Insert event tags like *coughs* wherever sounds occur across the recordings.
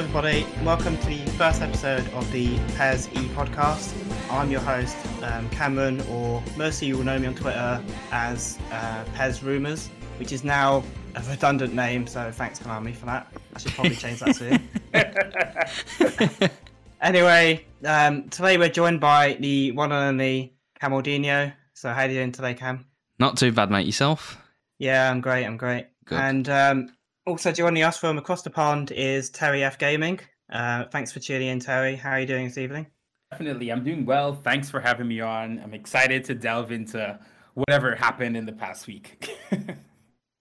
everybody. Welcome to the first episode of the PES E podcast. I'm your host, um, Cameron, or most of you will know me on Twitter as uh, PES Rumors, which is now a redundant name, so thanks, Konami, for that. I should probably change that soon. *laughs* anyway, um, today we're joined by the one and only Camaldinho. So, how are you doing today, Cam? Not too bad, mate. Yourself? Yeah, I'm great. I'm great. Good. And um, also joining us from across the pond is Terry F Gaming. Uh, thanks for tuning in, Terry. How are you doing this evening? Definitely, I'm doing well. Thanks for having me on. I'm excited to delve into whatever happened in the past week. *laughs*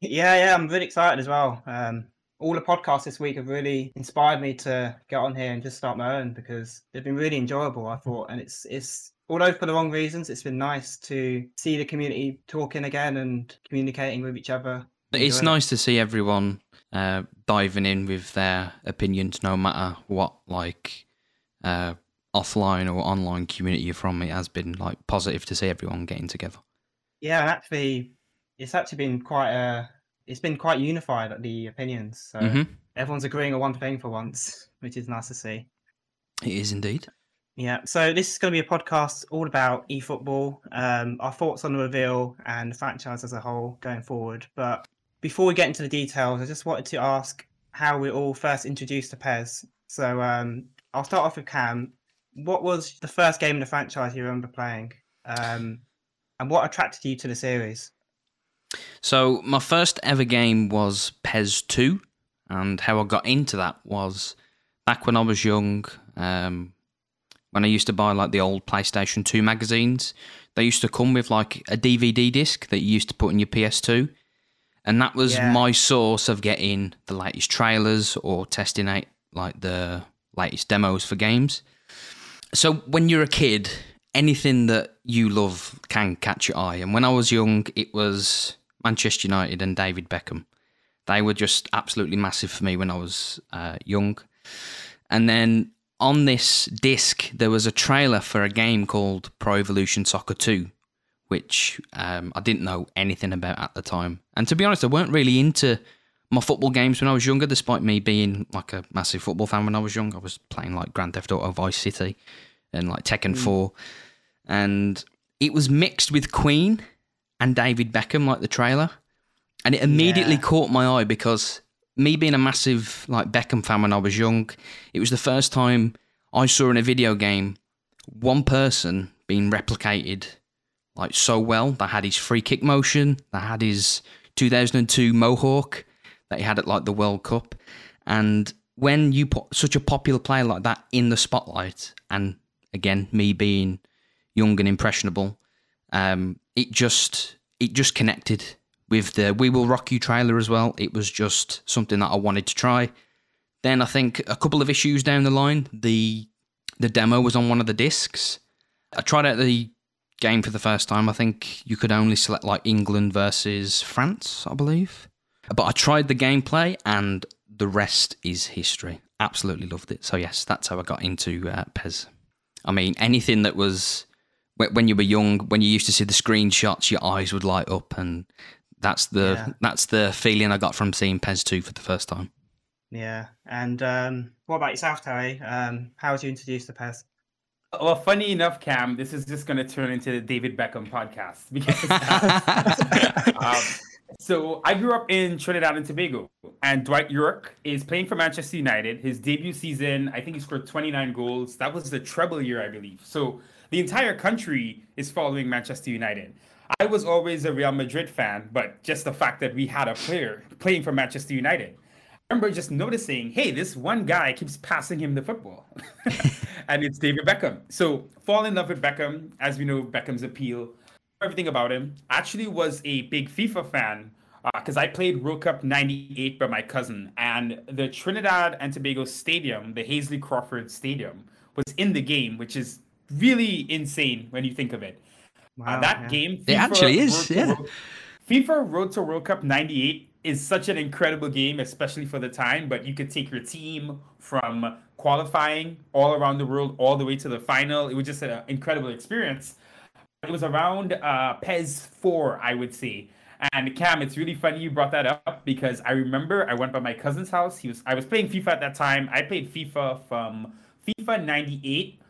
Yeah, yeah, I'm really excited as well. Um, all the podcasts this week have really inspired me to get on here and just start my own because they've been really enjoyable. I thought, and it's it's although for the wrong reasons, it's been nice to see the community talking again and communicating with each other. It's Enjoying it. nice to see everyone uh, diving in with their opinions, no matter what like uh, offline or online community you're from. It has been like positive to see everyone getting together. Yeah, and actually, it's actually been quite uh It's been quite unified at the opinions. So Mhm. everyone's agreeing on one thing for once, which is nice to see. It is indeed. Yeah, so this is going to be a podcast all about eFootball, um, our thoughts on the reveal and the franchise as a whole going forward. But before we get into the details, I just wanted to ask how we all first introduced to PES. So um, I'll start off with Cam. What was the first game in the franchise you remember playing? Um, and what attracted you to the series? So my first ever game was PES 2, and how I got into that was back when I was young. Um, when I used to buy like the old PlayStation 2 magazines, they used to come with like a DVD disc that you used to put in your PS2, and that was Yeah. my source of getting the latest trailers or testing out like the latest demos for games. So when you're a kid, anything that you love can catch your eye. And when I was young, it was Manchester United and David Beckham. They were just absolutely massive for me when I was uh, young. And then on this disc, there was a trailer for a game called Pro Evolution Soccer 2, which um, I didn't know anything about at the time. And to be honest, I weren't really into my football games when I was younger, despite me being like a massive football fan when I was young. I was playing like Grand Theft Auto Vice City and like Tekken 4. And it was mixed with Queen and David Beckham, like the trailer. And it immediately Yeah. caught my eye because me being a massive like Beckham fan when I was young, it was the first time I saw in a video game one person being replicated like so well. That had his free kick motion, that had his 2002 Mohawk that he had at like the World Cup. And when you put such a popular player like that in the spotlight, and again, me being young and impressionable, um, it just it just connected with the "We Will Rock You" trailer as well. It was just something that I wanted to try. Then I think a couple of issues down the line, the the demo was on one of the discs. I tried out the game for the first time. I think you could only select like England versus France, I believe. But I tried the gameplay, and the rest is history. Absolutely loved it. So yes, that's how I got into uh, PES. I mean, anything that was when you were young, when you used to see the screenshots, your eyes would light up, and that's the Yeah. that's the feeling I got from seeing PES two for the first time. Yeah, and um, what about yourself, Terry? Um, how was you introduced to PES? Well, funny enough, Cam, this is just going to turn into the David Beckham podcast *laughs* because *laughs* um, so I grew up in Trinidad and Tobago, and Dwight Yorke is playing for Manchester United. His debut season, I think he scored 29 goals. That was the treble year, I believe. So the entire country is following Manchester United. I was always a Real Madrid fan, but just the fact that we had a player playing for Manchester United. I remember just noticing, hey, this one guy keeps passing him the football. *laughs* and it's David Beckham. So fall in love with Beckham, as we know Beckham's appeal, everything about him. Actually was a big FIFA fan because I played World Cup 98 by my cousin. And the Trinidad and Tobago Stadium, the Hasely Crawford Stadium, was in the game, which is really insane when you think of it. Uh, that yeah. game, It actually is, Road yeah. World- FIFA Road to World Cup 98 is such an incredible game, especially for the time. But you could take your team from qualifying all around the world all the way to the final. It was just an incredible experience. It was around uh, PES 4, I would say. And Cam, it's really funny you brought that up because I remember I went by my cousin's house. He was I was playing FIFA at that time. I played FIFA from FIFA 98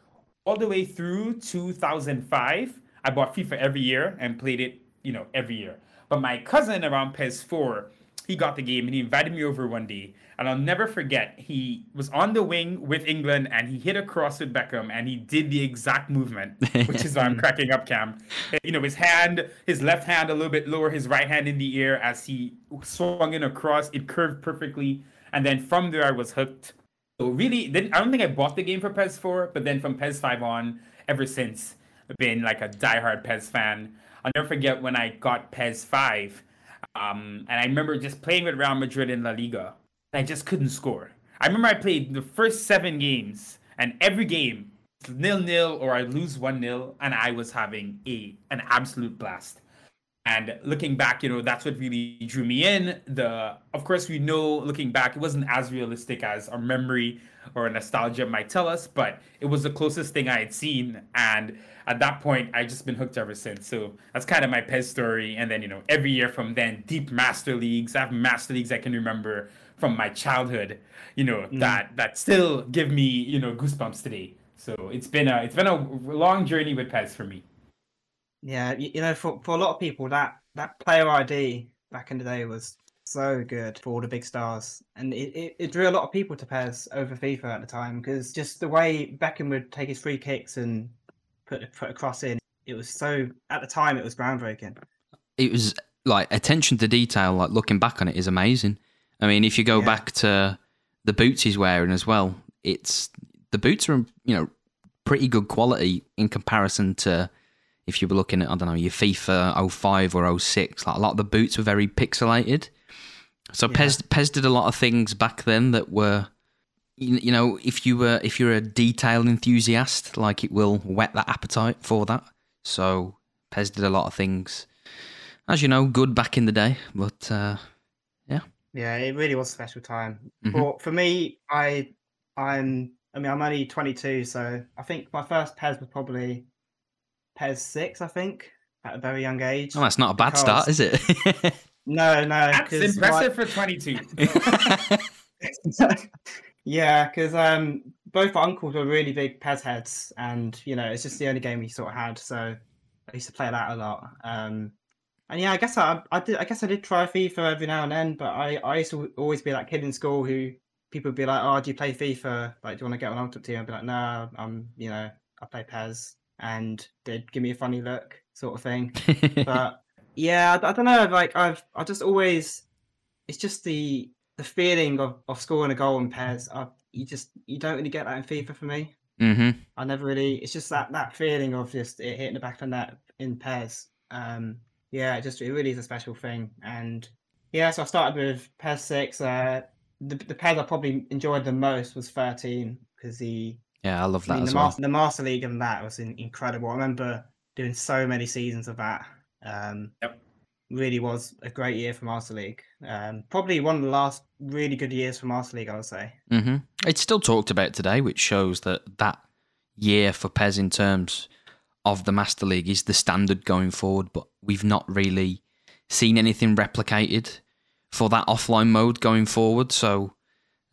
all the way through 2005. I bought FIFA every year and played it, you know, every year. But my cousin around PES 4, he got the game and he invited me over one day. And I'll never forget, he was on the wing with England and he hit a cross with Beckham and he did the exact movement, which is why I'm *laughs* cracking up, Cam. You know, his hand, his left hand a little bit lower, his right hand in the air as he swung in across. It curved perfectly. And then from there, I was hooked. So really, then I don't think I bought the game for PES 4, but then from PES 5 on, ever since, I've been like a diehard PES fan. I'll never forget when I got PES 5. Um, and I remember just playing with Real Madrid in La Liga. I just couldn't score. I remember I played the first seven games, and every game nil nil or I lose one nil, and I was having a an absolute blast. And looking back, you know, that's what really drew me in. The of course we know looking back, it wasn't as realistic as our memory or nostalgia might tell us, but it was the closest thing I had seen. And at that point, I just been hooked ever since. So that's kind of my PES story. And then, you know, every year from then, deep master leagues. I have master leagues I can remember from my childhood, you know, mm. that that still give me, you know, goosebumps today. So it's been a it's been a long journey with PES for me. Yeah, you know, for, for a lot of people, that that player ID back in the day was so good for all the big stars, and it, it, it drew a lot of people to PES over FIFA at the time because just the way Beckham would take his free kicks and put put a cross in, it was so at the time it was groundbreaking. It was like attention to detail. Like looking back on it is amazing. I mean, if you go yeah. back to the boots he's wearing as well, it's the boots are you know pretty good quality in comparison to if you were looking at I don't know your FIFA 05 or 06. Like a lot of the boots were very pixelated. So yeah. PES PES did a lot of things back then that were you know if you were if you're a detail enthusiast like it will whet that appetite for that. So PES did a lot of things as you know good back in the day, but uh, yeah. Yeah, it really was a special time. Mm-hmm. But for me, I I'm I mean I'm only 22, so I think my first PES was probably PES six. I think at a very young age. Oh, that's not a bad start, is it? *laughs* no, no. That's impressive like... for 22. *laughs* yeah, because um, both uncles were really big PES heads, and you know it's just the only game we sort of had, so I used to play that a lot. Um, and yeah, I guess I, I did. I guess I did try FIFA every now and then, but I, I used to always be that kid in school who people would be like, "Oh, do you play FIFA? Like, do you want to get on Ultimate Team?" I'd be like, "No, I'm, you know, I play PES," and they'd give me a funny look, sort of thing. *laughs* but yeah, I, I, don't know. Like, I've, I just always, it's just the the feeling of, of scoring a goal in PES. I, you just you don't really get that in FIFA for me. Mm-hmm. I never really. It's just that that feeling of just it hitting the back of the net in PES. Um, yeah, it just it really is a special thing. And yeah, so I started with PES six. Uh, the the PES I probably enjoyed the most was thirteen because the yeah I love that I mean, as the, well. Master, the Master League and that was incredible. I remember doing so many seasons of that. Um, yep. Really was a great year for Master League. Um, probably one of the last really good years for Master League, I would say. Mm-hmm. It's still talked about today, which shows that that year for PES in terms of the Master League is the standard going forward, but we've not really seen anything replicated for that offline mode going forward. So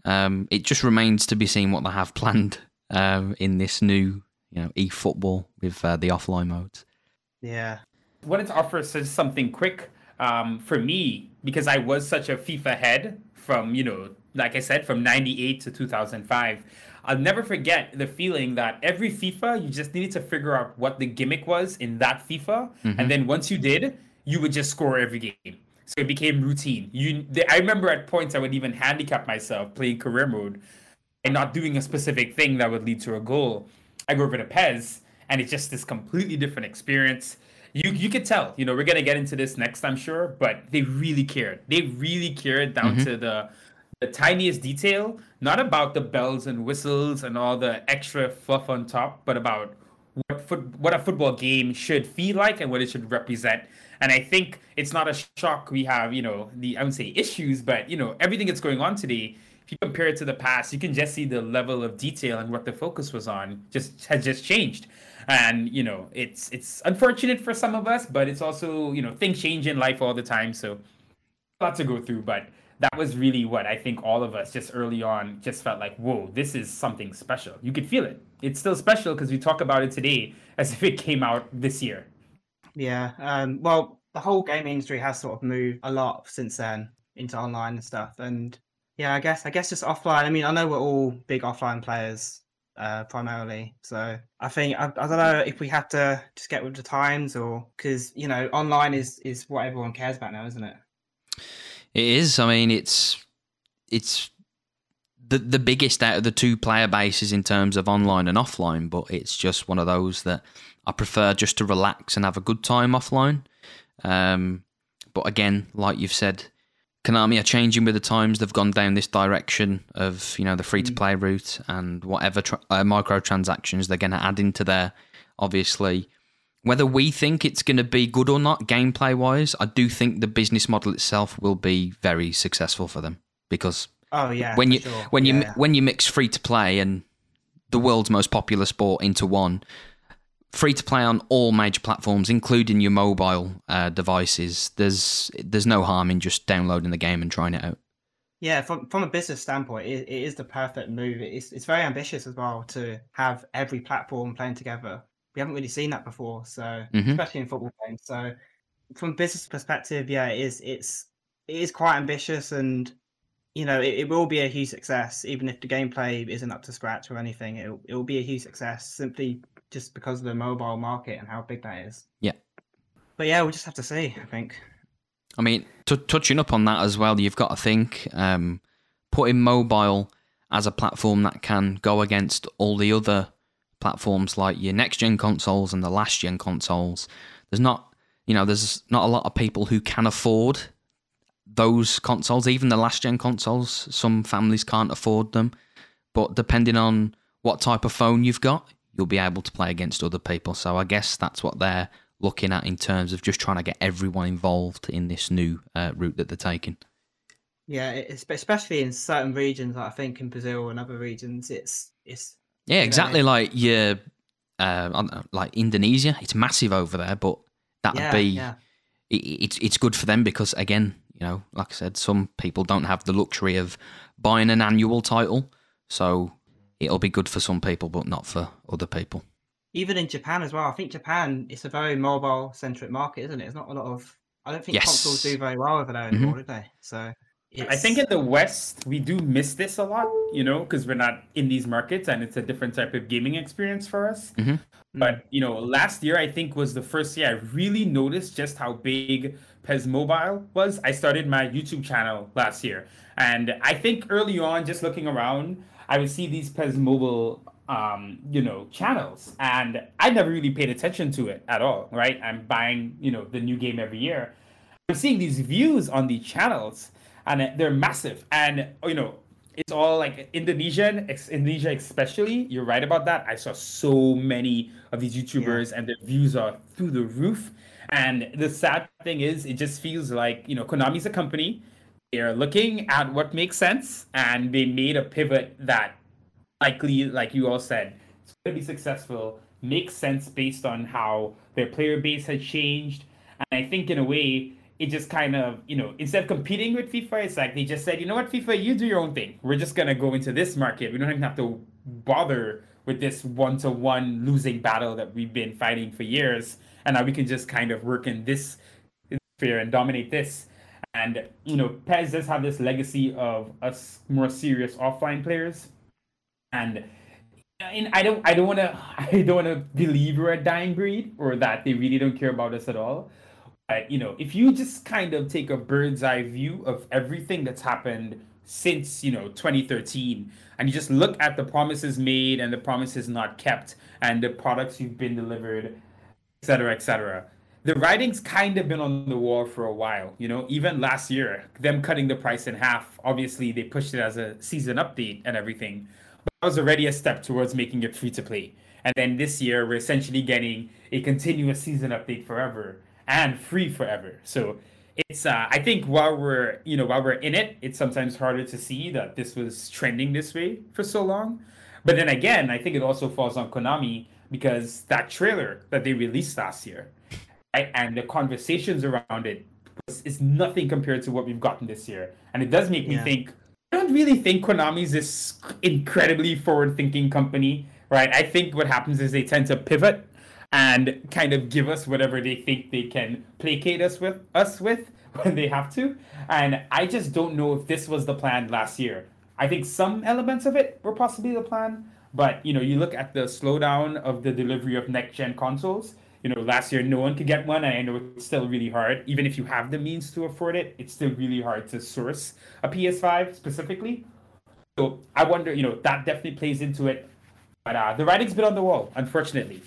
um, it just remains to be seen what they have *laughs* planned um, in this new, you know, eFootball with uh, the offline modes. Yeah. Wanted to offer just something quick um, for me because I was such a FIFA head from you know, like I said, from '98 to 2005. I'll never forget the feeling that every FIFA, you just needed to figure out what the gimmick was in that FIFA, mm-hmm. and then once you did, you would just score every game. So it became routine. You, I remember at points I would even handicap myself playing career mode and not doing a specific thing that would lead to a goal. I go over to PES, and it's just this completely different experience. You you could tell, you know, we're gonna get into this next, I'm sure, but they really cared. They really cared down mm-hmm. to the the tiniest detail, not about the bells and whistles and all the extra fluff on top, but about what foot, what a football game should feel like and what it should represent. And I think it's not a shock we have, you know, the I would say issues, but you know, everything that's going on today. If you compare it to the past, you can just see the level of detail and what the focus was on just has just changed. And you know it's it's unfortunate for some of us but it's also you know things change in life all the time so a lot to go through. But that was really what i think all of us just early on just felt like whoa this is something special. You could feel it. It's still special because we talk about it today *laughs* as if it came out this year. Yeah um, well the whole game industry has sort of moved a lot since then into online and stuff. And yeah i guess i guess just offline i mean i know we're all big offline players uh, primarily. So I think I, I, don't know if we have to just get with the times or because you know online is is what everyone cares about now, isn't it? It is. I mean, it's it's the the biggest out of the two player bases in terms of online and offline, but it's just one of those that I prefer just to relax and have a good time offline. Um, but again, like you've said, Konami are changing with the times. They've gone down this direction of you know the free to play mm. route and whatever tra- uh, microtransactions they're going to add into there. Obviously, whether we think it's going to be good or not, gameplay wise, I do think the business model itself will be very successful for them because oh yeah, when you sure. when yeah, you yeah. when you mix free to play and the world's most popular sport into one, free to play on all major platforms, including your mobile uh, devices. There's there's no harm in just downloading the game and trying it out. Yeah, from from a business standpoint, it, it is the perfect move. It's it's very ambitious as well to have every platform playing together. We haven't really seen that before, so mm-hmm. especially in football games. So from a business perspective, yeah, it is it's it is quite ambitious and you know, it, it, will be a huge success, even if the gameplay isn't up to scratch or anything. It it will be a huge success simply just because of the mobile market and how big that is. Yeah. But yeah, we'll just have to see. I think. I mean, t- touching up on that as well, you've got to think um, putting mobile as a platform that can go against all the other platforms like your next gen consoles and the last gen consoles. There's not, you know, there's not a lot of people who can afford those consoles, even the last gen consoles. Some families can't afford them, but depending on what type of phone you've got, you'll be able to play against other people. So I guess that's what they're looking at in terms of just trying to get everyone involved in this new uh, route that they're taking. Yeah, especially in certain regions, like I think in Brazil and other regions, it's it's yeah, exactly know, like yeah, uh, like Indonesia. It's massive over there, but that'd yeah, be yeah. It, it's it's good for them because again, you know, like I said, some people don't have the luxury of buying an annual title, so it'll be good for some people, but not for other people. Even in Japan as well, I think Japan it's a very mobile centric market, isn't it? It's not a lot of. I don't think yes. consoles do very well over there anymore, mm-hmm. do they? So. It's... I think in the West we do miss this a lot, you know, because we're not in these markets and it's a different type of gaming experience for us. Mm-hmm. But you know, last year I think was the first year I really noticed just how big PES Mobile was. I started my YouTube channel last year, and I think early on, just looking around, I would see these PES Mobile um, you know, channels. And I never really paid attention to it at all, right? I'm buying, you know, the new game every year. I'm seeing these views on these channels and they're massive. And, you know, it's all like Indonesian, Indonesia especially. You're right about that. I saw so many of these YouTubers yeah. and their views are through the roof. And the sad thing is, it just feels like, you know, Konami's a company they're looking at what makes sense and they made a pivot that likely like you all said it's going to be successful makes sense based on how their player base has changed. And i think in a way it just kind of you know instead of competing with fifa it's like they just said you know what fifa you do your own thing. We're just going to go into this market. We don't even have to bother with this one-to-one losing battle that we've been fighting for years. And now we can just kind of work in this sphere and dominate this and you know, PES does have this legacy of us more serious offline players, and and I don't I don't want to *laughs* I don't want to believe we're a dying breed or that they really don't care about us at all. But you know, if you just kind of take a bird's eye view of everything that's happened since you know 2013 and you just look at the promises made and the promises not kept and the products you've been delivered etc cetera et cetera the writing's kind of been on the wall for a while. You know, even last year, them cutting the price in half. Obviously, they pushed it as a season update and everything, but that was already a step towards making it free to play. And then this year, we're essentially getting a continuous season update forever and free forever. So it's uh, I think while we're you know while we're in it, it's sometimes harder to see that this was trending this way for so long. But then again, I think it also falls on Konami because that trailer that they released last year right, and the conversations around it is, is nothing compared to what we've gotten this year. And it does make me Yeah. think I don't really think Konami's this incredibly forward thinking company, right? I think what happens is they tend to pivot and kind of give us whatever they think they can placate us with us with *laughs* when they have to. And I just don't know if this was the plan last year. I think some elements of it were possibly the plan, but you know, you look at the slowdown of the delivery of next gen consoles. You know, last year no one could get one, and I know it's still really hard. Even if you have the means to afford it, it's still really hard to source a PS5 specifically. So I wonder, you know, that definitely plays into it. But uh, the writing's been on the wall, unfortunately.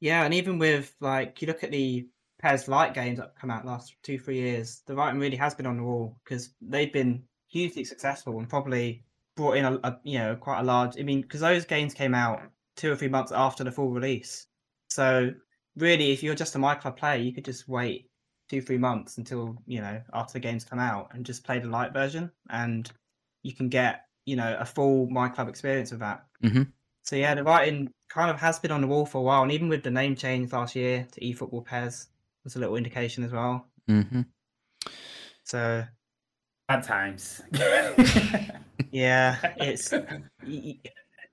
Yeah, and even with like you look at the PES Lite games that come out last two three years, the writing really has been on the wall because they've been hugely successful and probably brought in a, a you know quite a large. I mean, because those games came out two or three months after the full release, so really, if you're just a My Club player, you could just wait two three months until you know after the games come out and just play the light version, and you can get you know a full My Club experience of that. Mhm. So yeah, the writing kind of has been on the wall for a while, and even with the name change last year to eFootball PES, was a little indication as well. hmm So Bad times. *laughs* yeah, it's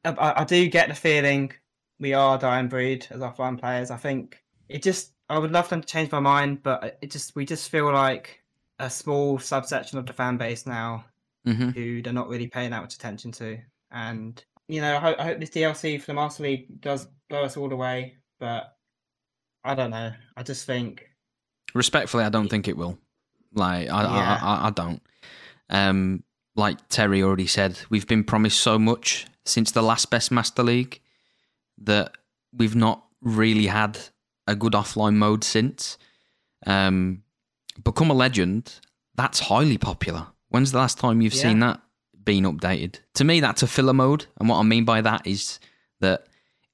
I do get the feeling we are a dying breed as offline players. I think it just I would love them to change my mind, but it just we just feel like a small subsection of the fan base now hmm who they're not really paying that much attention to. And you know, I hope, I hope this DLC for the Master League does blow us all away. But I don't know. I just think Respectfully, I don't think it will. Like, I, Yeah. I, I, I don't. Um, like Terry already said, we've been promised so much since the last Best Master League that we've not really had a good offline mode since. Um, Become a Legend, that's highly popular. When's the last time you've Yeah. seen that being updated? To me, that's a filler mode. And what I mean by that is that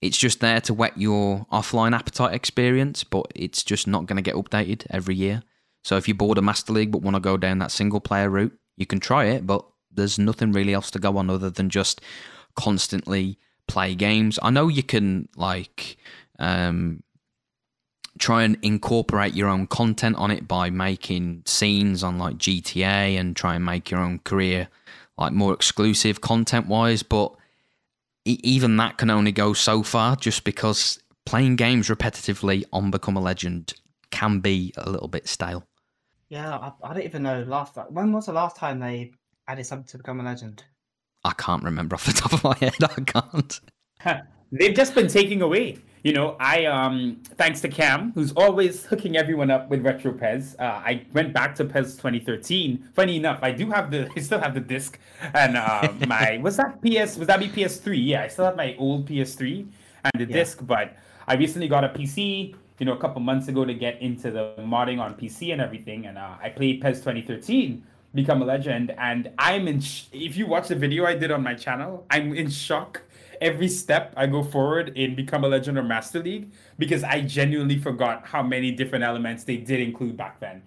it's just there to whet your offline appetite experience, but it's just not going to get updated every year. So if you're bored of Master League but want to go down that single player route, you can try it, but there's nothing really else to go on other than just constantly play games. I know you can like um, try and incorporate your own content on it by making scenes on like GTA and try and make your own career like more exclusive content wise, but even that can only go so far just because playing games repetitively on Become a Legend can be a little bit stale. yeah, I, I don't even know last when was the last time they added something to become a legend. I can't remember off the *laughs* top of my head. I can't. They've just been taking away. You know, I um thanks to Cam, who's always hooking everyone up with retro PES. Uh, I went back to PES 2013. Funny enough, I do have the *laughs* I still have the disc and uh, *laughs* my was that PS was that be PS3? Yeah, I still have my old PS3 and the Yeah. disc, but I recently got a PC. You know, a couple months ago to get into the modding on PC and everything, and uh, I played PES 2013. Become a legend, and I'm in. Sh- if you watch the video I did on my channel, I'm in shock every step I go forward in Become a Legend or Master League because I genuinely forgot how many different elements they did include back then.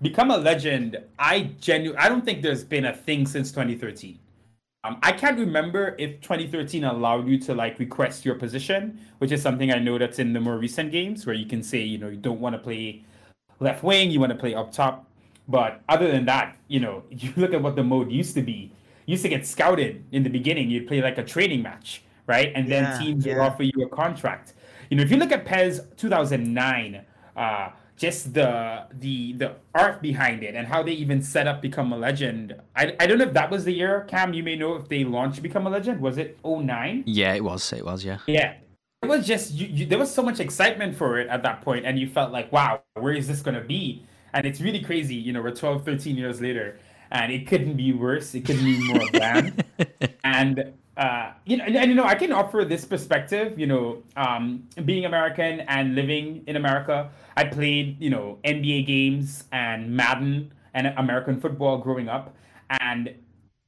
Become a Legend, I genu I don't think there's been a thing since 2013. Um, I can't remember if 2013 allowed you to like request your position, which is something I know that's in the more recent games where you can say, you know, you don't want to play left wing, you want to play up top. But other than that, you know, *laughs* you look at what the mode used to be. You used to get scouted in the beginning. You'd play like a training match, right? And then Yeah, teams would offer you a contract. You know, if you look at PES 2009, uh, just the the the art behind it and how they even set up Become a Legend. I, I don't know if that was the year, Cam. You may know if they launched Become a Legend. Was it 09? Yeah, it was. It was. Yeah. Yeah. It was just you, you, there was so much excitement for it at that point and you felt like, wow, where is this going to be? And it's really crazy, you know, we're 12, 13 years later and it couldn't be worse. It couldn't be more bland. *laughs* and uh, you know, and, and, you know, I can offer this perspective. You know, um, being American and living in America, I played you know NBA games and Madden and American football growing up, and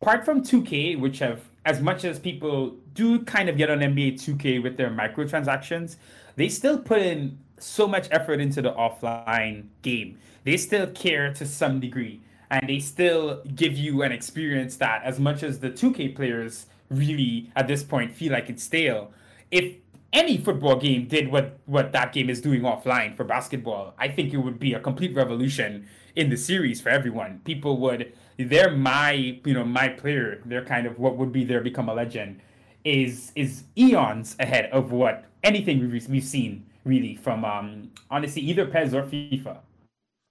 apart from 2K, which have as much as people do kind of get on NBA 2K with their microtransactions, they still put in so much effort into the offline game. They still care to some degree, and they still give you an experience that, as much as the 2K players really at this point feel like it's stale, if any football game did what what that game is doing offline for basketball, I think it would be a complete revolution in the series for everyone. People would they're my you know my player. They're kind of what would be their become a legend is is eons ahead of what anything we've, we've seen really from um honestly either PES or FIFA.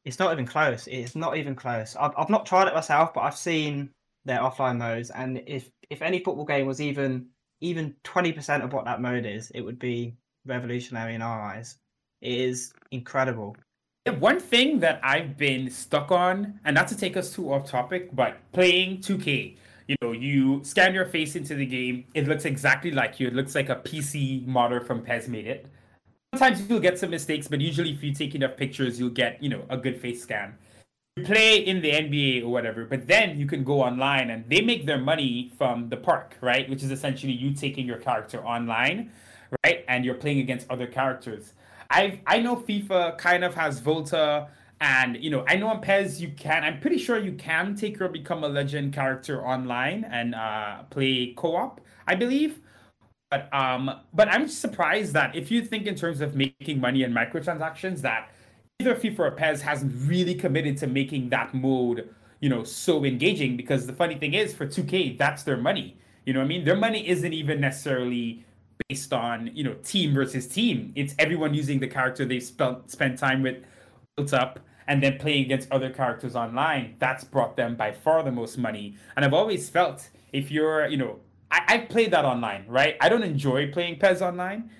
It's not even close. It's not even close. I've, I've not tried it myself, but I've seen their offline modes, and if if any football game was even even twenty percent of what that mode is, it would be revolutionary in our eyes. It is incredible. One thing that I've been stuck on, and not to take us too off topic, but playing 2K. You know, you scan your face into the game, it looks exactly like you. It looks like a PC modder from PES made it. Sometimes you'll get some mistakes, but usually if you take enough pictures, you'll get, you know, a good face scan. You play in the NBA or whatever, but then you can go online and they make their money from the park, right? Which is essentially you taking your character online, right? And you're playing against other characters. I I know FIFA kind of has Volta, and you know I know on PES you can. I'm pretty sure you can take your become a legend character online and uh, play co-op. I believe. But um, but I'm surprised that if you think in terms of making money and microtransactions, that either FIFA or PES hasn't really committed to making that mode, you know, so engaging. Because the funny thing is, for 2K, that's their money. You know I mean? Their money isn't even necessarily based on you know team versus team. It's everyone using the character they've spent spent time with, built up, and then playing against other characters online. That's brought them by far the most money. And I've always felt if you're you know I, I've played that online, right? I don't enjoy playing PES online.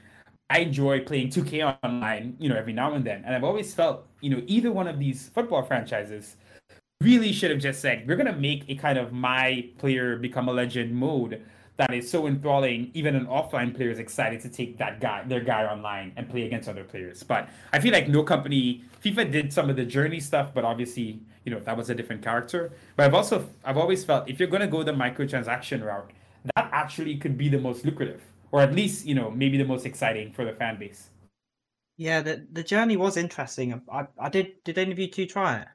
I enjoy playing 2K online, you know, every now and then. And I've always felt, you know, either one of these football franchises really should have just said, we're gonna make a kind of my player become a legend mode that is so enthralling. Even an offline player is excited to take that guy, their guy online and play against other players. But I feel like no company, FIFA did some of the journey stuff, but obviously, you know, that was a different character. But I've also, I've always felt if you're gonna go the microtransaction route, that actually could be the most lucrative, or at least, you know, maybe the most exciting for the fan base. Yeah, the the journey was interesting. I I did. Did any of you two try it?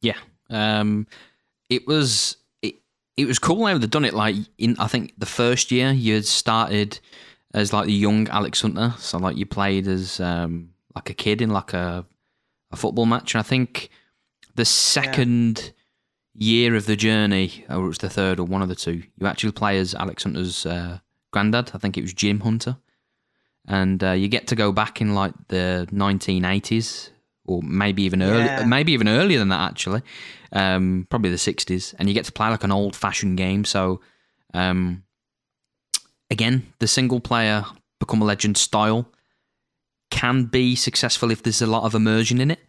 Yeah. Um, it was it it was cool how they've done it. Like in, I think the first year you had started as like the young Alex Hunter, so like you played as um, like a kid in like a a football match. And I think the second yeah. Year of the journey, or it was the third, or one of the two, you actually play as Alex Hunter's uh, granddad. I think it was Jim Hunter, and uh, you get to go back in like the 1980s or maybe even early, yeah. maybe even earlier than that actually, um, probably the '60s, and you get to play like an old-fashioned game. So, um, again, the single-player become a legend style can be successful if there's a lot of immersion in it.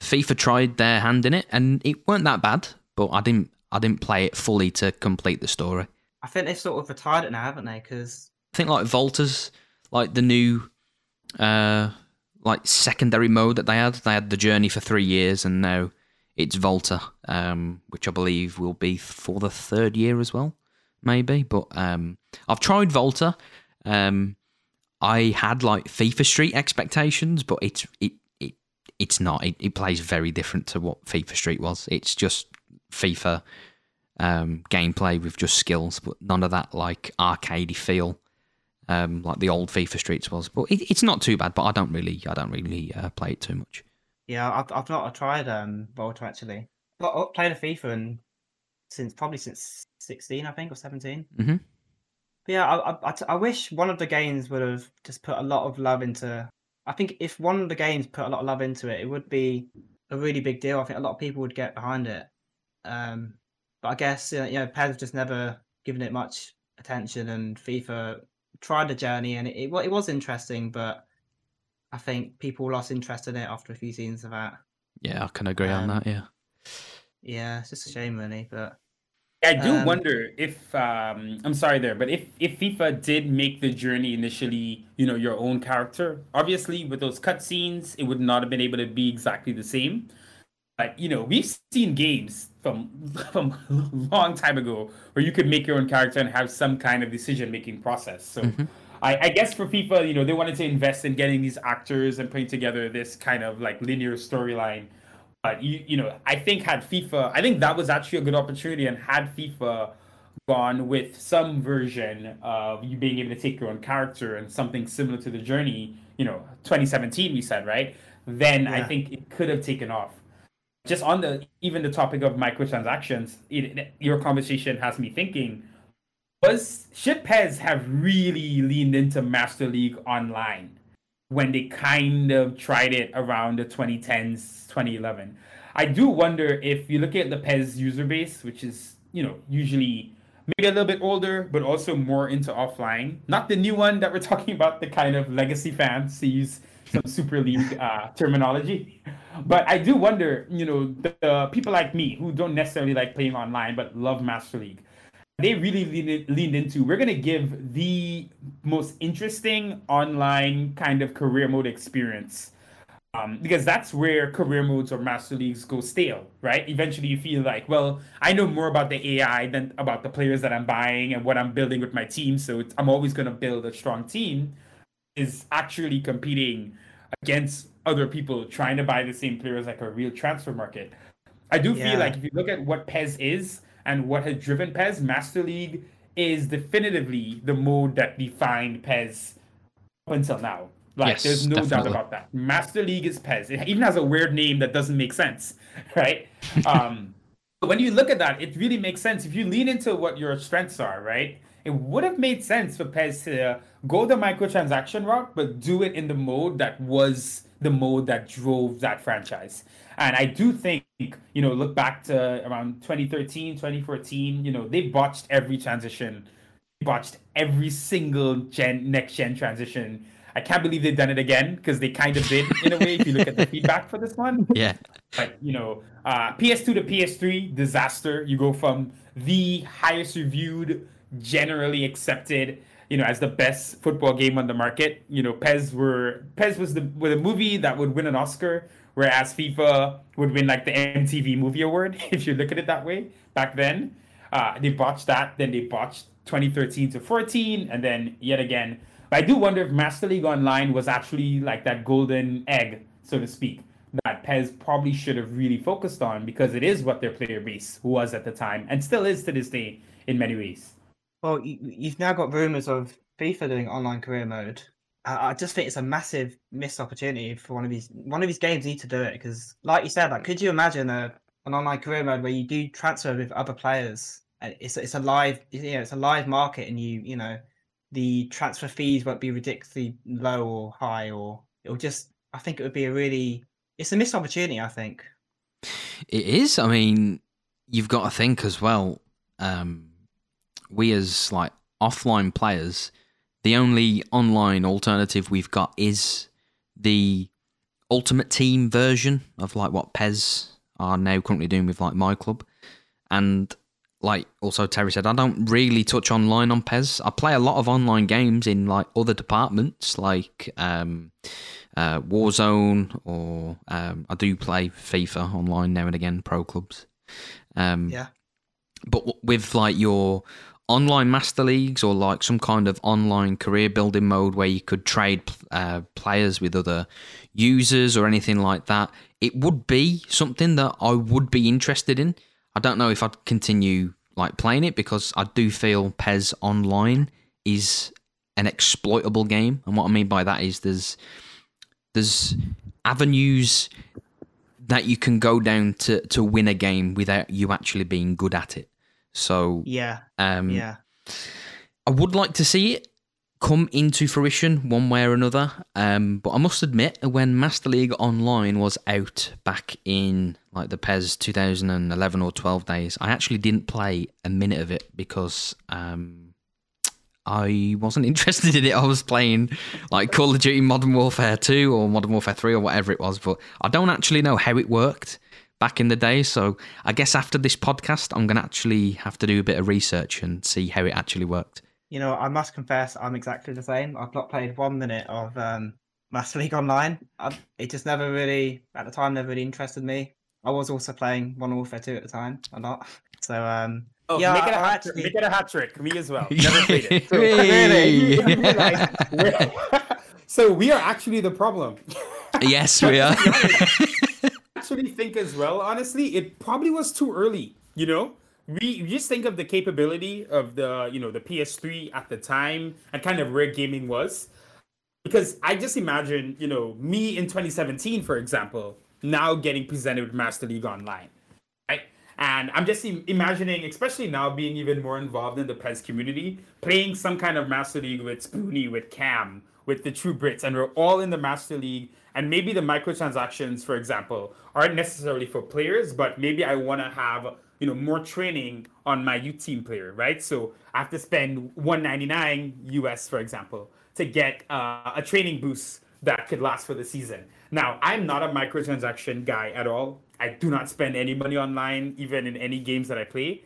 FIFA tried their hand in it, and it weren't that bad, but I didn't, I didn't play it fully to complete the story. I think they've sort of retired it now, haven't they? Because I think like Volta's like the new. Uh, like secondary mode that they had. They had the journey for three years, and now it's Volta, um, which I believe will be for the third year as well, maybe. But um, I've tried Volta. Um, I had like FIFA Street expectations, but it's it it it's not. It, it plays very different to what FIFA Street was. It's just FIFA um, gameplay with just skills, but none of that like arcadey feel um, like the old FIFA Streets was. But it, it's not too bad. But I don't really, I don't really uh, play it too much. Yeah, I've I've not tried um Volta actually. But I've played a FIFA and since probably since sixteen, I think, or 17 mm-hmm. yeah, I, I, I wish one of the games would have just put a lot of love into. I think if one of the games put a lot of love into it, it would be a really big deal. I think a lot of people would get behind it. Um, but I guess you know, PES just never given it much attention, and FIFA tried the journey, and it, it, it was interesting, but I think people lost interest in it after a few scenes of that. Yeah, I can agree um, on that. Yeah. Yeah, it's just a shame, really. But I do um, wonder if um, I'm sorry there, but if if FIFA did make the journey initially, you know, your own character, obviously with those cutscenes, it would not have been able to be exactly the same. But you know, we've seen games from *laughs* from a *laughs* long time ago where you could make your own character and have some kind of decision making process. So mm-hmm. I, I, guess for FIFA, you know, they wanted to invest in getting these actors and putting together this kind of like linear storyline. But you you know, I think had FIFA, I think that was actually a good opportunity, and had FIFA gone with some version of you being able to take your own character and something similar to the journey, you know, 2017 we said, right? Then I think it could have taken off. Just on the even the topic of microtransactions, it, your conversation has me thinking: Was should PES have really leaned into Master League Online when they kind of tried it around the 2010s, 2011? I do wonder if you look at the PES user base, which is you know usually maybe a little bit older, but also more into offline. Not the new one that we're *laughs* talking about, the kind of legacy fans to use some Super League uh, terminology. But I do wonder, you know, the, the people like me who don't necessarily like playing online but love Master League, they really leaned, leaned into we're going to give the most interesting online kind of career mode experience um, because that's where career modes or master leagues go stale, right? Eventually, you feel like, well, I know more about the AI than about the players that I'm buying and what I'm building with my team. So I'm always going to build a strong team. Is actually competing against other people trying to buy the same players like a real transfer market. I do Yeah. feel like if you look at what PES is and what has driven PES, Master League is definitively the mode that defined PES up until now. Like, Yes, there's no doubt about that. Master League is PES. It even has a weird name that doesn't make sense, *laughs* right? Um, *laughs* but when you look at that, it really makes sense. If you lean into what your strengths are, right? It would have made sense for PES to go the microtransaction route, but do it in the mode that was the mode that drove that franchise. And I do think, you know, look back to around 2013, 2014, you know, they botched every transition botched every single gen next gen transition. I can't believe they've done it again because they kind of did in a way. If you look at the feedback for this one, Yeah. But you know, uh, PS2 to PS3 disaster. You go from the highest reviewed, generally accepted, you know, as the best football game on the market. You know, PES were PES was the was a movie that would win an Oscar, whereas FIFA would win like the MTV Movie Award *laughs* if you look at it that way back then. Uh, they botched that, then they botched 2013 to 14, and then yet again. But I do wonder if Master League Online was actually like that golden egg, so to speak, that PES probably should have really focused on because it is what their player base was at the time and still is to this day in many ways. Well, you, you've now got rumors of FIFA doing online career mode. I, I just think it's a massive missed opportunity for one of these. One of these games need to do it because, like you said, like could you imagine a an online career mode where you do transfer with other players? It's it's a live, you know, it's a live market, and you you know, the transfer fees won't be ridiculously low or high, or it'll just. I think it would be a really. It's a missed opportunity. I think. It is. I mean, you've got to think as well. Um, we as like offline players, the only online alternative we've got is the Ultimate Team version of like what PES are now currently doing with like my club, and like also Terry said, I don't really touch online on PES. I play a lot of online games in like other departments, like um, uh, Warzone, or um, I do play FIFA online now and again, pro clubs. Um, Yeah. but w- with like your online master leagues or like some kind of online career building mode where you could trade uh, players with other users or anything like that, it would be something that I would be interested in. I don't know if I'd continue like playing it because I do feel PES Online is an exploitable game, and what I mean by that is there's there's avenues that you can go down to to win a game without you actually being good at it. So Yeah. um, Yeah. I would like to see it come into fruition one way or another. Um, but I must admit, when Master League Online was out back in like the PES 2011 or 12 days, I actually didn't play a minute of it because um, I wasn't *laughs* interested in it. I was playing like Call of Duty Modern Warfare 2 or Modern Warfare 3 or whatever it was, but I don't actually know how it worked back in the day. So I guess after this podcast, I'm going to actually have to do a bit of research and see how it actually worked. You know, I must confess, I'm exactly the same. I've not played one minute of um, Master League Online. I, it just never really, at the time, never really interested me. I was also playing Modern Warfare 2 at the time, a lot. So, um, Oh, yeah, make it a I hat actually- trick. Make it a hat trick. Me as well. *laughs* Never played it. So, Really? *laughs* you *laughs* so we are actually the problem. yes, we are. Actually think as well, honestly, it probably was too early, you know? we just think of the capability of the you know the PS3 at the time and kind of where gaming was. Because I just imagine, you know, me in 2017, for example, now getting presented with Master League Online, right? And I'm just imagining, especially now being even more involved in the PES community, playing some kind of Master League with Spoonie, with Cam, with the True Brits, and we're all in the Master League. And maybe the microtransactions, for example, aren't necessarily for players, but maybe I want to have you know more training on my youth team player, right? So I have to spend 199 US, for example, to get uh, a training boost that could last for the season. Now, I'm not a microtransaction guy at all. I do not spend any money online, even in any games that I play.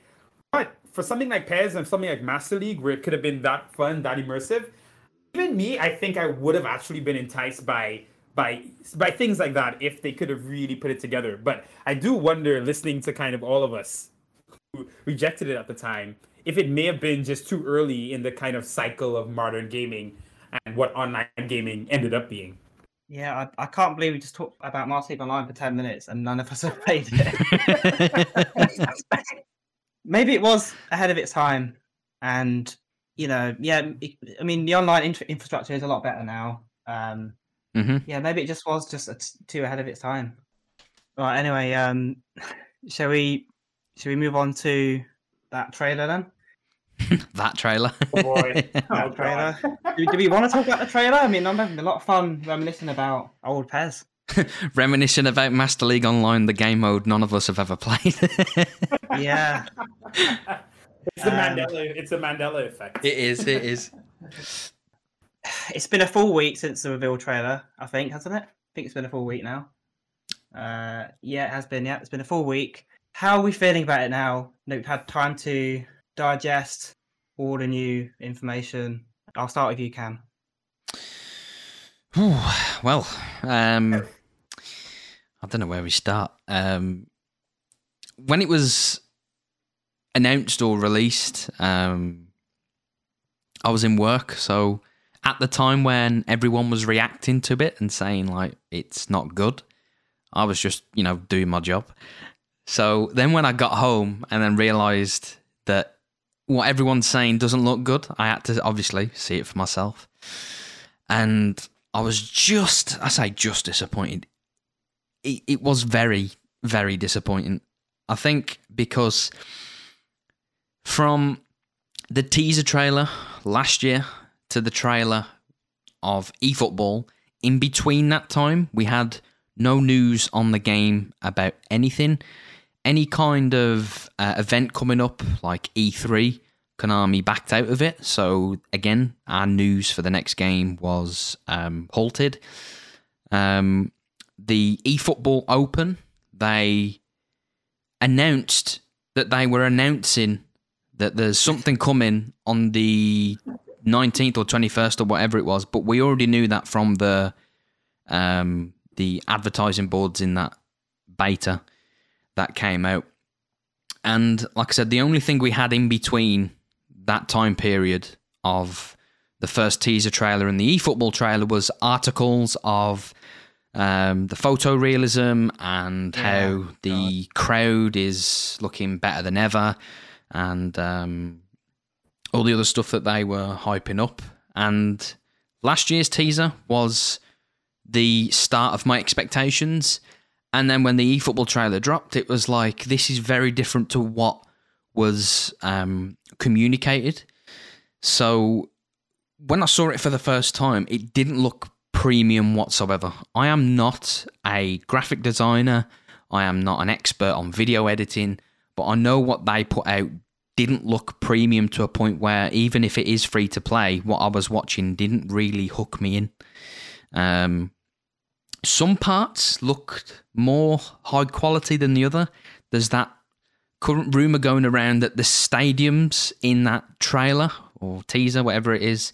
But for something like PES and something like Master League, where it could have been that fun, that immersive, even me, I think I would have actually been enticed by by by things like that if they could have really put it together. But I do wonder, listening to kind of all of us who rejected it at the time, if it may have been just too early in the kind of cycle of modern gaming and what online gaming ended up being. Yeah, I, I can't believe we just talked about League Online for ten minutes and none of us have played it. *laughs* Maybe it was ahead of its time, and you know, yeah. I mean, the online infrastructure is a lot better now. Um, Mm-hmm. Yeah, maybe it just was just t- too ahead of its time. Right. Anyway, um, *laughs* shall we? Shall we move on to that trailer then? *laughs* that trailer. Oh boy, *laughs* that trailer. do, do, we want to talk about the trailer? I mean, I'm having a lot of fun reminiscing about old PES. reminiscing about Master League Online, the game mode none of us have ever played. yeah. It's the um, Mandela. It's a Mandela effect. It is. It is *sighs* it's been a full week since the reveal trailer, I think, hasn't it? I think it's been a full week now. Uh, yeah, it has been. Yeah, it's been a full week. How are we feeling about it now? We've had time to digest all the new information. I'll start with you, Cam. well, um, I don't know where we start. Um, when it was announced or released, um, I was in work, so at the time when everyone was reacting to it and saying like it's not good, I was just you know doing my job. So then when I got home and then realised that what everyone's saying doesn't look good, I had to obviously see it for myself, and I was just I say just disappointed. It, it was very very disappointing. I think because from the teaser trailer last year to the trailer of eFootball, in between that time, we had no news on the game about anything. Any kind of uh, event coming up, like E3, Konami backed out of it. So, again, our news for the next game was um, halted. Um, the eFootball Open, they announced that they were announcing that there's something coming on the 19th or 21st or whatever it was, but we already knew that from the um, the advertising boards in that beta that came out. And like I said, the only thing we had in between that time period of the first teaser trailer and the eFootball trailer was articles of um, the photorealism and yeah, how the God. crowd is looking better than ever, and um, all the other stuff that they were hyping up. And last year's teaser was the start of my expectations. And then when the eFootball trailer dropped, it was like, this is very different to what was um, communicated. So when I saw it for the first time, it didn't look premium whatsoever. I am not a graphic designer, I am not an expert on video editing, but I know what they put out didn't look premium to a point where even if it is free to play, what I was watching didn't really hook me in. Um, some parts looked more high quality than the other. There's that current rumor going around that the stadiums in that trailer or teaser, whatever it is,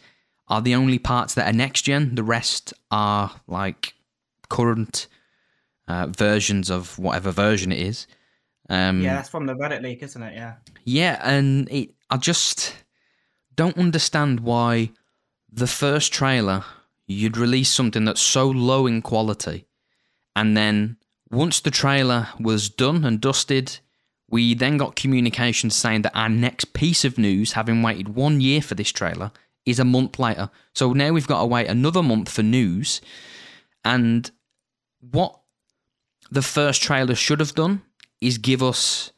are the only parts that are next gen. The rest are like current uh, versions of whatever version it is. Um, yeah, that's from the Reddit leak, isn't it? Yeah. Yeah, and it, I just don't understand why the first trailer you'd release something that's so low in quality, and then once the trailer was done and dusted, we then got communication saying that our next piece of news, having waited one year for this trailer, is a month later. So now we've got to wait another month for news. And what the first trailer should have done is give us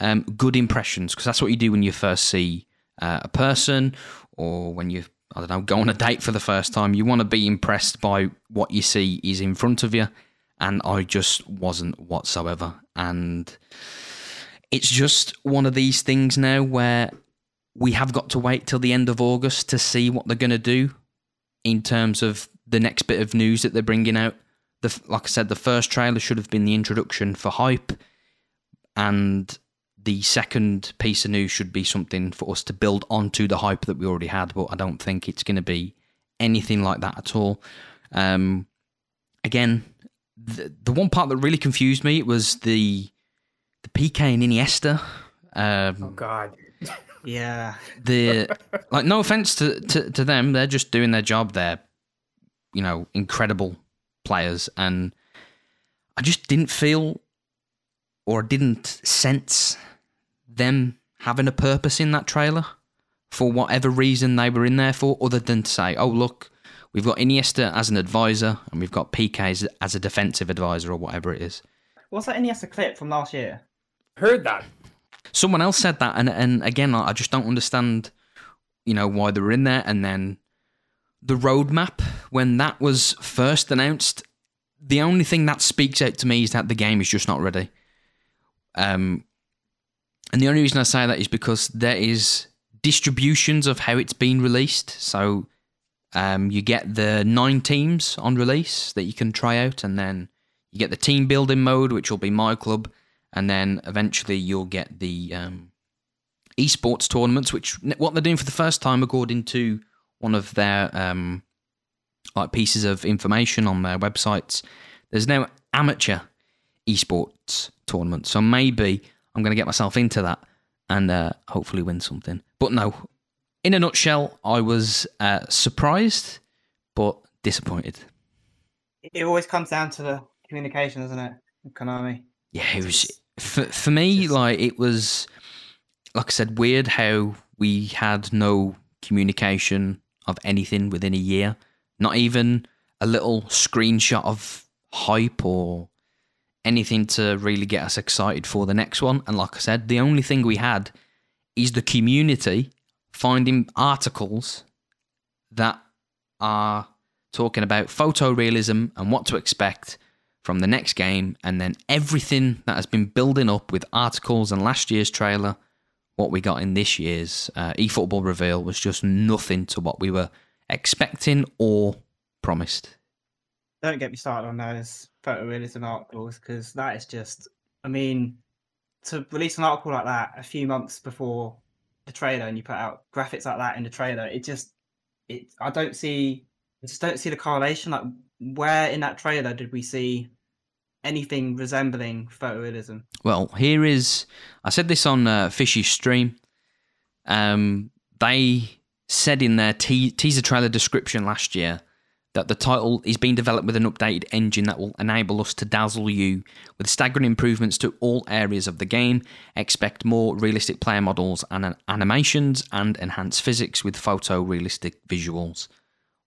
um, good impressions because that's what you do when you first see uh, a person or when you I don't know go on a date for the first time. You want to be impressed by what you see is in front of you, and I just wasn't whatsoever. And it's just one of these things now where we have got to wait till the end of August to see what they're going to do in terms of the next bit of news that they're bringing out. The, like I said, the first trailer should have been the introduction for hype, and the second piece of news should be something for us to build onto the hype that we already had. But I don't think it's going to be anything like that at all. Um, again, the, the one part that really confused me was the the Piqué and Iniesta. Um, oh God. Yeah. The like, no offense to, to to them, they're just doing their job. They're, you know, incredible players, and I just didn't feel or didn't sense them having a purpose in that trailer for whatever reason they were in there for, other than to say, "Oh, look, we've got Iniesta as an advisor, and we've got Piqué as, as a defensive advisor, or whatever it is." What's that Iniesta clip from last year? Heard that. Someone else said that, and and again, I just don't understand, you know, why they were in there. And then the roadmap when that was first announced, the only thing that speaks out to me is that the game is just not ready. Um, and the only reason I say that is because there is distributions of how it's been released. So um, you get the nine teams on release that you can try out, and then you get the team building mode, which will be my club, and then eventually you'll get the um, esports tournaments, which what they're doing for the first time, according to one of their um, like pieces of information on their websites. There's no amateur esports tournament, so maybe I'm going to get myself into that and uh, hopefully win something. But no, in a nutshell, I was uh, surprised but disappointed. It always comes down to the communication, doesn't it, Konami? Yeah, it was for for me. Just... Like it was, like I said, weird how we had no communication of anything within a year. Not even a little screenshot of hype or anything to really get us excited for the next one. And like I said, the only thing we had is the community finding articles that are talking about photorealism and what to expect from the next game, and then everything that has been building up with articles and last year's trailer, what we got in this year's uh, eFootball reveal was just nothing to what we were expecting or promised. Don't get me started on those photorealism articles because that is just, I mean, to release an article like that a few months before the trailer and you put out graphics like that in the trailer, it just, it, I don't see, I just don't see the correlation. Like, where in that trailer did we see anything resembling photorealism? Well, here is, I said this on uh, Fishy's stream. Um, they said in their te- teaser trailer description last year that the title is being developed with an updated engine that will enable us to dazzle you with staggering improvements to all areas of the game. Expect more realistic player models and animations and enhanced physics with photorealistic visuals.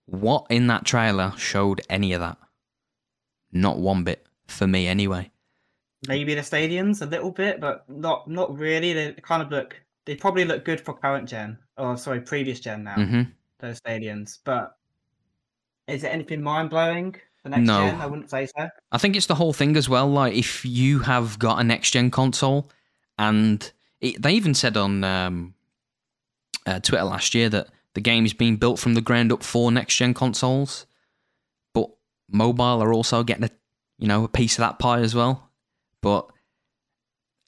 What in that trailer showed any of that? Not one bit for me anyway. Maybe the stadiums a little bit, but not not really. They kind of look they probably look good for current gen or sorry, previous gen now. Mm-hmm. Those stadiums, but is it anything mind blowing? No. gen, I wouldn't say so. I think it's the whole thing as well. Like if you have got a next gen console, and it, they even said on um, uh, Twitter last year that the game is being built from the ground up for next gen consoles, but mobile are also getting a you know a piece of that pie as well. But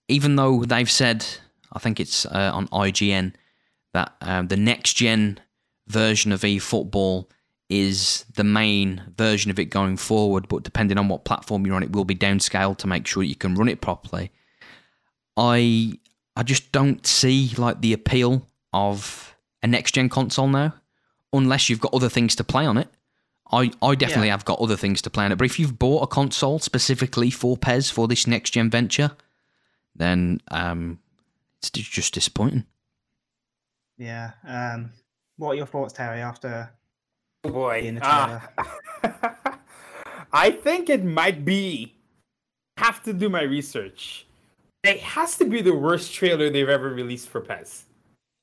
even though they've said, I think it's uh, on IGN that um, the next gen version of eFootball is the main version of it going forward, but depending on what platform you're on, it will be downscaled to make sure you can run it properly. I I just don't see like the appeal of a next gen console now, unless you've got other things to play on it. I, I definitely yeah. have got other things to play on it, but if you've bought a console specifically for PES for this next gen venture, then um, it's just disappointing. Yeah. Um, what are your thoughts, Terry? After oh boy, seeing the uh, *laughs* I think it might be. Have to do my research. It has to be the worst trailer they've ever released for PES.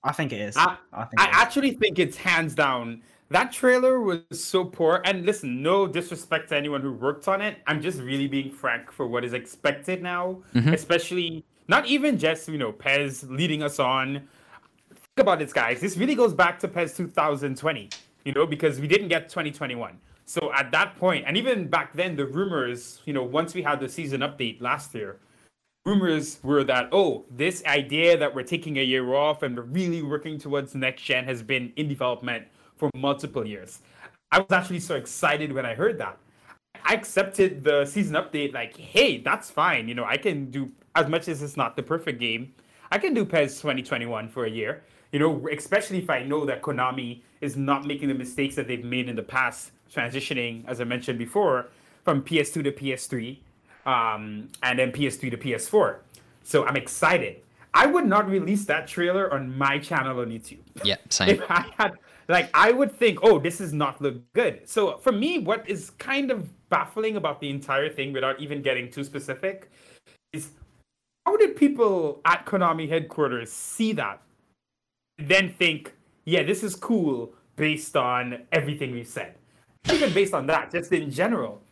I think it is. I, I think I it is. actually think it's hands down. That trailer was so poor. And listen, no disrespect to anyone who worked on it. I'm just really being frank for what is expected now, Mhm. especially not even just you know PES leading us on. Think about this, guys. This really goes back to PES 2020. You know, because we didn't get 2021. So at that point, and even back then, the rumors, you know, once we had the season update last year, rumors were that oh this idea that we're taking a year off and we're really working towards next gen has been in development for multiple years. I was actually so excited when i heard that. I accepted the season update like hey that's fine. You know i can do as much as it's not the perfect game. I can do pes 2021 for a year you know especially if i know that konami is not making the mistakes that they've made in the past transitioning as i mentioned before from ps2 to ps3 um, and then PS3 to PS4. So I'm excited. I would not release that trailer on my channel on YouTube. Yeah, *laughs* same. If I had, like, I would think, oh, this is not look good. So for me, what is kind of baffling about the entire thing, without even getting too specific, is how did people at Konami headquarters see that, then think, yeah, this is cool based on everything we've said? Not even based on that, just in general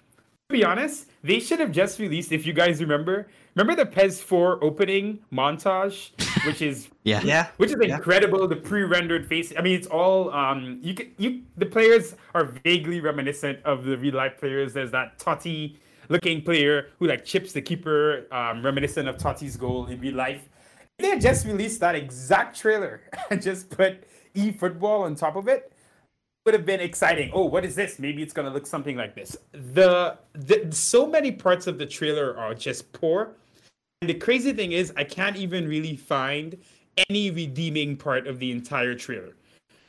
to be honest, they should have just released. If you guys remember, remember the PES 4 opening montage, which is *laughs* Yeah. yeah. which is Yeah. incredible. The pre-rendered face. I mean, it's all um. You can you the players are vaguely reminiscent of the real life players. There's that Totti looking player who like chips the keeper, um, reminiscent of Totti's goal in real life. They had just released that exact trailer *laughs* and just put e football on top of it would have been exciting. Oh, what is this? Maybe it's gonna look something like this. The, the so many parts of the trailer are just poor. And the crazy thing is, I can't even really find any redeeming part of the entire trailer.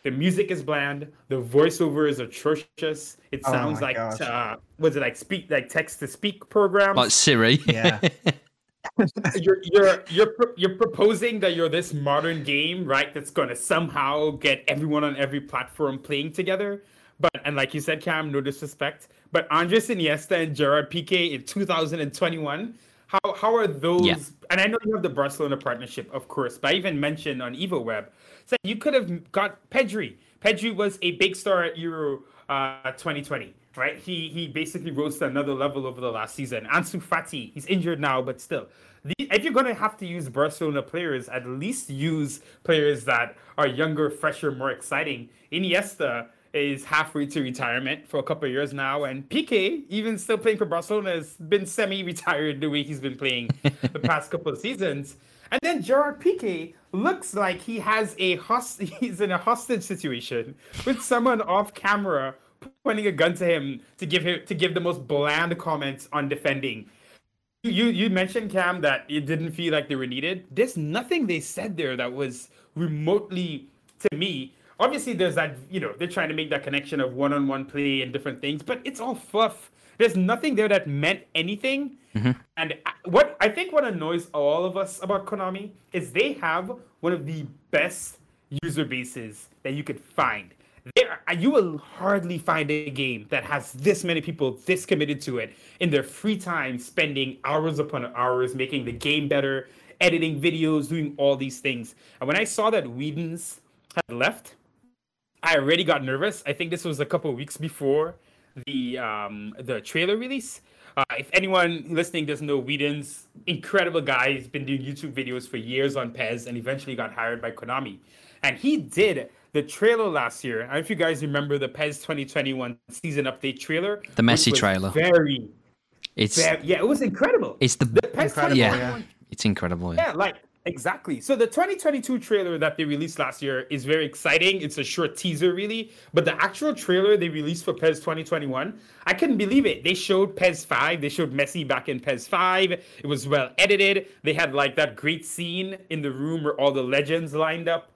The music is bland. The voiceover is atrocious. It Oh sounds my like uh, was it like speak like text to speak program? Like Siri. Yeah. *laughs* you're you're you're pro- you're proposing that you're this modern game, right? That's gonna somehow get everyone on every platform playing together. But and like you said, Cam, no disrespect, but Andres Iniesta and Gerard Piqué in 2021. How how are those? Yeah. And I know you have the Barcelona partnership, of course, but I even mentioned on EvoWeb said you could have got Pedri. Pedri was a big star at Euro uh, 2020 right? He he basically rose to another level over the last season. Ansu Fati, he's injured now, but still, the, if you're gonna have to use Barcelona players, at least use players that are younger, fresher, more exciting. Iniesta is halfway to retirement for a couple of years now, and Piqué, even still playing for Barcelona, has been semi-retired the way he's been playing the *laughs* past couple of seasons. And then Gerard Piqué looks like he has a host *laughs* he's in a hostage situation with someone off camera pointing a gun to him to give him to give the most bland comments on defending. You you mentioned Cam that it didn't feel like they were needed. There's nothing they said there that was remotely to me. Obviously, there's that you know they're trying to make that connection of one-on-one play and different things, but it's all fluff. There's nothing there that meant anything. Mm-hmm. And what I think what annoys all of us about Konami is they have one of the best user bases that you could find. There, you will hardly find a game that has this many people this committed to it in their free time, spending hours upon hours making the game better, editing videos, doing all these things. And when I saw that Whedon's had left, I already got nervous. I think this was a couple weeks before the um, the trailer release. Uh, if anyone listening doesn't know, Whedon's incredible guy. He's been doing YouTube videos for years on PES, and eventually got hired by Konami. And he did the trailer last year. I don't know if you guys remember the PES 2021 season update trailer. The Messi trailer. Very, It's very, yeah, it was incredible. it's the, the PES Incredible, yeah, 2021 it's incredible. Yeah. yeah, like exactly. So the 2022 trailer that they released last year is very exciting. It's a short teaser, really, but the actual trailer they released for PES 2021, I couldn't believe it. They showed PES 5. They showed Messi back in PES 5. It was well edited. They had like that great scene in the room where all the legends lined up.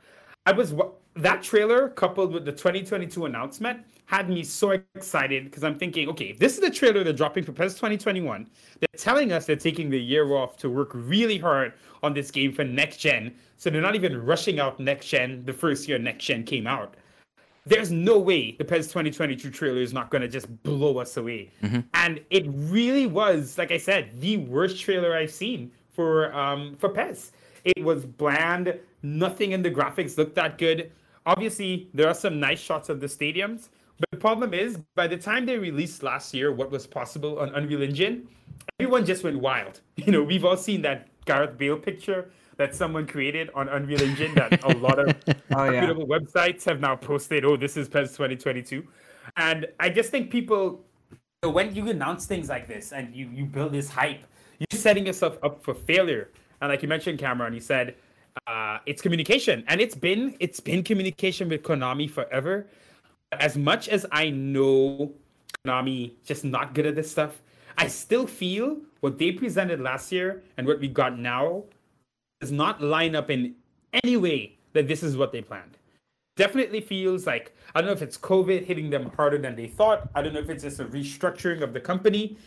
I was wa- that trailer coupled with the 2022 announcement had me so excited because I'm thinking, okay, if this is the trailer they're dropping for PES 2021, they're telling us they're taking the year off to work really hard on this game for next gen. So they're not even rushing out next gen the first year next gen came out. There's no way the PES 2022 trailer is not going to just blow us away. Mm-hmm. And it really was, like I said, the worst trailer I've seen for um, for PES. It was bland. Nothing in the graphics looked that good. Obviously, there are some nice shots of the stadiums, but the problem is, by the time they released last year what was possible on Unreal Engine, everyone just went wild. *laughs* You know, we've all seen that Gareth Bale picture that someone created on Unreal Engine that a lot of *laughs* oh, yeah. websites have now posted. Oh, this is PES 2022, and I just think people, when you announce things like this and you you build this hype, you're setting yourself up for failure. And like you mentioned, Cameron, you said uh, it's communication, and it's been it's been communication with Konami forever as much as I know Konami just not good at this stuff, I still feel what they presented last year and what we got now does not line up in any way that this is what they planned. Definitely feels like I don't know if it's COVID hitting them harder than they thought. I don't know if it's just a restructuring of the company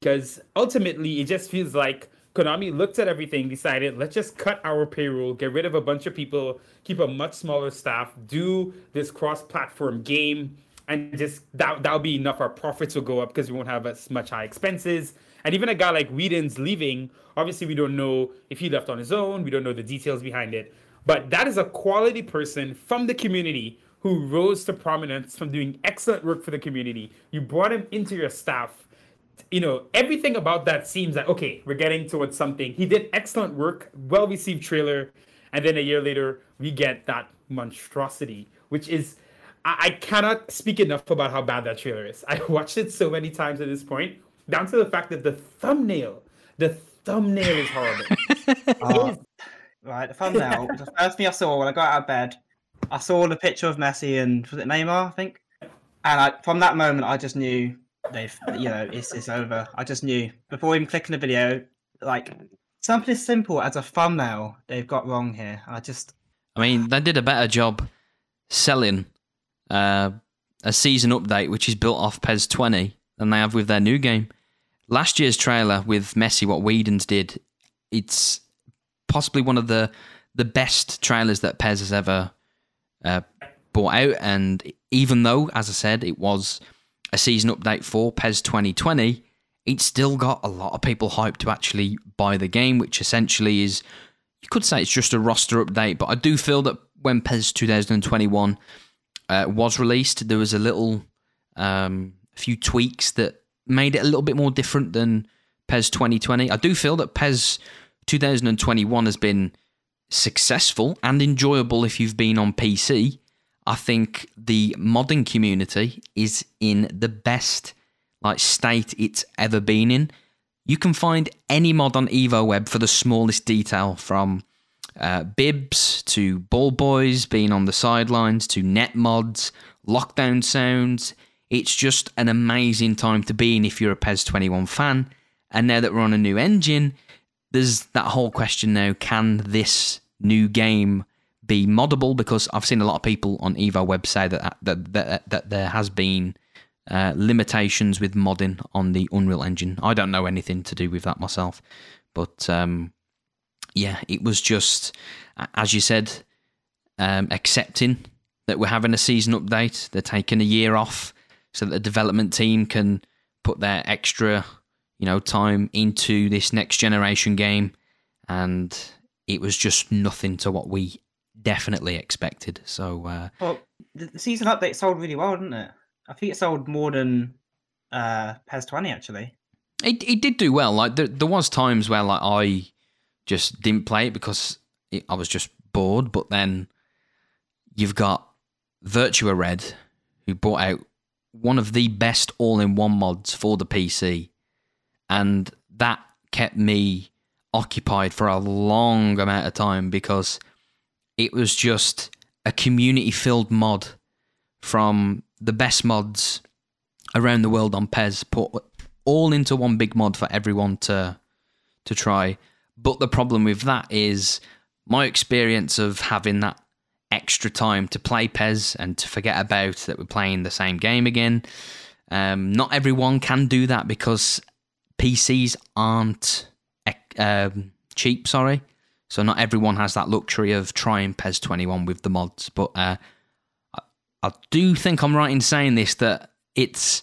because ultimately it just feels like Konami looked at everything, decided, let's just cut our payroll, get rid of a bunch of people, keep a much smaller staff, do this cross-platform game, and just that that'll be enough. Our profits will go up because we won't have as much high expenses. And even a guy like Whedon's leaving, obviously we don't know if he left on his own. We don't know the details behind it. But that is a quality person from the community who rose to prominence from doing excellent work for the community. You brought him into your staff you know, everything about that seems like okay, we're getting towards something. He did excellent work, well received trailer, and then a year later we get that monstrosity, which is I, I cannot speak enough about how bad that trailer is. *laughs* I watched it so many times at this point, down to the fact that the thumbnail, the thumbnail is horrible. *laughs* uh, right, the thumbnail. *laughs* the first thing I saw when I got out of bed, I saw the picture of Messi and was it Neymar, I think. And I, from that moment, I just knew they've you know it's it's over. I just knew before even clicking the video, like something as simple as a thumbnail they've got wrong here. I just, I mean, they did a better job selling uh, a season update which is built off PES 20 than they have with their new game. Last year's trailer with Messi, what Whedon's did, it's possibly one of the the best trailers that PES has ever uh, brought out. And even though, as I said, it was a season update for PES 2020, it's still got a lot of people hyped to actually buy the game, which essentially is, you could say it's just a roster update, but I do feel that when PES 2021 uh, was released, there was a little, um, few tweaks that made it a little bit more different than PES 2020. I do feel that PES 2021 has been successful and enjoyable if you've been on PC. I think the modding community is in the best like state it's ever been in. You can find any mod on EvoWeb for the smallest detail, from uh, bibs to ball boys being on the sidelines to net mods, lockdown sounds. It's just an amazing time to be in if you're a PES 21 fan. And now that we're on a new engine, there's that whole question now: Can this new game be moddable because I've seen a lot of people on EvoWeb say that that that, that there has been uh, limitations with modding on the Unreal Engine. I don't know anything to do with that myself, but um, yeah, it was just as you said, um, accepting that we're having a season update. They're taking a year off so that the development team can put their extra, you know, time into this next generation game, and it was just nothing to what we definitely expected. So, uh, well, the season update sold really well, didn't it? I think it sold more than uh, PES 20 actually. It it did do well. Like there, there was times where like I just didn't play it because it, I was just bored. But then you've got Virtua Red, who brought out one of the best all-in-one mods for the PC, and that kept me occupied for a long amount of time because it was just a community filled mod from the best mods around the world on PES, put all into one big mod for everyone to to try. But the problem with that is my experience of having that extra time to play PES and to forget about that we're playing the same game again. Um, not everyone can do that because PCs aren't um, cheap, sorry. So not everyone has that luxury of trying PES 21 with the mods. But uh, I, do think I'm right in saying this that it's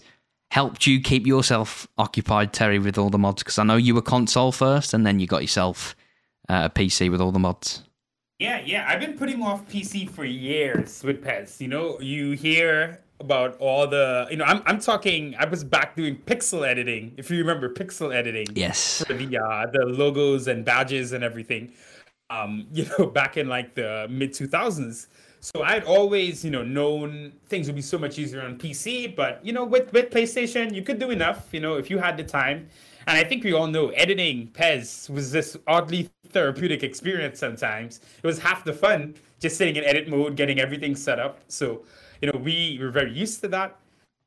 helped you keep yourself occupied, Terry, with all the mods? Because I know you were console first, and then you got yourself uh, a PC with all the mods. Yeah, yeah. I've been putting off PC for years with PES. You know, you hear about all the you know I'm, I'm talking i was back doing pixel editing if you remember pixel editing yes the uh, the logos and badges and everything um *laughs* you know back in like the mid 2000s so I'd always, you know, known things would be so much easier on PC, but you know, with with PlayStation, you could do enough, you know, if you had the time. And I think we all know editing PES was this oddly therapeutic experience sometimes. It was half the fun just sitting in edit mode, getting everything set up. So, you know, we were very used to that.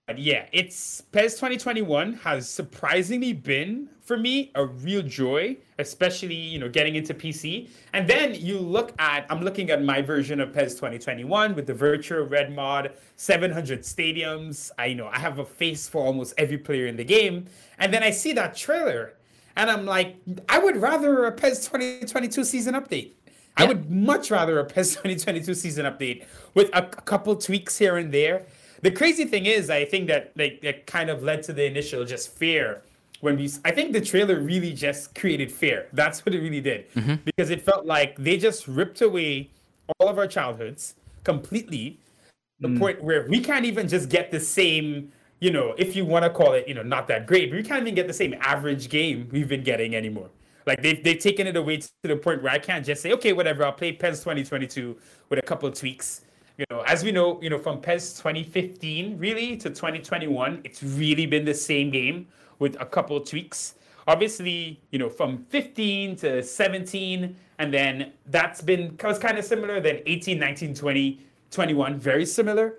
But yeah, it's PES 2021 has surprisingly been for me a real joy, especially you know getting into PC. And then you look at I'm looking at my version of PES 2021 with the Virtua Red mod, 700 stadiums. I you know I have a face for almost every player in the game, and then I see that trailer, and I'm like, I would rather a PES 2022 season update. I would much rather a PES 2022 season update with a, a couple tweaks here and there the crazy thing is, I think that like that kind of led to the initial just fear when we. I think the trailer really just created fear. That's what it really did mm-hmm. because it felt like they just ripped away all of our childhoods completely. The mm. point where we can't even just get the same, you know, if you want to call it, you know, not that great, but we can't even get the same average game we've been getting anymore. Like they've, they've taken it away to the point where I can't just say, okay, whatever, I'll play PES 2022 with a couple of tweaks you know, as we know, you know, from PES 2015 really to 2021, it's really been the same game with a couple tweaks. Obviously, you know, from 15 to 17, and then that's been was kind of similar. Then 18, 19, 20, 21, very similar.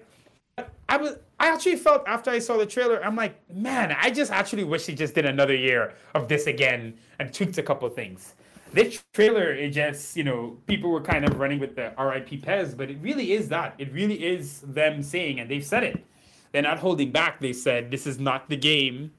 I was I actually felt after I saw the trailer, I'm like, man, I just actually wish they just did another year of this again and tweaked a couple things this trailer it just you know people were kind of running with the RIP PES, but it really is that. It really is them saying, and they've said it. They're not holding back. They said this is not the game,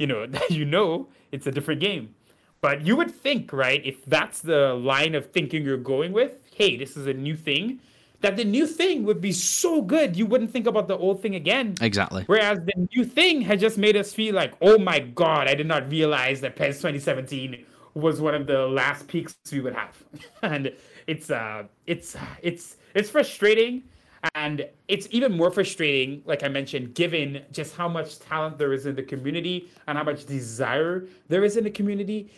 you know *laughs* that you know it's a different game. But you would think, right, if that's the line of thinking you're going with, hey, this is a new thing, that the new thing would be so good you wouldn't think about the old thing again. Exactly. Whereas the new thing had just made us feel like, oh my god, I did not realize that PES 2017 was one of the last peaks we would have, *laughs* and it's uh, it's it's it's frustrating, and it's even more frustrating, like I mentioned, given just how much talent there is in the community and how much desire there is in the community.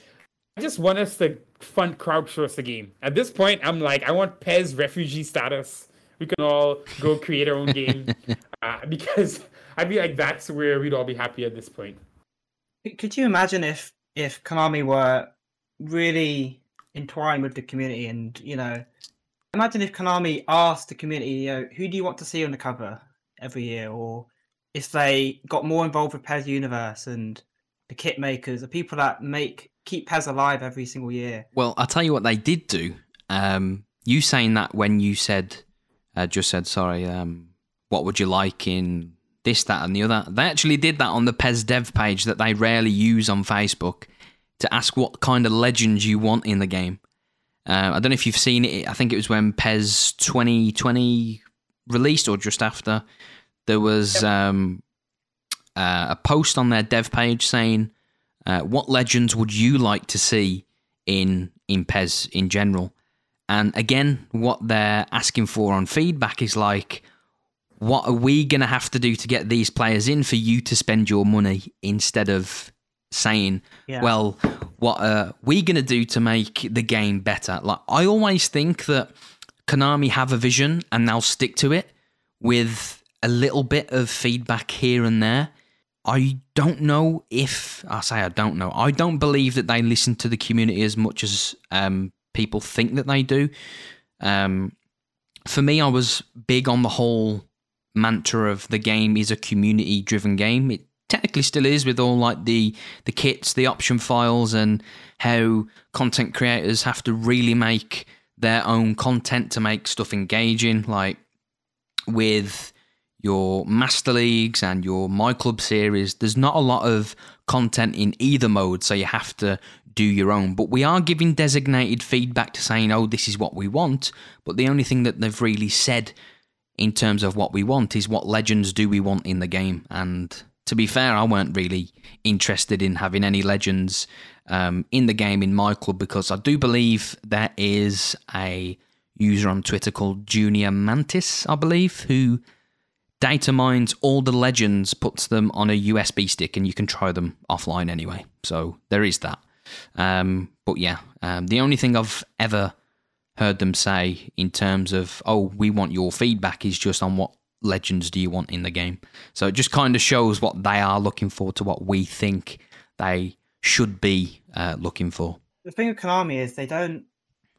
I just want us to fund crowdsource the game. At this point, I'm like, I want PES refugee status. We can all go create our own *laughs* game uh, because *laughs* I'd be like, that's where we'd all be happy at this point. Could you imagine if if Konami were really entwined with the community. And you know, imagine if Konami asked the community, you know, who do you want to see on the cover every year, or if they got more involved with PES Universe and the kit makers, the people that make keep PES alive every single year. Well, I'll tell you what they did do. Um, you saying that when you said, uh, just said, sorry, um, what would you like in this, that, and the other? They actually did that on the PES dev page that they rarely use on Facebook to ask what kind of legends you want in the game. Uh, I don't know if you've seen it. I think it was when PES 2020 released or just after. There was um, uh, a post on their dev page saying, uh, "What legends would you like to see in in PES in general?" And again, what they're asking for on feedback is like, "What are we gonna have to do to get these players in for you to spend your money instead of saying, yeah. well, what are we going to do to make the game better? Like, I always think that Konami have a vision and they'll stick to it with a little bit of feedback here and there. I don't know if I say I don't know. I don't believe that they listen to the community as much as um, people think that they do. Um, for me, I was big on the whole mantra of the game is a community driven game. It technically still is with all like the the kits, the option files, and how content creators have to really make their own content to make stuff engaging, like with your Master Leagues and your My Club series. There's not a lot of content in either mode, so you have to do your own. But we are giving designated feedback to saying, oh, this is what we want. But the only thing that they've really said in terms of what we want is what legends do we want in the game. And to be fair, I weren't really interested in having any legends um, in the game in my club because I do believe there is a user on Twitter called Junior Mantis, I believe, who data mines all the legends, puts them on a USB stick, and you can try them offline anyway. So there is that. Um, but yeah, um, the only thing I've ever heard them say in terms of, oh, we want your feedback is just on what legends do you want in the game. So it just kind of shows what they are looking for to what we think they should be uh, looking for. The thing with Konami is they don't.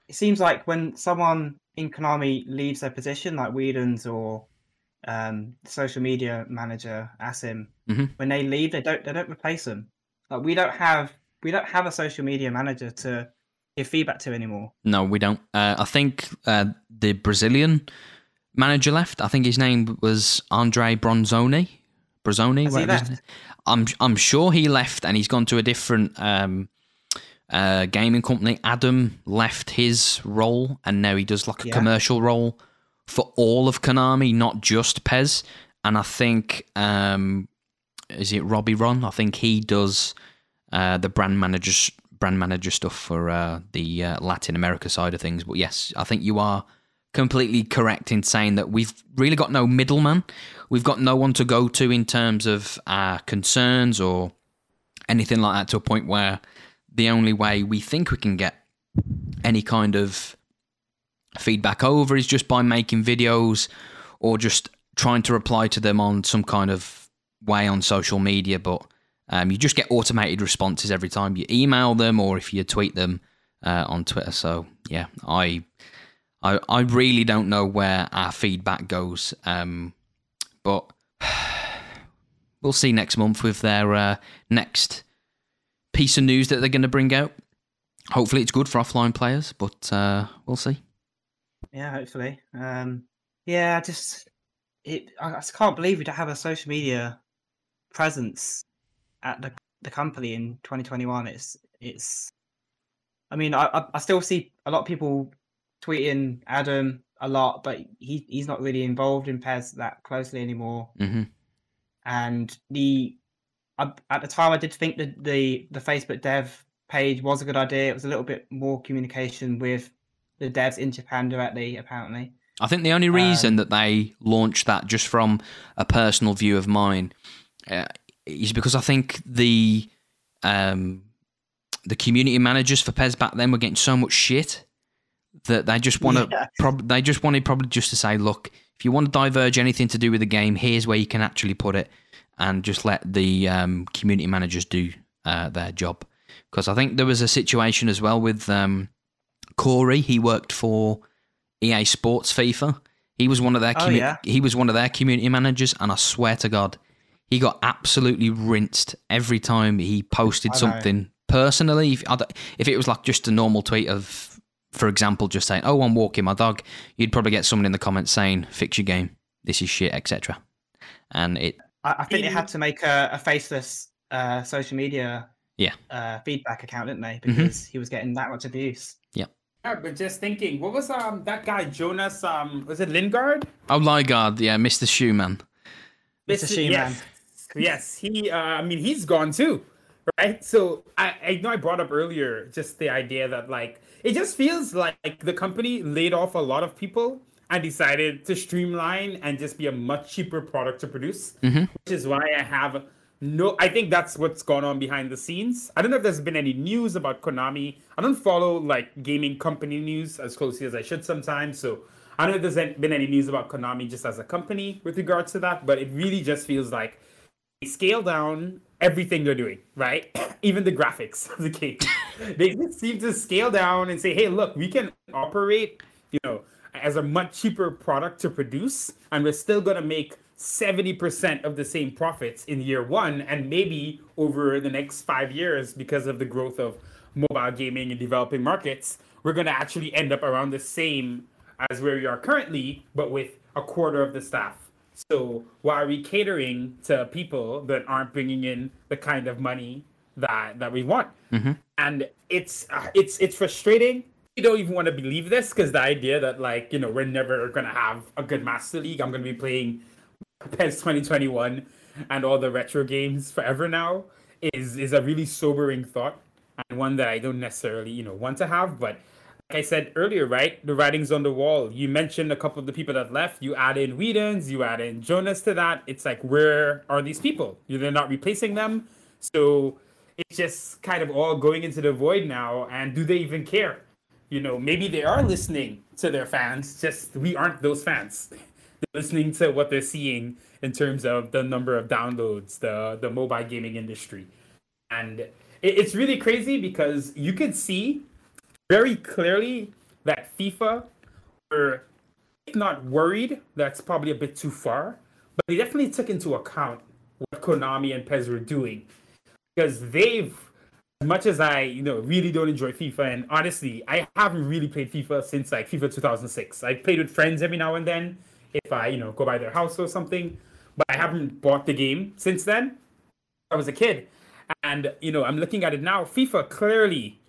It seems like when someone in Konami leaves their position, like Whedon's or um, social media manager Asim, mm-hmm. when they leave, they don't they don't replace them. Like we don't have we don't have a social media manager to give feedback to anymore. No, we don't. Uh, I think uh, the Brazilian manager left. I think his name was Andre Bronzoni. Bronzoni. I'm I'm sure he left and he's gone to a different um, uh, gaming company. Adam left his role and now he does like a yeah. commercial role for all of Konami, not just PES. And I think um, is it Robbie Ron? I think he does uh, the brand manager brand manager stuff for uh, the uh, Latin America side of things. But yes, I think you are completely correct in saying that we've really got no middleman. We've got no one to go to in terms of our concerns or anything like that to a point where the only way we think we can get any kind of feedback over is just by making videos or just trying to reply to them on some kind of way on social media. But um, you just get automated responses every time you email them or if you tweet them uh, on Twitter. So yeah, I, I, I really don't know where our feedback goes, um, but *sighs* we'll see next month with their uh, next piece of news that they're going to bring out. Hopefully, it's good for offline players, but uh, we'll see. Yeah, hopefully. Um, yeah, I just it. I just can't believe we don't have a social media presence at the the company in 2021. It's it's. I mean, I I still see a lot of people tweeting Adam a lot, but he he's not really involved in PES that closely anymore. Mm-hmm. And the at the time, I did think that the the Facebook dev page was a good idea. It was a little bit more communication with the devs in Japan directly, apparently. I think the only reason um, that they launched that, just from a personal view of mine, uh, is because I think the um, the community managers for PES back then were getting so much shit that they just want to yeah. prob- they just wanted probably just to say, look, if you want to diverge anything to do with the game, here's where you can actually put it, and just let the um, community managers do uh, their job. Because I think there was a situation as well with um, Corey. He worked for EA Sports FIFA. He was one of their commu- oh, yeah. he was one of their community managers, and I swear to God, he got absolutely rinsed every time he posted something. Personally, if, if it was like just a normal tweet of, for example, just saying, "Oh, I'm walking my dog," you'd probably get someone in the comments saying, "Fix your game. This is shit," etc. And it. I, I think they had to make a, a faceless uh, social media yeah uh, feedback account, didn't they? Mm-hmm. Because mm-hmm. he was getting that much abuse. Yeah. Yeah, but just thinking, what was um that guy Jonas um was it Lingard? Oh, Lingard, yeah, Mr. Shoeman. Mr. Shoeman. Yes, yes, he. Uh, I mean, he's gone too, right? So I, I know I brought up earlier just the idea that like it just feels like the company laid off a lot of people and decided to streamline and just be a much cheaper product to produce, mm-hmm. which is why I have no, I think that's what's gone on behind the scenes. I don't know if there's been any news about Konami. I don't follow like gaming company news as closely as I should sometimes. So I don't know if there's been any news about Konami just as a company with regards to that. But it really just feels like they scale down everything they're doing, right? *coughs* Even the graphics of the game. *laughs* they just seem to scale down and say, hey, look, we can operate, you know, as a much cheaper product to produce, and we're still gonna make 70% of the same profits in year one and maybe over the next five years because of the growth of mobile gaming and developing markets we're going to actually end up around the same as where we are currently but with a quarter of the staff so why are we catering to people that aren't bringing in the kind of money that that we want Mm-hmm. and it's uh, it's it's frustrating you don't even want to believe this because the idea that like you know we're never gonna have a good master league i'm gonna be playing PES 2021 and all the retro games forever now is is a really sobering thought and one that I don't necessarily you know want to have. But like I said earlier, right, the writing's on the wall. You mentioned a couple of the people that left. You add in Whedons, you add in Jonas to that. It's like where are these people? They're not replacing them, so it's just kind of all going into the void now. And do they even care? You know, maybe they are listening to their fans. Just we aren't those fans. *laughs* They're listening to what they're seeing in terms of the number of downloads, the the mobile gaming industry, and it's really crazy because you could see very clearly that FIFA were not worried. That's probably a bit too far, but they definitely took into account what Konami and PES were doing because they've as much as I, you know, really don't enjoy FIFA, and honestly, I haven't really played FIFA since like FIFA 2006. I played with friends every now and then, if I, you know, go by their house or something. But I haven't bought the game since then. I was a kid. And, you know, I'm looking at it now. FIFA clearly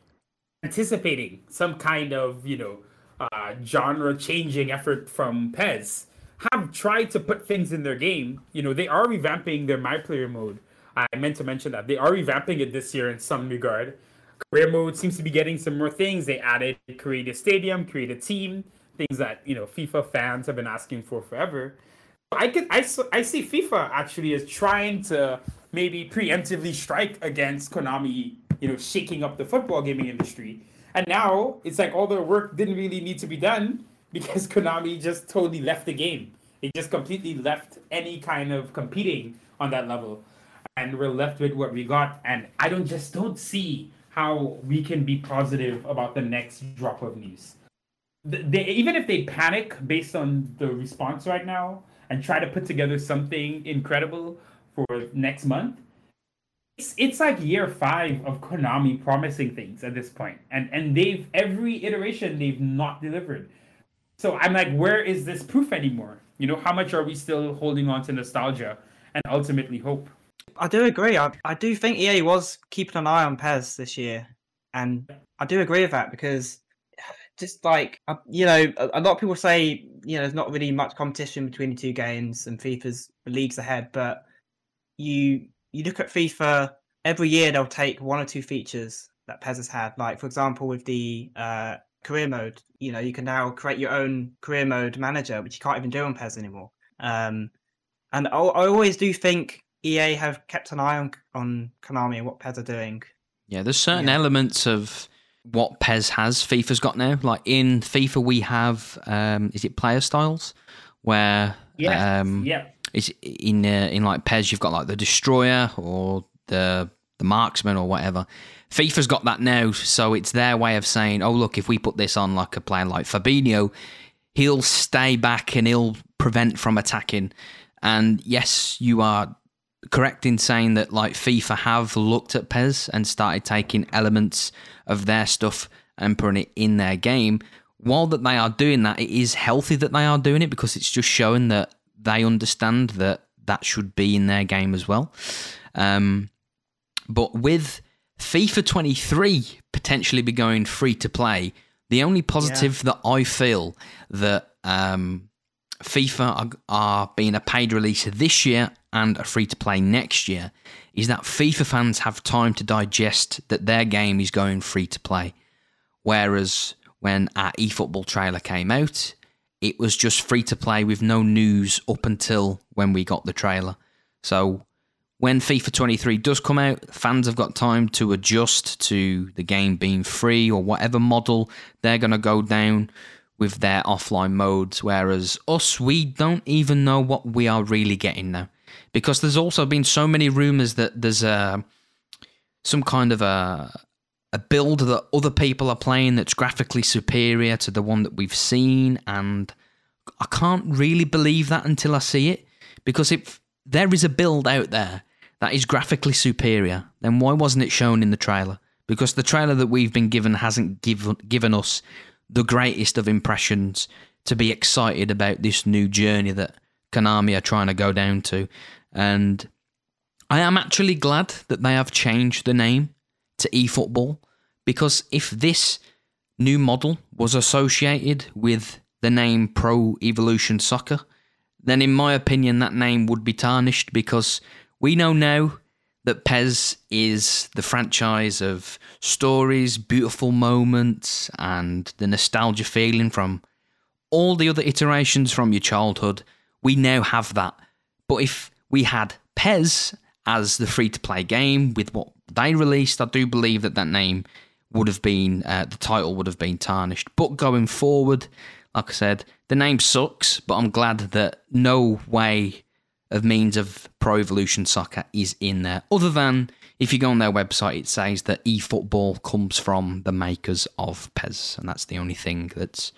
anticipating some kind of, you know, uh, genre changing effort from PES have tried to put things in their game. You know, they are revamping their My Player mode. I meant to mention that they are revamping it this year in some regard. Career mode seems to be getting some more things. They added create a stadium, create a team, things that you know FIFA fans have been asking for forever. I could I, I see FIFA actually as trying to maybe preemptively strike against Konami, you know, shaking up the football gaming industry. And now it's like all the work didn't really need to be done because *laughs* Konami just totally left the game. They just completely left any kind of competing on that level. And we're left with what we got. And I don't just don't see how we can be positive about the next drop of news they even if they panic based on the response right now and try to put together something incredible for next month it's it's like year five of konami promising things at this point and and they've every iteration they've not delivered so i'm like where is this proof anymore you know how much are we still holding on to nostalgia and ultimately hope I do agree. I, I do think EA was keeping an eye on PES this year, and I do agree with that because just like uh, you know, a, a, lot of people say you know there's not really much competition between the two games, and FIFA's leagues ahead. But you you look at FIFA every year, they'll take one or two features that PES has had. Like for example, with the uh, career mode, you know, you can now create your own career mode manager, which you can't even do on PES anymore. Um, and I, I always do think EA have kept an eye on on Konami and what PES are doing. Yeah, there's certain yeah. elements of what PES has, FIFA's got now. Like in FIFA, we have um, is it player styles where yeah, um, yeah. Is in uh, in like PES, you've got like the destroyer or the the marksman or whatever. FIFA's got that now, so it's their way of saying, oh look, if we put this on like a player like Fabinho, he'll stay back and he'll prevent from attacking. And yes, you are correct in saying that like FIFA have looked at PES and started taking elements of their stuff and putting it in their game. While that they are doing that, it is healthy that they are doing it because it's just showing that they understand that that should be in their game as well. Um, but with FIFA 23 potentially be going free to play, the only positive yeah. that I feel that um, FIFA are, are being a paid release this year and a free to play next year is that FIFA fans have time to digest that their game is going free to play. Whereas when our eFootball trailer came out, it was just free to play with no news up until when we got the trailer. So when FIFA 23 does come out, fans have got time to adjust to the game being free or whatever model they're going to go down with their offline modes. Whereas us, we don't even know what we are really getting now because there's also been so many rumors that there's a some kind of a a build that other people are playing that's graphically superior to the one that we've seen and I can't really believe that until I see it Because if there is a build out there that is graphically superior, then why wasn't it shown in the trailer? Because the trailer that we've been given hasn't given given us the greatest of impressions to be excited about this new journey that Konami are trying to go down to. And I am actually glad that they have changed the name to eFootball because if this new model was associated with the name Pro Evolution Soccer, then in my opinion, that name would be tarnished because we know now that PES is the franchise of stories, beautiful moments, and the nostalgia feeling from all the other iterations from your childhood. We now have that. But if we had PES as the free to play game with what they released, I do believe that that name would have been, uh, the title would have been tarnished. But going forward, like I said, the name sucks, but I'm glad that no way of means of Pro Evolution Soccer is in there. Other than if you go on their website, it says that eFootball comes from the makers of PES, and that's the only thing that's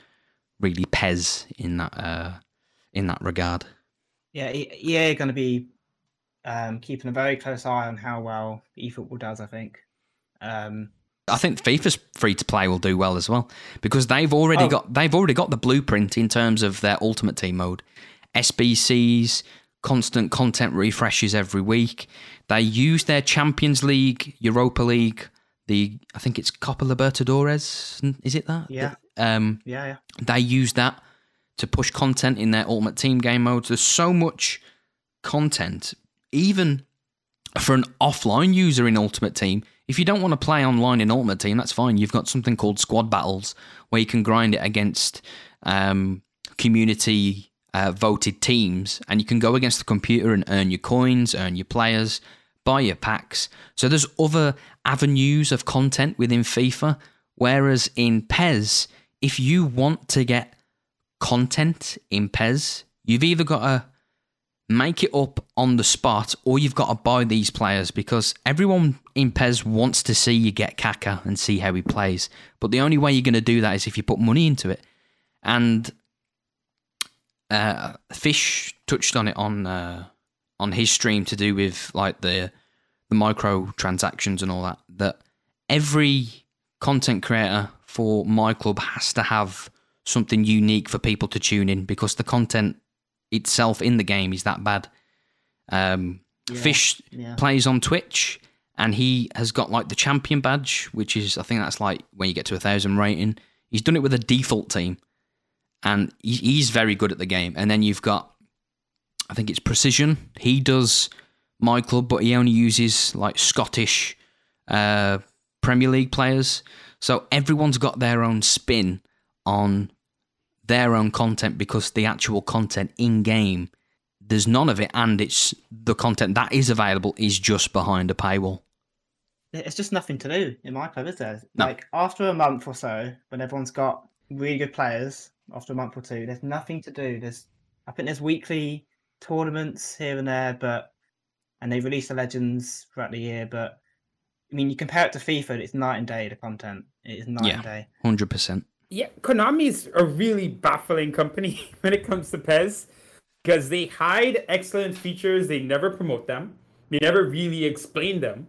really PES in that uh, in that regard. Yeah, EA are going to be um, keeping a very close eye on how well eFootball does. I think. Um, I think FIFA's free to play will do well as well because they've already oh. got they've already got the blueprint in terms of their Ultimate Team mode, SBCs, constant content refreshes every week. They use their Champions League, Europa League, the I think it's Copa Libertadores. Is it that? Yeah. Um, yeah, yeah. They use that to push content in their Ultimate Team game modes. There's so much content, even for an offline user in Ultimate Team if you don't want to play online in Ultimate Team, that's fine. You've got something called Squad Battles where you can grind it against um, community uh, voted teams, and you can go against the computer and earn your coins, earn your players, buy your packs. So there's other avenues of content within FIFA. Whereas in PES, if you want to get content in PES, you've either got to make it up on the spot, or you've got to buy these players because everyone in PES wants to see you get Kaka and see how he plays. But the only way you're going to do that is if you put money into it. And uh, Fish touched on it on uh, on his stream to do with like the the micro transactions and all that. That every content creator for my club has to have something unique for people to tune in because the content itself in the game is that bad. Um, yeah, Fish yeah. plays on Twitch and he has got like the champion badge, which is I think that's like when you get to a thousand rating. He's done it with a default team, and he's very good at the game. And then you've got, I think it's precision. He does my club, but he only uses like Scottish uh, Premier League players. So everyone's got their own spin on their own content because the actual content in game there's none of it and it's the content that is available is just behind a paywall. It's just nothing to do in my club is there? No. like after a month or so when everyone's got really good players after a month or two there's nothing to do. There's i think there's weekly tournaments here and there but and they release the legends throughout the year but i mean you compare it to fifa it's night and day the content. It is night yeah, and day. 100% yeah, Konami's a really baffling company *laughs* when it comes to PES because they hide excellent features, they never promote them, they never really explain them.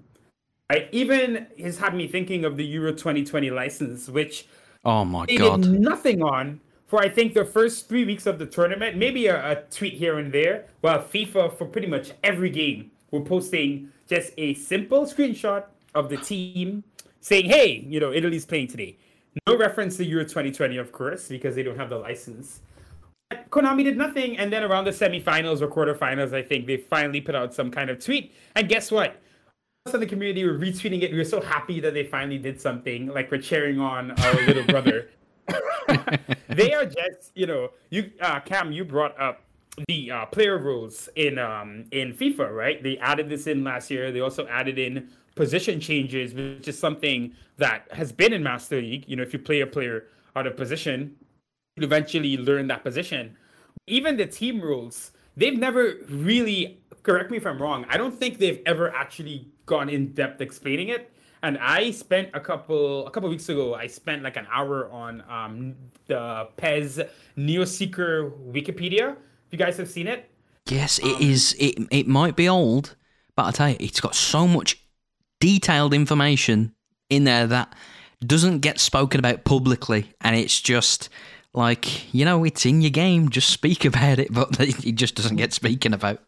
I even has had me thinking of the Euro 2020 license, which oh my they god, did nothing on for I think the first three weeks of the tournament, maybe a, a tweet here and there. While FIFA for pretty much every game were posting just a simple screenshot of the team saying, "Hey, you know, Italy's playing today." No reference to Euro 2020, of course, because they don't have the license. Konami did nothing, and then around the semifinals or quarterfinals, I think they finally put out some kind of tweet. And guess what? Us in the community were retweeting it. We were so happy that they finally did something. Like we're cheering on our little *laughs* brother. *laughs* they are just, you know, you uh, Cam, you brought up the uh, player rules in um, in FIFA, right? They added this in last year. They also added in position changes, which is something that has been in Master League. You know, if you play a player out of position, you eventually learn that position. Even the team rules, they've never really, correct me if I'm wrong, I don't think they've ever actually gone in depth explaining it. And I spent a couple a couple weeks ago, I spent like an hour on um, the PES Neo Seeker Wikipedia. If you guys have seen it, Yes, it is. It it might be old, but I tell you, it's got so much detailed information in there that doesn't get spoken about publicly, and it's just like you know, it's in your game. Just speak about it, *laughs* but it just doesn't get speaking about.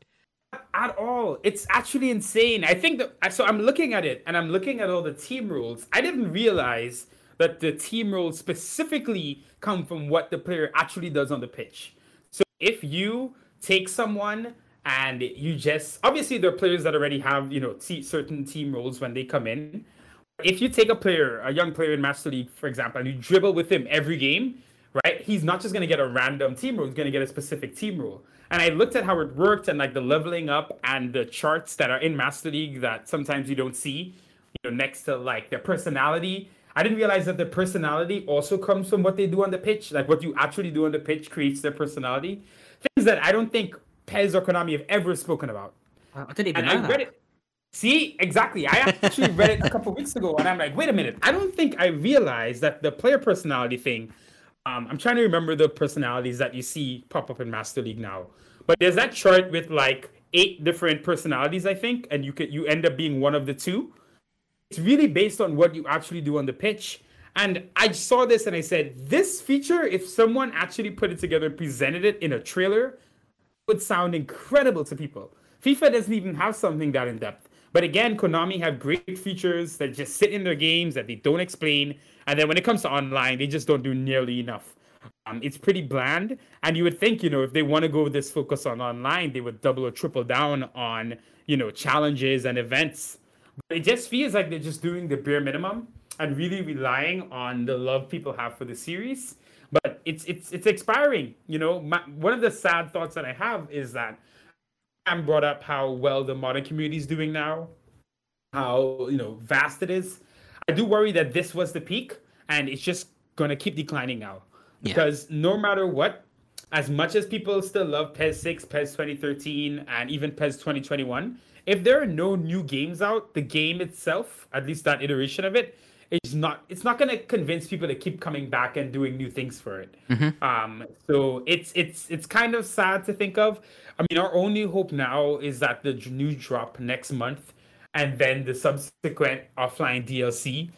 At all, it's actually insane. I think that so. I'm looking at it, and I'm looking at all the team rules. I didn't realize that the team rules specifically come from what the player actually does on the pitch. So if you take someone and you just obviously there are players that already have you know t- certain team roles when they come in. If you take a player, a young player in Master League, for example, and you dribble with him every game, right? He's not just going to get a random team role; he's going to get a specific team role. And I looked at how it worked and like the leveling up and the charts that are in Master League that sometimes you don't see, you know, next to like their personality. I didn't realize that their personality also comes from what they do on the pitch. Like what you actually do on the pitch creates their personality. Things that I don't think PES or Konami have ever spoken about. I didn't even and know I that. read it. See, exactly. I actually *laughs* read it a couple weeks ago, and I'm like, wait a minute. I don't think I realized that the player personality thing. Um, I'm trying to remember the personalities that you see pop up in Master League now, but there's that chart with like eight different personalities, I think, and you could you end up being one of the two. It's really based on what you actually do on the pitch. And I saw this and I said, this feature, if someone actually put it together and presented it in a trailer, would sound incredible to people. FIFA doesn't even have something that in depth. But again, Konami have great features that just sit in their games that they don't explain. And then when it comes to online, they just don't do nearly enough. Um, it's pretty bland. And you would think, you know, if they want to go this focus on online, they would double or triple down on, you know, challenges and events. But it just feels like they're just doing the bare minimum and really relying on the love people have for the series. But it's it's it's expiring. You know, my, one of the sad thoughts that I have is that Sam brought up how well the modern community is doing now, how you know vast it is. I do worry that this was the peak, and it's just gonna keep declining now. Yeah. Because no matter what, as much as people still love PES 6, PES 2013, and even PES 2021, if there are no new games out, the game itself, at least that iteration of it, is not it's not gonna convince people to keep coming back and doing new things for it. Um, so it's it's it's kind of sad to think of. I mean, our only hope now is that the new drop next month, and then the subsequent offline DLC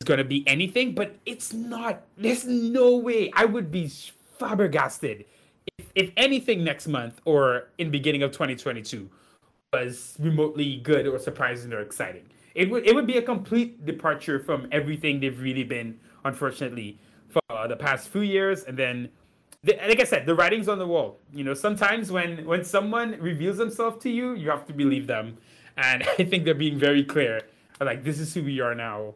is gonna be anything. But it's not. There's no way. I would be flabbergasted if, if anything next month or in beginning of 2022 was remotely good or surprising or exciting. It would it would be a complete departure from everything they've really been, unfortunately, for uh, the past few years. And then, the, like I said, the writing's on the wall. You know, sometimes when when someone reveals themselves to you, you have to believe them. And *laughs* I think they're being very clear. Like this is who we are now.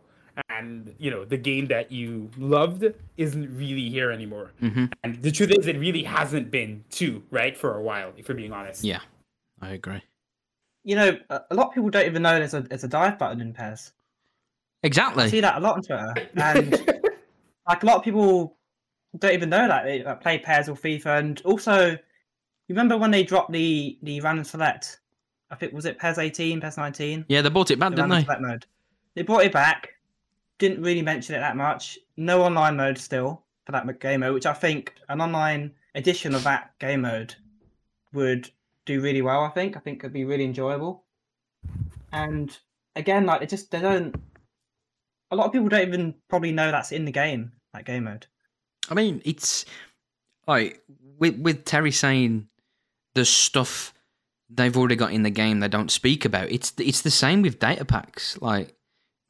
And you know the game that you loved isn't really here anymore. And the truth is, it really hasn't been too right for a while. If we're being honest. Yeah, I agree. You know, a lot of people don't even know there's a there's a dive button in PES. I see that a lot on Twitter, and *laughs* like a lot of people don't even know that they that play PES or FIFA. And also, you remember when they dropped the the random select? I think was it PES 18, PES 19, Yeah, they bought it back, the didn't random they? select mode. They brought it back. Didn't really mention it that much. No online mode still for that game mode, which I think an online edition of that game mode would do really well. I think. I think it'd be really enjoyable. And again, like it just they don't. A lot of people don't even probably know that's in the game. That game mode. I mean, it's like with with Terry saying the stuff they've already got in the game they don't speak about. It's it's the same with data packs. Like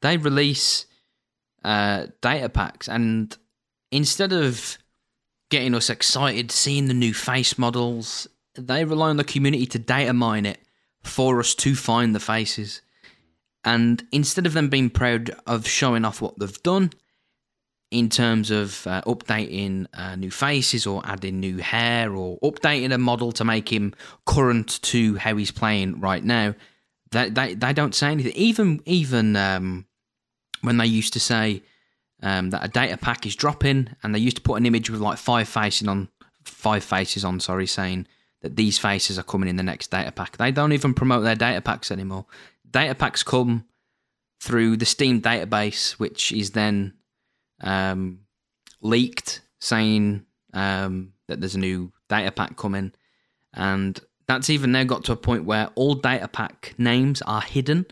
they release uh, data packs, and instead of getting us excited seeing the new face models, they rely on the community to data mine it for us to find the faces. And instead of them being proud of showing off what they've done, in terms of uh, updating uh, new faces or adding new hair or updating a model to make him current to how he's playing right now. They they, they don't say anything. Even even um, when they used to say um, that a data pack is dropping, and they used to put an image with like five faces on five faces on, sorry, saying these faces are coming in the next data pack. They don't even promote their data packs anymore. Data packs come through the Steam database, which is then um, leaked saying um, that there's a new data pack coming, and that's even now got to a point where all data pack names are hidden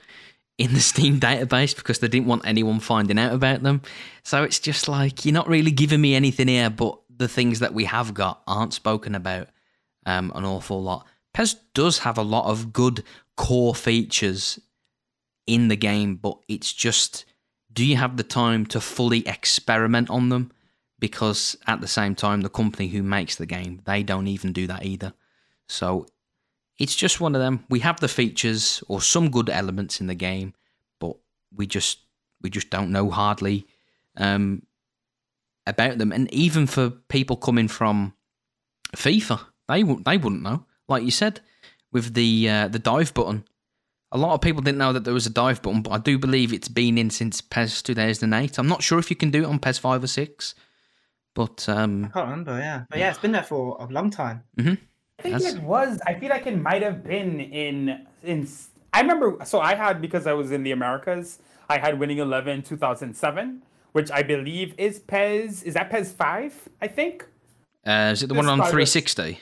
in the *laughs* Steam database because they didn't want anyone finding out about them. So it's just like you're not really giving me anything here, but the things that we have got aren't spoken about um, an awful lot. PES does have a lot of good core features in the game, but it's just do you have the time to fully experiment on them? Because at the same time, the company who makes the game, they don't even do that either. So it's just one of them. We have the features or some good elements in the game, but we just we just don't know hardly um, about them. And even for people coming from FIFA, they they wouldn't know. Like you said, with the uh, the dive button, a lot of people didn't know that there was a dive button, but I do believe it's been in since PES 2008. I'm not sure if you can do it on PES 5 or 6, but um, I can't remember. Yeah, but yeah, it's been there for a long time. Mm-hmm. I think That's... it was. I feel like it might have been in in. I remember. So I had because I was in the Americas. I had Winning Eleven 2007, which I believe is PES. Is that PES 5? I think. Uh, is it the one on 360?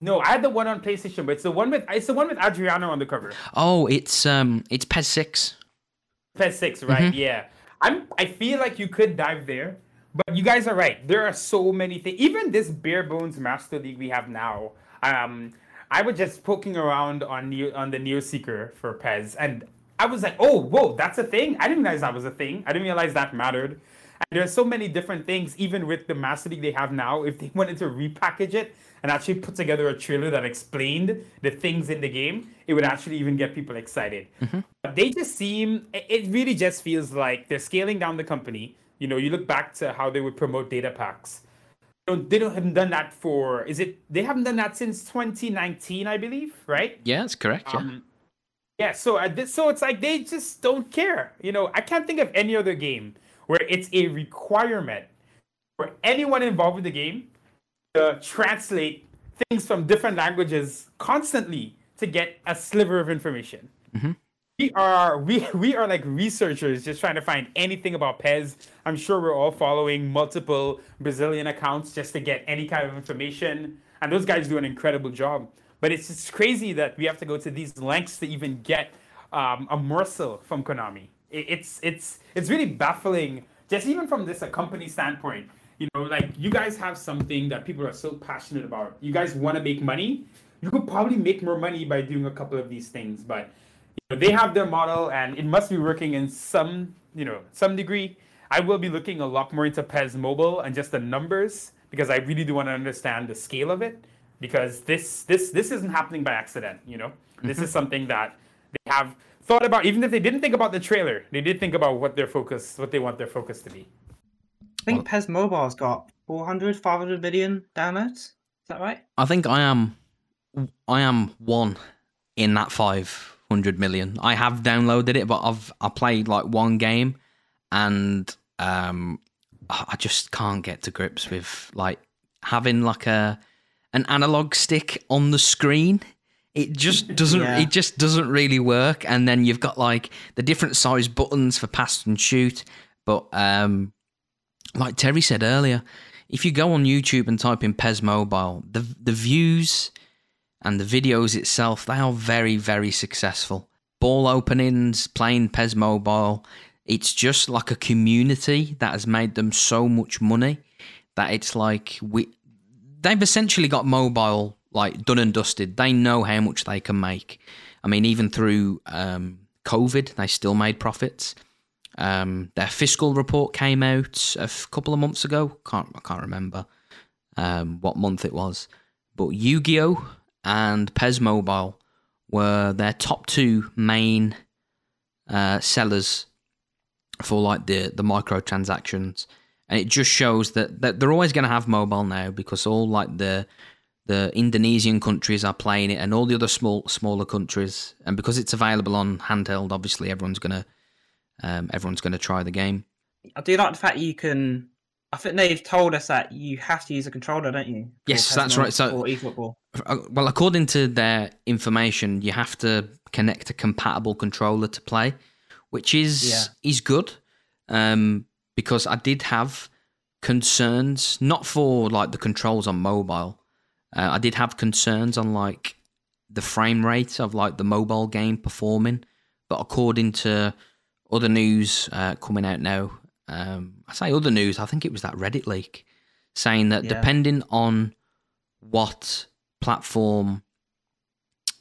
No, I had the one on PlayStation, but it's the one with it's the one with Adriano on the cover. Oh, it's um, it's PES six. PES six, right? Mm-hmm. Yeah. I'm. I feel like you could dive there, but you guys are right. There are so many things. Even this bare bones Master League we have now. Um, I was just poking around on Neo, on the Neoseeker for PES, and I was like, oh, whoa, that's a thing. I didn't realize that was a thing. I didn't realize that mattered. And there's so many different things, even with the Master League they have now. If they *laughs* wanted to repackage it, and actually put together a trailer that explained the things in the game, it would actually even get people excited. Mm-hmm. But they just seem, it really just feels like they're scaling down the company. You know, you look back to how they would promote data packs. You know, they don't haven't done that for is it they haven't done that since 2019 i believe right yeah that's correct yeah um, yeah so uh, this, so it's like they just don't care you know i can't think of any other game where it's a requirement for anyone involved with the game to translate things from different languages constantly to get a sliver of information. Mm-hmm. We are we we are like researchers just trying to find anything about PES. I'm sure we're all following multiple Brazilian accounts just to get any kind of information, and those guys do an incredible job. But it's just crazy that we have to go to these lengths to even get um, a morsel from Konami. it's it's it's really baffling, just even from this a company standpoint you know, like you guys have something that people are so passionate about. You guys want to make money. You could probably make more money by doing a couple of these things, but you know, they have their model, and it must be working in some, you know, some degree. I will be looking a lot more into PES Mobile and just the numbers because I really do want to understand the scale of it. Because this this this isn't happening by accident. You know, mm-hmm. this is something that they have thought about. Even if they didn't think about the trailer, they did think about what their focus, what they want their focus to be. I think PES Mobile's got 400, 500 million downloads. Is that right? I think I am. I am one in that 500 million. I have downloaded it, but I've I played like one game, and um, I just can't get to grips with like having like a an analog stick on the screen it just *laughs* doesn't yeah. it just doesn't really work and then you've got like the different size buttons for pass and shoot but um like Terry said earlier, if you go on YouTube and type in PES Mobile, the the views and the videos itself, they are very, very successful. Ball openings, playing PES Mobile, it's just like a community that has made them so much money that it's like we they've essentially got mobile like done and dusted. They know how much they can make. I mean, even through um, COVID, they still made profits. Um, their fiscal report came out a couple of months ago. Can't I can't remember um, what month it was, but Yu-Gi-Oh! and PES Mobile were their top two main uh, sellers for like the the microtransactions, and it just shows that, that they're always going to have mobile now because all like the the Indonesian countries are playing it, and all the other small smaller countries, and because it's available on handheld, obviously everyone's going to um, everyone's going to try the game. I do like the fact you can. I think they've told us that you have to use a controller, don't you? Yes, that's right. So, eFootball. Uh, well, according to their information, you have to connect a compatible controller to play, which is yeah. is good. Um, because I did have concerns, not for like the controls on mobile. Uh, I did have concerns on like the frame rate of like the mobile game performing, but according to other news uh, coming out now, um, I say other news. I think it was that Reddit leak saying that Yeah. depending on what platform.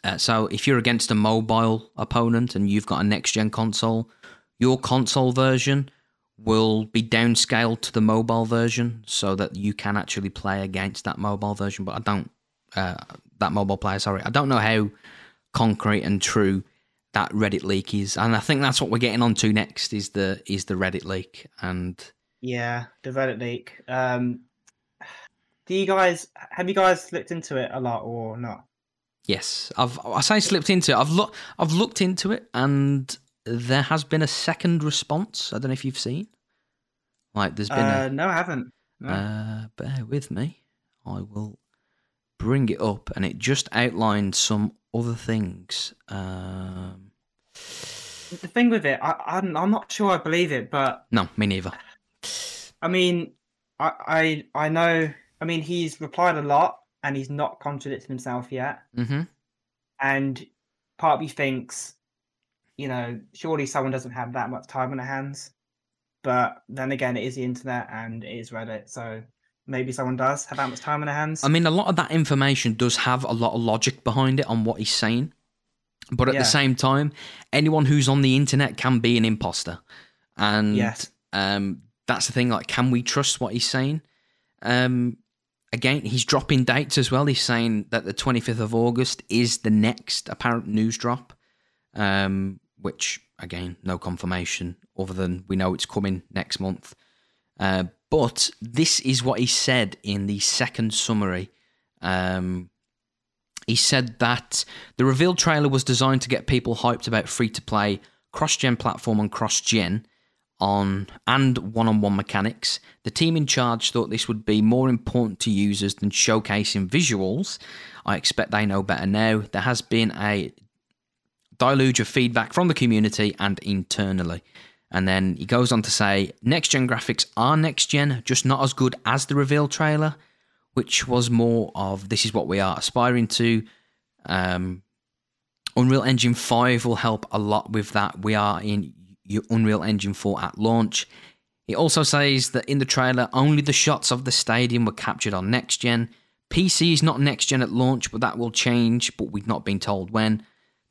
Uh, so if you're against a mobile opponent and you've got a next gen console, your console version will be downscaled to the mobile version so that you can actually play against that mobile version. But I don't uh, that mobile player. Sorry, I don't know how concrete and true that Reddit leak is, and I think that's what we're getting onto next is the is the Reddit leak. And Yeah, the Reddit leak. Um, do you guys have you guys looked into it a lot or not? yes, I've I say slipped into it. I've looked I've looked into it, and there has been a second response. I don't know if you've seen. Like there's been Uh, a no, I haven't. No. Uh, bear with me. I will bring it up, and it just outlined some other things. Um, the thing with it, I, I'm I'm not sure I believe it, but no, me neither. I mean, I I I know. I mean, he's replied a lot, and he's not contradicted himself yet. Mm-hmm. And part of me thinks, you know, surely someone doesn't have that much time on their hands. But then again, it is the internet and it is Reddit, so maybe someone does have that much time on their hands. I mean, a lot of that information does have a lot of logic behind it on what he's saying. But at Yeah. the same time, anyone who's on the internet can be an imposter. And Yes. um, that's the thing. Like, can we trust what he's saying? Um, again, he's dropping dates as well. He's saying that the 25th of August is the next apparent news drop, um, which, again, no confirmation other than we know it's coming next month. Uh, but this is what he said in the second summary. Um, he said that the reveal trailer was designed to get people hyped about free to play, cross gen platform, and cross gen on and one on one mechanics. The team in charge thought this would be more important to users than showcasing visuals. I expect they know better now. There has been a deluge of feedback from the community and internally. And then he goes on to say next gen graphics are next gen, just not as good as the reveal trailer, which was more of this is what we are aspiring to. Um, Unreal Engine 5 will help a lot with that. We are in Unreal Engine 4 at launch. It also says that in the trailer, only the shots of the stadium were captured on next gen. PC is not next gen at launch, but that will change, but we've not been told when.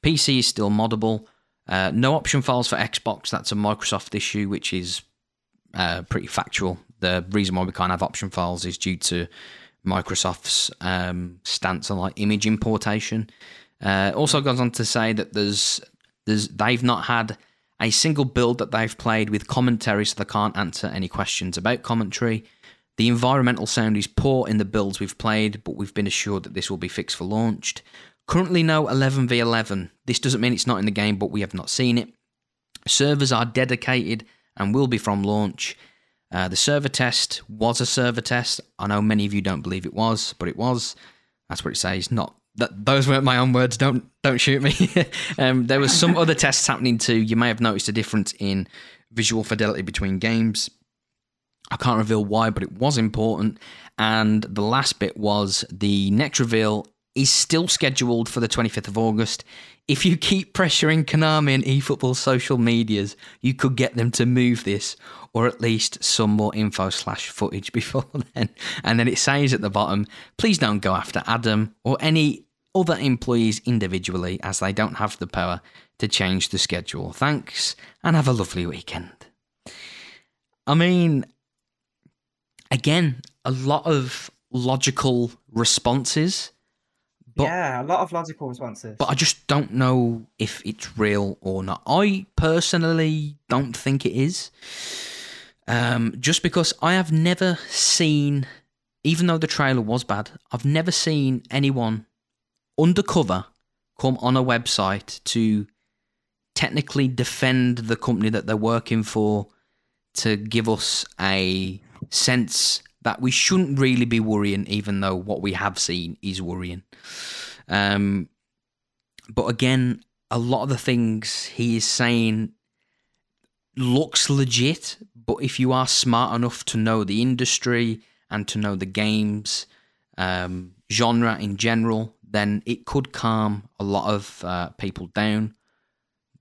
PC is still moddable. Uh, no option files for Xbox. That's a Microsoft issue, which is uh, pretty factual. The reason why we can't have option files is due to Microsoft's um, stance on like image importation. Uh, also goes on to say that there's there's they've not had a single build that they've played with commentary, so they can't answer any questions about commentary. The environmental sound is poor in the builds we've played, but we've been assured that this will be fixed for launched. Currently, no 11v11. This doesn't mean it's not in the game, but we have not seen it. Servers are dedicated and will be from launch. Uh, the server test was a server test. I know many of you don't believe it was, but it was. That's what it says. Not that those weren't my own words. Don't don't shoot me. *laughs* um, there was some other tests happening too. You may have noticed a difference in visual fidelity between games. I can't reveal why, but it was important. And the last bit was the next reveal is still scheduled for the 25th of August. If you keep pressuring Konami and eFootball's social medias, you could get them to move this, or at least some more info slash footage *laughs* before then. And then it says at the bottom, please don't go after Adam or any other employees individually, as they don't have the power to change the schedule. Thanks, and have a lovely weekend. I mean, again, a lot of logical responses, but yeah, a lot of logical responses. but I just don't know if it's real or not. I personally don't think it is. Um, just because I have never seen, even though the trailer was bad, I've never seen anyone undercover come on a website to technically defend the company that they're working for to give us a sense that we shouldn't really be worrying, even though what we have seen is worrying. Um, but again, a lot of the things he is saying looks legit, but if you are smart enough to know the industry and to know the games um, genre in general, then it could calm a lot of uh, people down.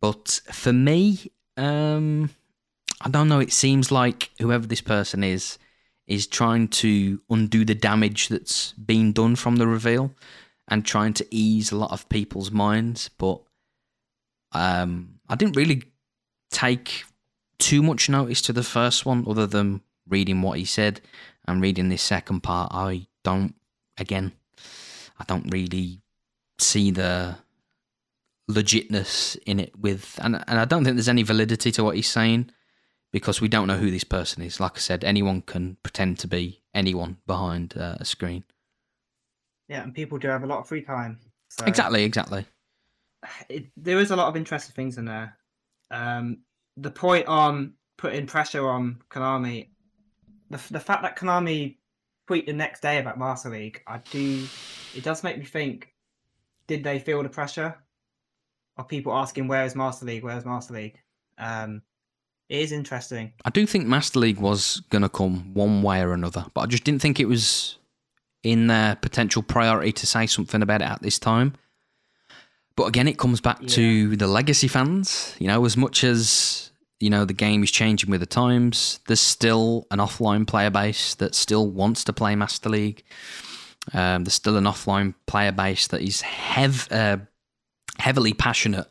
But for me, um, I don't know. It seems like whoever this person is is trying to undo the damage that's been done from the reveal and trying to ease a lot of people's minds. But um, I didn't really take too much notice to the first one, other than reading what he said and reading this second part. I don't, again, I don't really see the legitness in it with, and and I don't think there's any validity to what he's saying because we don't know who this person is. Like I said, anyone can pretend to be anyone behind uh, a screen. Yeah, and people do have a lot of free time. So Exactly, exactly. it, there is a lot of interesting things in there. Um, the point on putting pressure on Konami, the the fact that Konami tweet the next day about Master League, I do, it does make me think: Did they feel the pressure of people asking where is Master League? Where is Master League? Um, it is interesting. I do think Master League was going to come one way or another, but I just didn't think it was in their potential priority to say something about it at this time. But again, it comes back to the legacy fans. You know, as much as you know the game is changing with the times, there's still an offline player base that still wants to play Master League. Um, there's still an offline player base that is hev- uh, heavily passionate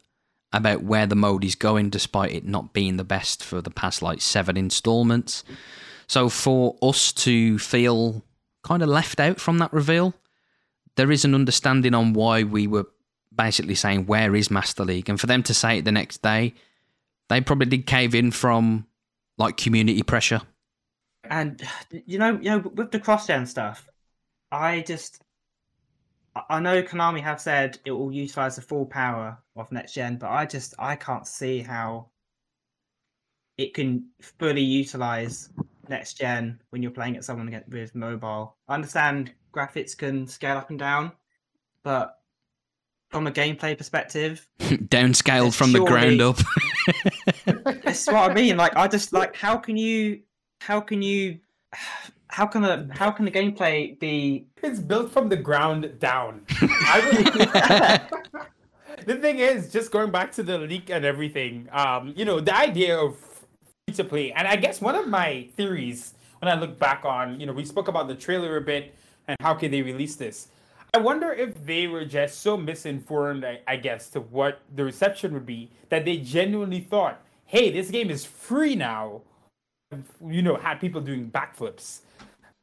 about where the mode is going, despite it not being the best for the past like seven installments. So for us to feel kind of left out from that reveal, there is an understanding on why we were basically saying where is Master League, and for them to say it the next day, they probably did cave in from like community pressure. And you know, you know, with the cross-gen stuff, I just I- know Konami have said it will utilize the full power of next gen, but I just I can't see how it can fully utilize next gen when you're playing at someone with mobile. I understand graphics can scale up and down, but from a gameplay perspective, *laughs* Downscaled from the ground up. *laughs* that's what I mean. Like I just like how can you how can you how can a how can the gameplay be It's built from the ground down. *laughs* *laughs* The thing is, just going back to the leak and everything, um, you know, the idea of free to play, and I guess one of my theories when I look back on, you know, we spoke about the trailer a bit and how could they release this. I wonder if they were just so misinformed, I, I guess, to what the reception would be that they genuinely thought, hey, this game is free now. You know, had people doing backflips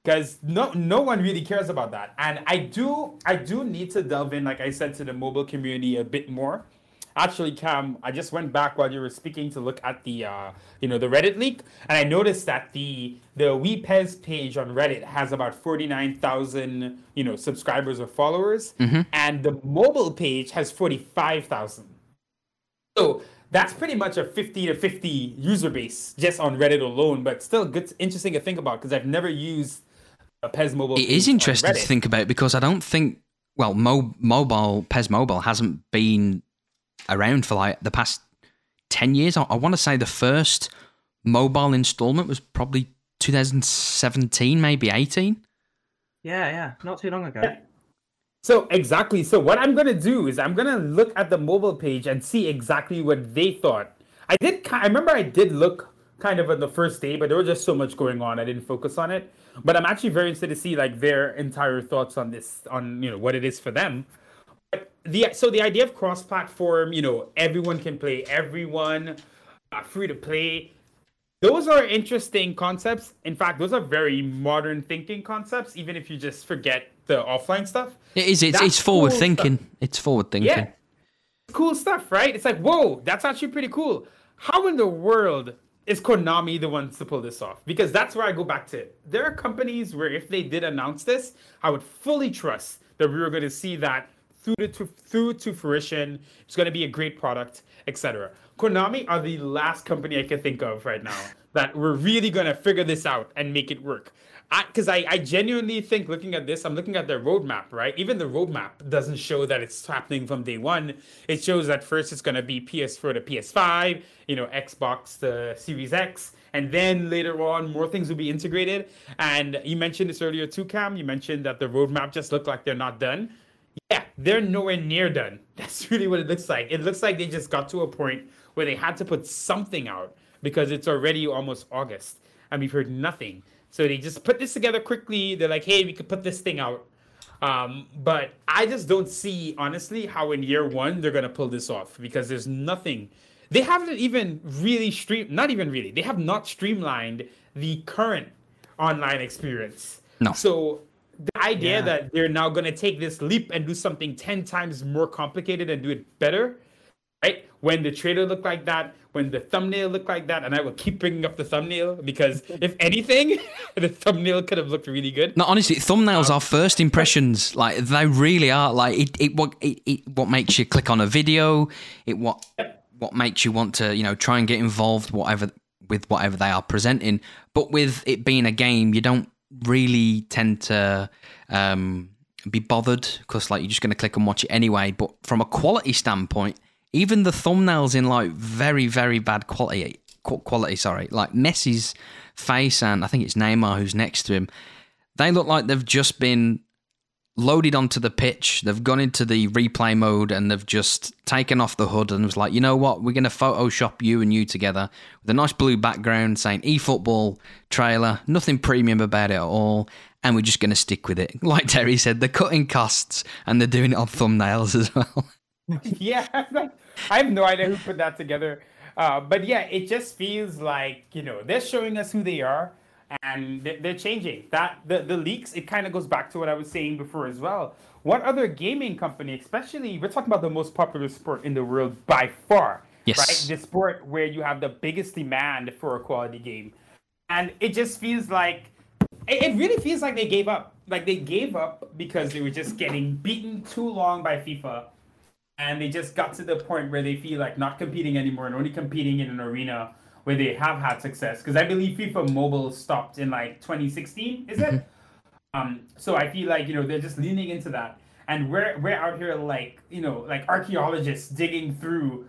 because no no one really cares about that. And i do i do need to delve in like i said to the mobile community a bit more. Actually cam i just went back while you were speaking to look at the uh you know the reddit leak and i noticed that the the WePES page on reddit has about 49000 you know subscribers or followers and the mobile page has 45000 so that's pretty much a 50 to 50 user base just on Reddit alone, but still good, interesting to think about because I've never used a PES mobile. It page is on interesting to think about because I don't think well, mo- mobile PES Mobile hasn't been around for like the past ten years. I, I want to say the first mobile installment was probably 2017, maybe 18. Yeah, yeah, not too long ago. So exactly. So what I'm gonna do is I'm gonna look at the mobile page and see exactly what they thought. I did. I remember I did look kind of on the first day, but there was just so much going on. I didn't focus on it. But I'm actually very interested to see like their entire thoughts on this, on you know what it is for them. But the so the idea of cross-platform, you know, everyone can play, everyone uh, free to play. Those are interesting concepts. In fact, those are very modern thinking concepts. Even if you just forget the offline stuff. It is. It's, it's forward cool thinking. It's forward thinking. Yeah. Cool stuff, right? It's like, whoa, that's actually pretty cool. How in the world is Konami the ones to pull this off? Because that's where I go back to it. There are companies where if they did announce this, I would fully trust that we were going to see that through to through to fruition. It's going to be a great product, etc. Konami are the last company I can think of right now that we're really going to figure this out and make it work because I, I, genuinely think looking at this, I'm looking at their roadmap, right? Even the roadmap doesn't show that it's happening from day one. It shows that first it's going to be PS4 to PS5, you know, Xbox to Series X, and then later on more things will be integrated. And you mentioned this earlier too, Cam. You mentioned that the roadmap just looked like they're not done. Yeah, they're nowhere near done. *laughs* That's really what it looks like. It looks like they just got to a point where they had to put something out because it's already almost August and we've heard nothing. So they just put this together quickly. They're like, hey, we could put this thing out. Um, but I just don't see, honestly, how in year one they're going to pull this off because there's nothing. They haven't even really stream, not even really, they have not streamlined the current online experience. No. So the idea Yeah. that they're now going to take this leap and do something 10 times more complicated and do it better when the trailer looked like that when the thumbnail looked like that and i will keep bringing up the thumbnail because if *laughs* anything *laughs* the thumbnail could have looked really good No, honestly, thumbnails are first impressions. Like they really are. Like it, it what it, it what makes you click on a video. It what what makes you want to you know try and get involved whatever with whatever they are presenting. But with it being a game, you don't really tend to um, be bothered because like you're just going to click and watch it anyway. But from a quality standpoint, even the thumbnails in like very very bad quality quality. Sorry, like Messi's face and I think it's Neymar who's next to him. They look like they've just been loaded onto the pitch. They've gone into the replay mode and they've just taken off the hood and was like, you know what? We're going to Photoshop you and you together with a nice blue background saying eFootball trailer. Nothing premium about it at all. And we're just going to stick with it. *laughs* Like Terry said, they're cutting costs and they're doing it on thumbnails as *laughs* well. *laughs* yeah *laughs* like, i have no idea who put that together. Uh, but yeah it just feels like you know they're showing us who they are and they're, they're changing. That the, the leaks it kind of goes back to what i was saying before as well. What other gaming company especially we're talking about the most popular sport in the world by far Yes. right? The sport where you have the biggest demand for a quality game. And it just feels like it, it really feels like they gave up. Like they gave up because they were just getting beaten too long by fifa and they just got to the point where they feel like not competing anymore and only competing in an arena where they have had success. Because I believe FIFA Mobile stopped in like 2016, is it? Um, so I feel like you know they're just leaning into that, and we're we're out here like you know like archaeologists digging through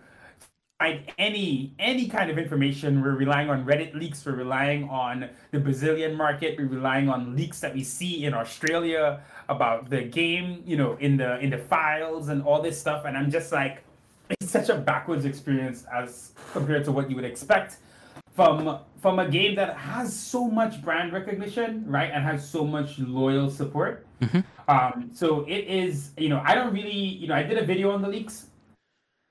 find any any kind of information. We're relying on Reddit leaks. We're relying on the Brazilian market. We're relying on leaks that we see in Australia about the game. You know, in the in the files and all this stuff. And I'm just like, it's such a backwards experience as compared to what you would expect from from a game that has so much brand recognition, right, and has so much loyal support. Um, so it is, you know, I don't really, you know, I did a video on the leaks.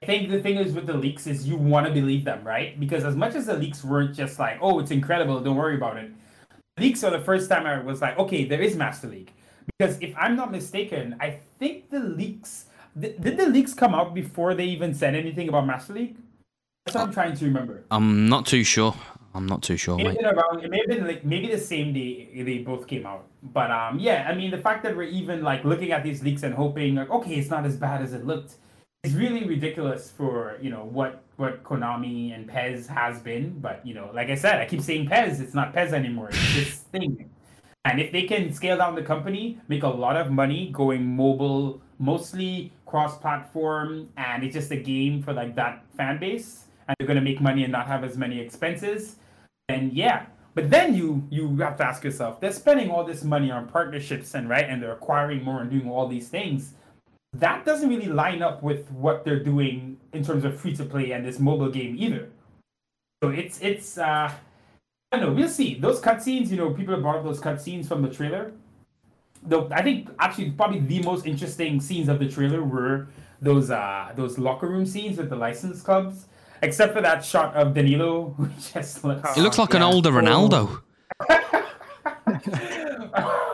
I think the thing is with the leaks is you want to believe them, right? Because as much as the leaks weren't just like, oh, it's incredible, don't worry about it. Leaks are the first time I was like, okay, there is Master League. Because if I'm not mistaken, I think the leaks did, did the leaks come out before they even said anything about Master League? That's what I'm trying to remember. I'm not too sure. I'm not too sure, mate. around. It may have been like maybe the same day they both came out. But um, yeah, I mean the fact that we're even like looking at these leaks and hoping like okay, it's not as bad as it looked, is really ridiculous for you know what what Konami and PES has been. But you know, like I said, I keep saying PES. It's not PES anymore. It's this *laughs* thing. And if they can scale down the company, make a lot of money going mobile, mostly cross-platform, and it's just a game for like that fan base, and they're gonna make money and not have as many expenses, then yeah. But then you you have to ask yourself, they're spending all this money on partnerships and right, and they're acquiring more and doing all these things. That doesn't really line up with what they're doing in terms of free to play and this mobile game either. So it's it's uh I don't know, we'll see. Those cutscenes, you know, people have brought up those cutscenes from the trailer. Though I think actually probably the most interesting scenes of the trailer were those uh those locker room scenes with the license clubs. Except for that shot of Danilo, *laughs* who just looks It looks like an older Ronaldo. *laughs* *laughs*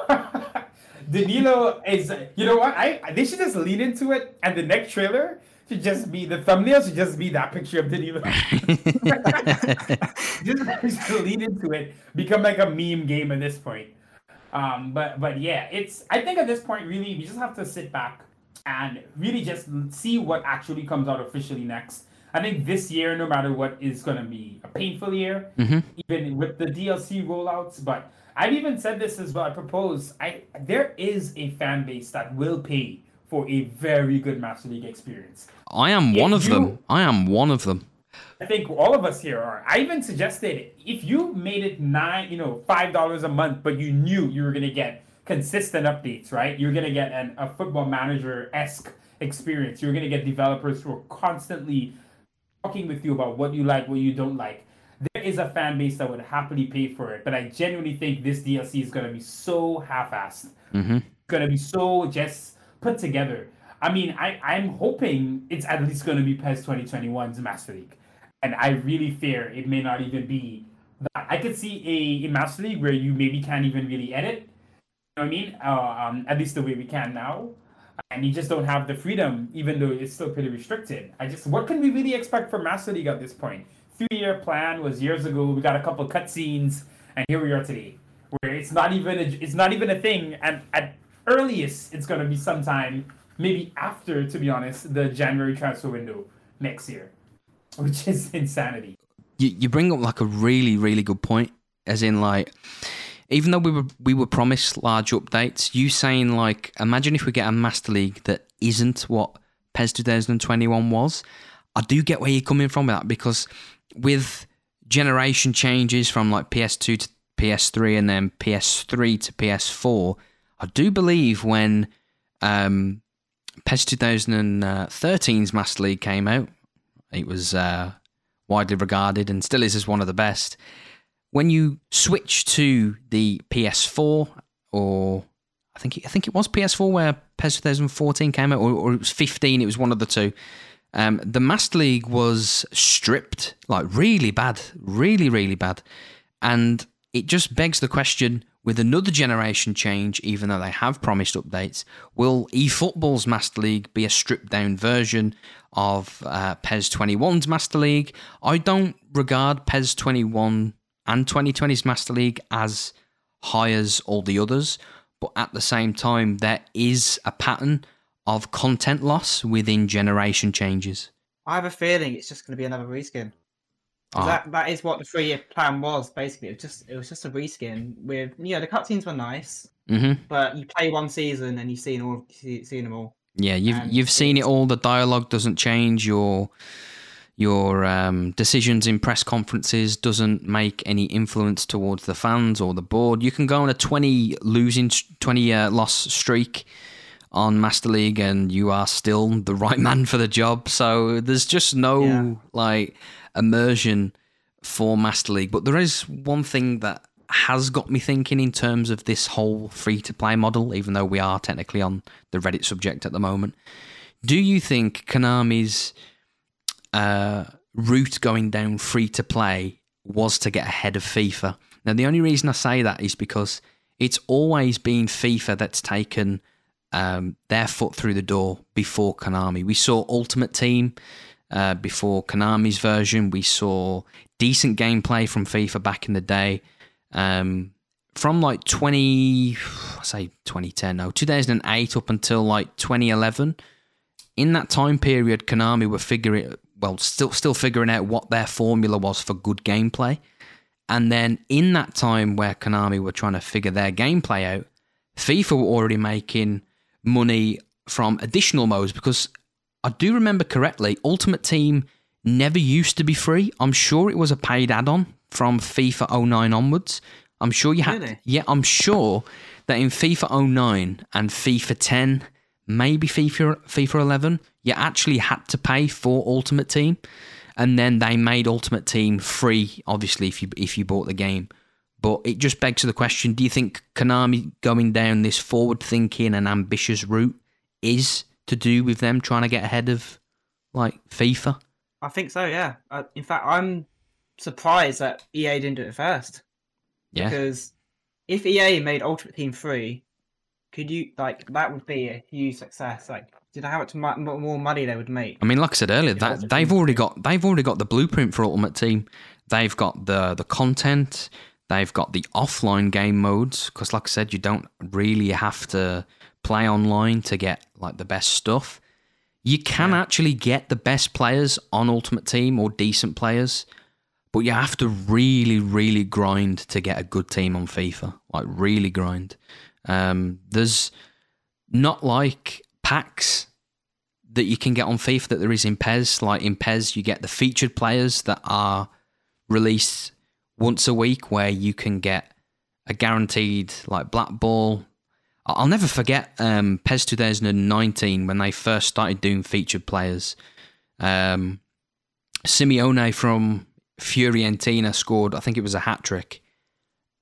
Danilo is you know what? I they should just lean into it and the next trailer should just be the thumbnail should just be that picture of Danilo. *laughs* *laughs* just, just lean into it, become like a meme game at this point. Um, but but yeah, it's I think at this point really we just have to sit back and really just see what actually comes out officially next. I think this year, no matter what, is going to be a painful year, even with the DLC rollouts. But I've even said this as well. I propose I there is a fan base that will pay for a very good Master League experience. I am one of you- them. I am one of them. I think all of us here are. I even suggested if you made it nine, you know, five dollars a month, but you knew you were gonna get consistent updates, right? You're gonna get an, a football manager esque experience. You're gonna get developers who are constantly talking with you about what you like, what you don't like. There is a fan base that would happily pay for it, but I genuinely think this DLC is gonna be so half-assed. Mm-hmm. Gonna be so just put together. I mean, I, I'm hoping it's at least gonna be PES 2021's Master League. And I really fear it may not even be that. I could see a, a Master League where you maybe can't even really edit. You know what I mean? Uh, um, at least the way we can now and you just don't have the freedom, even though it's still pretty restricted. I just, what can we really expect from Master League at this point? Three-year plan was years ago. We got a couple cutscenes, and here we are today, where it's not even a, it's not even a thing. And at earliest, it's gonna be sometime, maybe after, to be honest, the January transfer window next year, *laughs* which is insanity. You you bring up like a really really good point, as in like even though we were we were promised large updates, you saying like, imagine if we get a Master League that isn't what PES 2021 was. I do get where you're coming from with that because with generation changes from like PS2 to PS3 and then PS3 to PS4, I do believe when um, PES 2013's Master League came out, it was uh, widely regarded and still is as one of the best when you switch to the PS4 or I think it, I think it was PS4 where PES 2014 came out, or, or, it was 15. It was one of the two. Um, the Master League was stripped, like really bad, really really bad, and it just begs the question: with another generation change, even though they have promised updates, will eFootball's Master League be a stripped down version of uh, PES 21's Master League? I don't regard PES 21 and 2020's Master League as high as all the others, but at the same time, there is a pattern of content loss within generation changes. I have a feeling it's just going to be another reskin. Ah. That that is what the three year plan was. Basically, it was just it was just a reskin with yeah the cutscenes were nice, Mm-hmm. but you play one season and you've seen all see- seen them all. Yeah, you've And you've seen it all. The dialogue doesn't change. Your your um, decisions in press conferences doesn't make any influence towards the fans or the board. You can go on a twenty losing twenty uh, loss streak on Master League, and you are still the right man for the job. So there's just no Yeah. like immersion for Master League. But there is one thing that has got me thinking in terms of this whole free to play model, even though we are technically on the Reddit subject at the moment. Do you think Konami's uh, route going down free to play was to get ahead of FIFA? Now, the only reason I say that is because it's always been FIFA that's taken um, their foot through the door before Konami. We saw Ultimate Team uh, before Konami's version. We saw decent gameplay from FIFA back in the day. Um, from like 20, I say 2010, no, 2008 up until like 2011. In that time period, Konami were figuring, well, still still figuring out what their formula was for good gameplay. And then in that time where Konami were trying to figure their gameplay out, FIFA were already making money from additional modes because I do remember correctly, Ultimate Team never used to be free. I'm sure it was a paid add-on from FIFA 09 onwards. I'm sure you had Really? Yeah, I'm sure that in FIFA 09 and FIFA 10, maybe FIFA FIFA 11, you actually had to pay for Ultimate Team and then they made Ultimate Team free obviously if you if you bought the game. But it just begs the question: Do you think Konami going down this forward-thinking and ambitious route is to do with them trying to get ahead of like FIFA? I think so. Yeah. Uh, in fact, I'm surprised that EA didn't do it first Yeah, because if EA made Ultimate Team 3, could you like that would be a huge success. Like, do you know how much mo- mo- more money they would make? I mean, like I said earlier, that they've already got they've already got the blueprint for Ultimate Team. They've got the the content. They've got the offline game modes because, like I said, you don't really have to play online to get like the best stuff. You can Yeah. actually get the best players on Ultimate Team or decent players, but you have to really, really grind to get a good team on FIFA. Like really grind. Um, there's not like packs that you can get on FIFA that there is in PES. Like in PES, you get the featured players that are released once a week, where you can get a guaranteed like black ball, I'll never forget um, PES 2019 when they first started doing featured players. Um, Simeone from Fiorentina scored, I think it was a hat trick,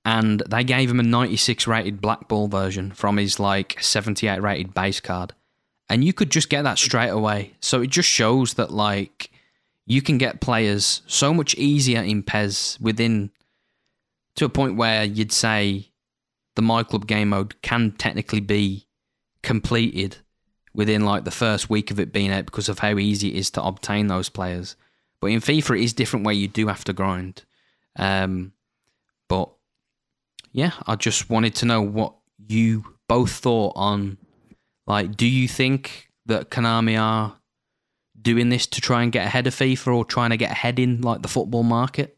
and they gave him a 96 rated black ball version from his like 78 rated base card, and you could just get that straight away. So it just shows that like you can get players so much easier in PES within to a point where you'd say the My Club game mode can technically be completed within like the first week of it being out because of how easy it is to obtain those players. But in FIFA, it is different where you do have to grind. Um, but yeah, I just wanted to know what you both thought on like, do you think that Konami are doing this to try and get ahead of FIFA or trying to get ahead in like the football market?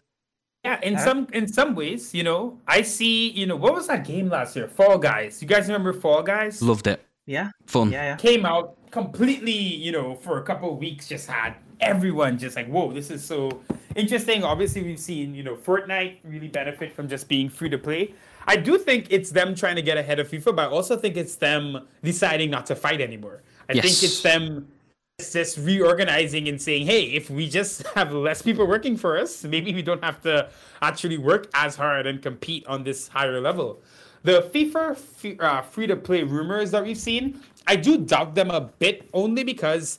Yeah, in Yeah. some in some ways, you know, I see. You know, what was that game last year? Fall Guys. You guys remember Fall Guys? Loved it. Yeah, Fun. yeah, yeah. Came out completely, you know, for a couple of weeks, just had everyone just like, whoa, this is so interesting. Obviously, we've seen, you know, Fortnite really benefit from just being free to play. I do think it's them trying to get ahead of FIFA, but I also think it's them deciding not to fight anymore. I think it's them it's just reorganizing and saying, hey, if we just *laughs* have less people working for us, maybe we don't have to actually work as hard and compete on this higher level. The FIFA uh, free to play rumors that we've seen, I do doubt them a bit only because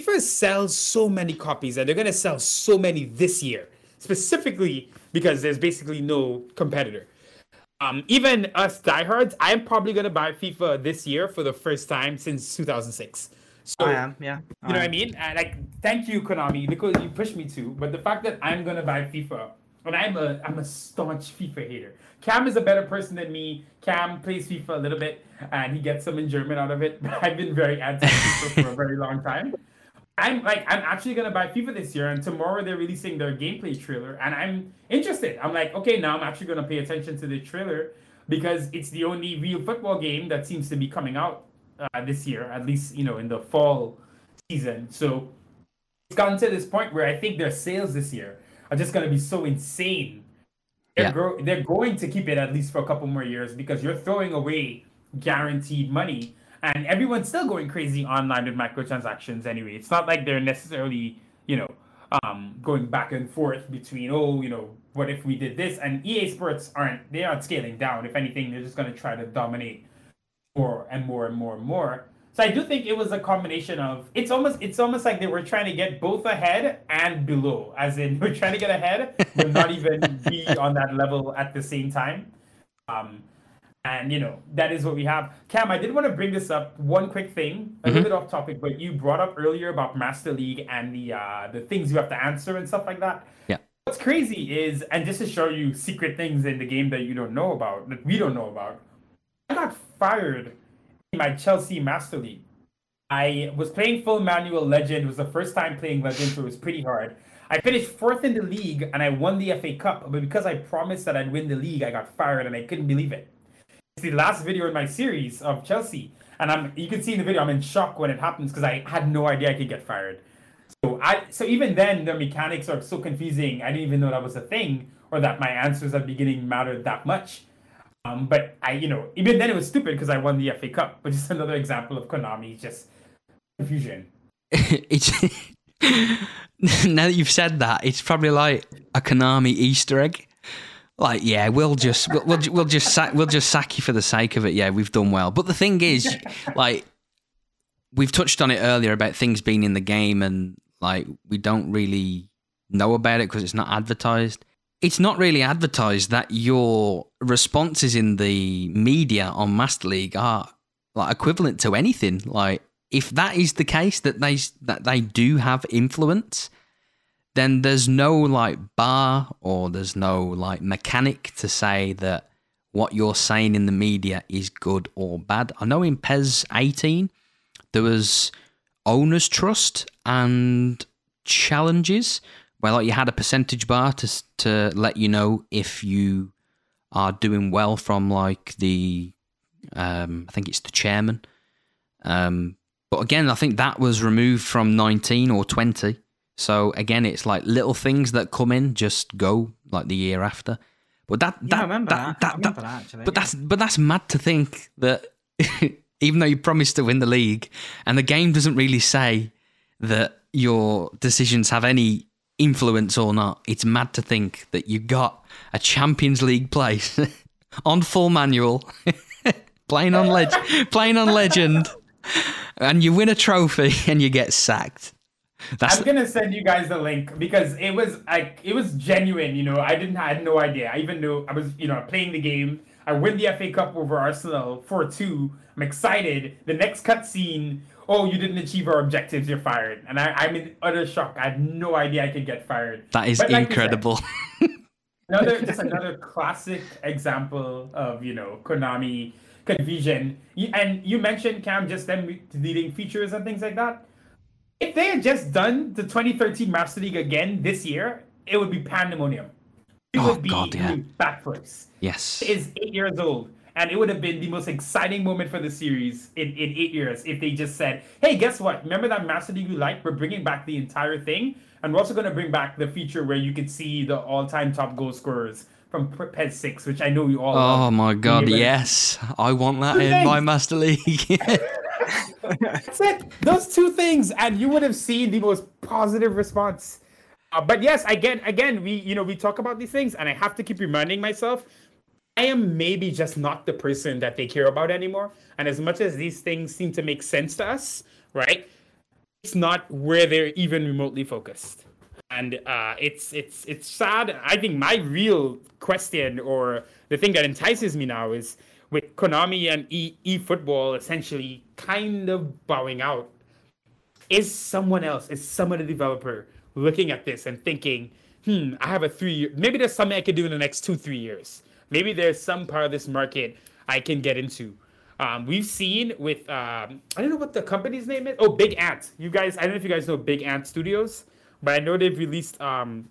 FIFA sells so many copies and they're going to sell so many this year, specifically because there's basically no competitor. Um, even us diehards, I'm probably going to buy FIFA this year for the first time since 2006. So, I am. Yeah, you know what I mean? And like, thank you, Konami, because you pushed me to. But the fact that I'm gonna buy FIFA, and I'm a I'm a staunch FIFA hater. Cam is a better person than me. Cam plays FIFA a little bit, and he gets some enjoyment out of it. But I've been very anti FIFA for a very long time. I'm like, I'm actually gonna buy FIFA this year, and tomorrow they're releasing their gameplay trailer, and I'm interested. I'm like, okay, now I'm actually gonna pay attention to the trailer because it's the only real football game that seems to be coming out uh, this year, at least you know in the fall season. So it's gotten to this point where I think their sales this year are just going to be so insane. They're, Yeah. gro- they're going to keep it at least for a couple more years because you're throwing away guaranteed money, and everyone's still going crazy online with microtransactions anyway. It's not like they're necessarily, you know, um, going back and forth between, oh, you know, what if we did this? And EA Sports aren't, they aren't scaling down. If anything, they're just going to try to dominate more and more and more and more. So I do think it was a combination of it's almost it's almost like they were trying to get both ahead and below, as in *laughs* we're trying to get ahead but not *laughs* even be on that level at the same time. Um, and you know that is what we have. Cam, I did want to bring this up. One quick thing, a little bit off topic, but you brought up earlier about Master League and the uh, the things you have to answer and stuff like that. Yeah. What's crazy is, and just to show you secret things in the game that you don't know about, that we don't know about, I got fired in my Chelsea Master League. I was playing full manual Legend. It was the first time playing Legend, so it was pretty hard. I finished fourth in the league and I won the FA Cup, but because I promised that I'd win the league, I got fired and I couldn't believe it. It's the last video in my series of Chelsea, and I'm you can see in the video I'm in shock when it happens because I had no idea I could get fired. So I so even then the mechanics are so confusing. I didn't even know that was a thing or that my answers at the beginning mattered that much. Um, but I, you know, even then it was stupid because I won the FA Cup. But just another example of Konami just confusion. *laughs* it's *laughs* now that you've said that, it's probably like a Konami Easter egg. Like, yeah, we'll just we'll we'll, we'll just sack we'll just sack you for the sake of it. Yeah, we've done well. But the thing is, *laughs* like, we've touched on it earlier about things being in the game, and like we don't really know about it because it's not advertised. It's not really advertised that your responses in the media on Master League are like equivalent to anything. Like, if that is the case that they that they do have influence, then there's no like bar or there's no like mechanic to say that what you're saying in the media is good or bad. I know in PES 18 there was owners trust and challenges where like you had a percentage bar to to let you know if you are doing well from like the um I think it's the chairman. Um but again, I think that was removed from 19 or 20. So again, it's like little things that come in just go like the year after. But that Yeah, that that. that, remember that, actually, but yeah. that's but that's mad to think that *laughs* even though you promised to win the league, and the game doesn't really say that your decisions have any influence or not. It's mad to think that you got a Champions League place *laughs* on full manual, *laughs* playing on leg- playing on legend, and you win a trophy and you get sacked. That's I'm gonna send you guys the link because it was like it was genuine. You know, I didn't I had no idea. I even knew I was you know playing the game. I win the FA Cup over Arsenal four two. I'm excited. The next cutscene. Oh, you didn't achieve our objectives. You're fired. And I, I'm in utter shock. I had no idea I could get fired. That is like incredible. Said, *laughs* another *laughs* just another classic example of you know Konami confusion. And you mentioned Cam just them deleting features and things like that if they had just done the 2013 Master League again this year, it would be pandemonium. It oh, would be God, yeah. backflips. Yes. It is eight years old. And it would have been the most exciting moment for the series in, in eight years if they just said, hey, guess what? Remember that Master League you liked? We're bringing back the entire thing. And we're also going to bring back the feature where you can see the all time top goal scorers from PES 6, which I know you all Oh, love. my God, yes. I want that in my Master League. *laughs* *laughs* That's it. Those two things, and you would have seen the most positive response. Uh, but yes, again, again, we you know we talk about these things, and I have to keep reminding myself, I am maybe just not the person that they care about anymore. And as much as these things seem to make sense to us, right? It's not where they're even remotely focused, and uh, it's it's it's sad. I think my real question or the thing that entices me now is with Konami and e eFootball essentially kind of bowing out, is someone else, is some other developer looking at this and thinking, hmm, I have a three year, maybe there's something I could do in the next two, three years. Maybe there's some part of this market I can get into. Um, we've seen with, um, I don't know what the company's name is. Oh, Big Ant. You guys, I don't know if you guys know Big Ant Studios, but I know they've released um,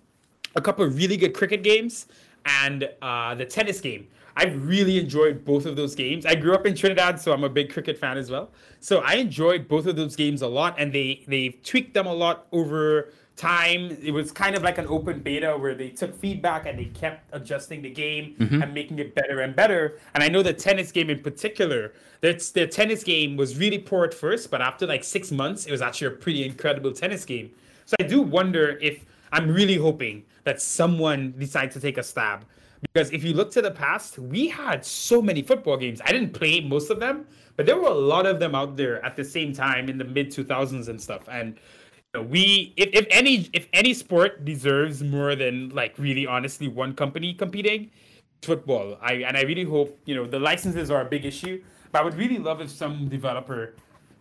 a couple of really good cricket games and uh, the tennis game. I've really enjoyed both of those games. I grew up in Trinidad, so I'm a big cricket fan as well. So I enjoyed both of those games a lot, and they they've tweaked them a lot over time. It was kind of like an open beta where they took feedback and they kept adjusting the game mm-hmm. and making it better and better. And I know the tennis game in particular, that's the tennis game was really poor at first, but after like six months, it was actually a pretty incredible tennis game. So I do wonder if I'm really hoping that someone decides to take a stab because if you look to the past, we had so many football games. I didn't play most of them, but there were a lot of them out there at the same time in the mid 2000s and stuff. And we, if, if any, if any sport deserves more than like really honestly one company competing, football. I and I really hope you know the licenses are a big issue, but I would really love if some developer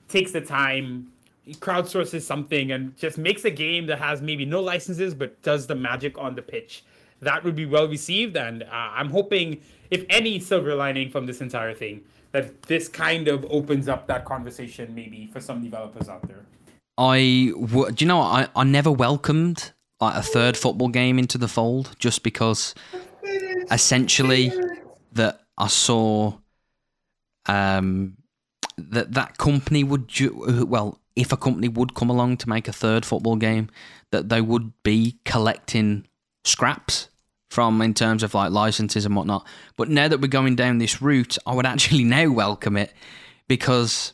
takes the time crowdsources something and just makes a game that has maybe no licenses but does the magic on the pitch that would be well received. And uh, I'm hoping, if any silver lining from this entire thing, that this kind of opens up that conversation maybe for some developers out there. I do you know I I never welcomed like a third football game into the fold just because essentially that I saw um that that company would ju- well if a company would come along to make a third football game that they would be collecting scraps from in terms of like licenses and whatnot. But now that we're going down this route, I would actually now welcome it because,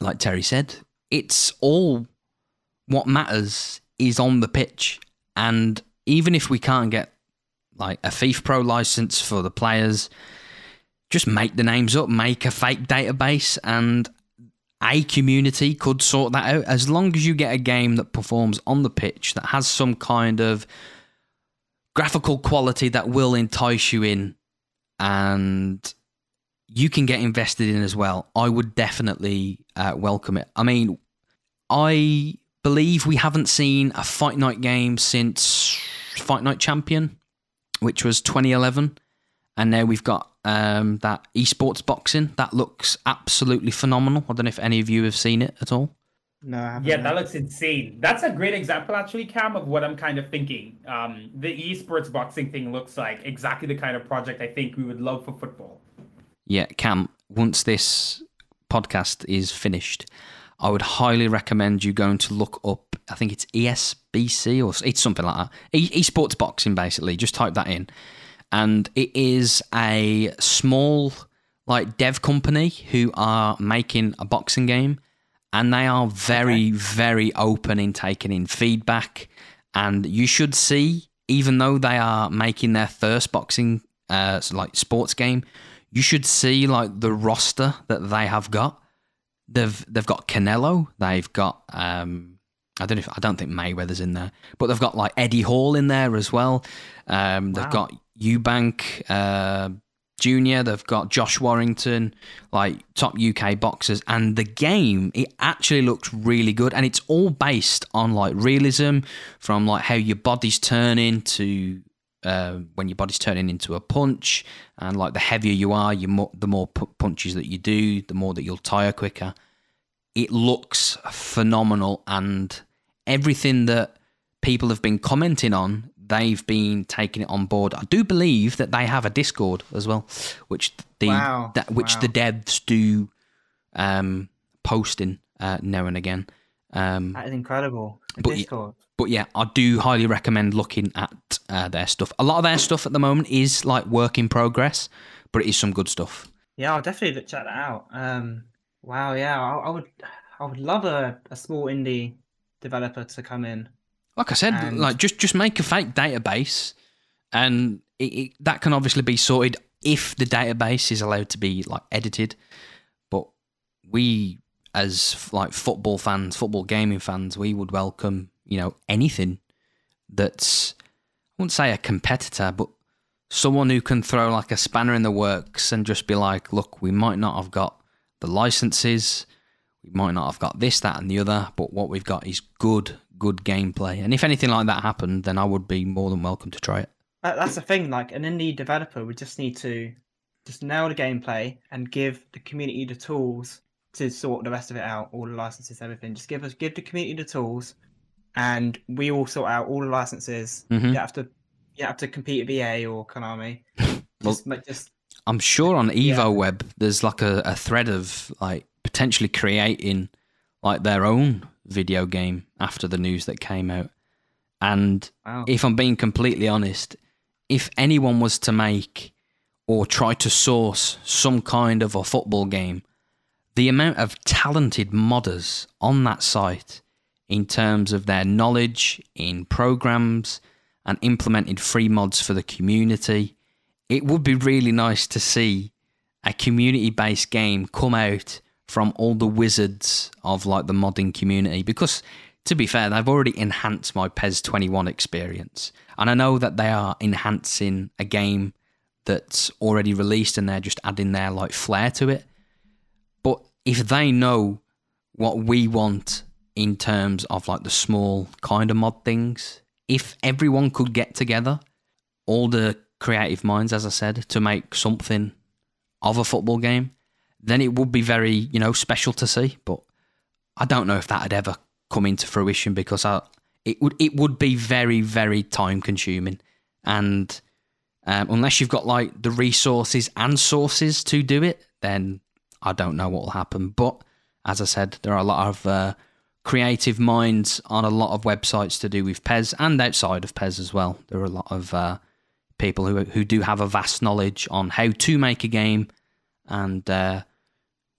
like Terry said, it's all what matters is on the pitch. And even if we can't get like a FIFPro license for the players, just make the names up, make a fake database, and a community could sort that out. As long as you get a game that performs on the pitch that has some kind of graphical quality that will entice you in and you can get invested in as well, I would definitely uh, welcome it. I mean, I believe we haven't seen a Fight Night game since Fight Night Champion, which was 2011. And now we've got um, that esports boxing. That looks absolutely phenomenal. I don't know if any of you have seen it at all. No, yeah, that looks insane. That's a great example, actually, Cam, of what I'm kind of thinking. Um, the esports boxing thing looks like exactly the kind of project I think we would love for football. Yeah, Cam. Once this podcast is finished, I would highly recommend you going to look up. I think it's ESBC or it's something like that. E- esports boxing, basically. Just type that in, and it is a small like dev company who are making a boxing game, and they are very, very open in taking in feedback. And you should see, even though they are making their first boxing, uh, like sports game, you should see like the roster that they have got. They've they've got Canelo, they've got um, I don't know if I don't think Mayweather's in there, but they've got like Eddie Hall in there as well. Um, they've got Eubank uh, Junior. They've got Josh Warrington, like top UK boxers, and the game it actually looks really good, and it's all based on like realism, from like how your body's turning to uh, when your body's turning into a punch, and like the heavier you are, you more, the more pu- punches that you do, the more that you'll tire quicker. It looks phenomenal, and everything that people have been commenting on, they've been taking it on board. I do believe that they have a Discord as well, which the Wow, that, which wow. the devs do um, posting uh, now and again. Um, That is incredible. The But y- Discord. But yeah, I do highly recommend looking at uh, their stuff. A lot of their stuff at the moment is like work in progress, but it is some good stuff. Yeah, I'll definitely check that out. Um, wow, yeah, I, I would, I would love a, a small indie developer to come in. Like I said, And- like just just make a fake database, and it, it, that can obviously be sorted if the database is allowed to be like edited. But we, as like football fans, football gaming fans, we would welcome you know anything that's I wouldn't say a competitor, but someone who can throw like a spanner in the works and just be like, look, we might not have got the licenses, we might not have got this, that, and the other, but what we've got is good, good gameplay. And if anything like that happened, then I would be more than welcome to try it. That's the thing. Like an indie developer would just need to just nail the gameplay and give the community the tools to sort the rest of it out, all the licenses, everything. Just give us, give the community the tools, and we all sort out all the licenses. Mhm. You have to, you have to compete with EA or Konami. *laughs* Well- Just, make just I'm sure on Evo Yeah. Web, there's like a, a thread of like potentially creating like their own video game after the news that came out. And wow. if I'm being completely honest, if anyone was to make or try to source some kind of a football game, the amount of talented modders on that site in terms of their knowledge in programs and implemented free mods for the community, it would be really nice to see a community based game come out from all the wizards of like the modding community because to be fair they've already enhanced my PES 21 experience. And I know that they are enhancing a game that's already released and they're just adding their like flair to it. But if they know what we want in terms of like the small kind of mod things if everyone could get together all the creative minds, as I said, to make something of a football game, then it would be very, you know, special to see. But I don't know if that had ever come into fruition because I, it would it would be very very time consuming, and um, unless you've got like the resources and sources to do it, then I don't know what will happen. But as I said, there are a lot of uh, creative minds on a lot of websites to do with PES and outside of PES as well. There are a lot of uh, people who who do have a vast knowledge on how to make a game, and uh,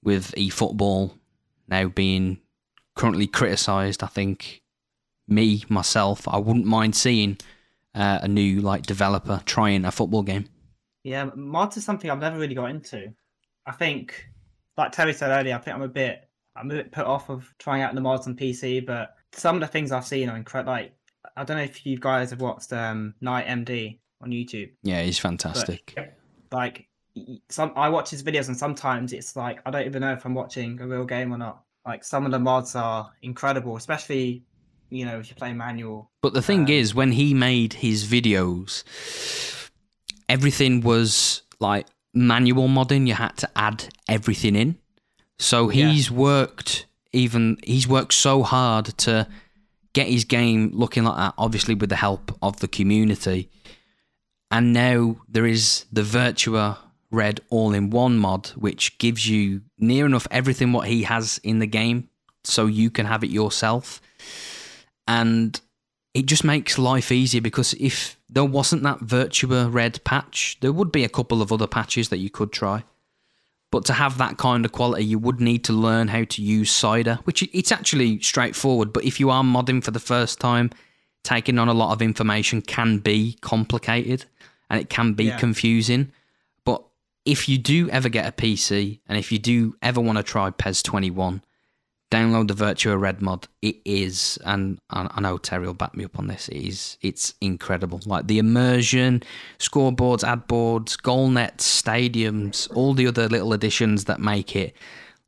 with eFootball now being currently criticised, I think me myself, I wouldn't mind seeing uh, a new like developer trying a football game. Yeah, mods is something I've never really got into. I think, like Terry said earlier, I think I'm a bit, I'm a bit put off of trying out the mods on PC. But some of the things I've seen are incredible. Like, I don't know if you guys have watched um, Night MD on YouTube. Yeah, he's fantastic. Like, some I watch his videos, and sometimes it's like I don't even know if I'm watching a real game or not. Like, some of the mods are incredible, especially you know if you play manual. But the thing Um, is, when he made his videos, everything was like manual modding. You had to add everything in. So Yeah. he's worked even he's worked so hard to get his game looking like that. Obviously, with the help of the community. And now there is the Virtua Red all-in-one mod, which gives you near enough everything what he has in the game, so you can have it yourself. And it just makes life easier because if there wasn't that Virtua Red patch, there would be a couple of other patches that you could try. But to have that kind of quality, you would need to learn how to use Sider, which it's actually straightforward. But if you are modding for the first time, taking on a lot of information can be complicated and it can be Yeah. confusing. But if you do ever get a PC and if you do ever want to try PES 21, download the Virtua Red mod. It is, and I know Terry will back me up on this. It is, it's incredible. Like the immersion, scoreboards, ad boards, goal nets, stadiums, all the other little additions that make it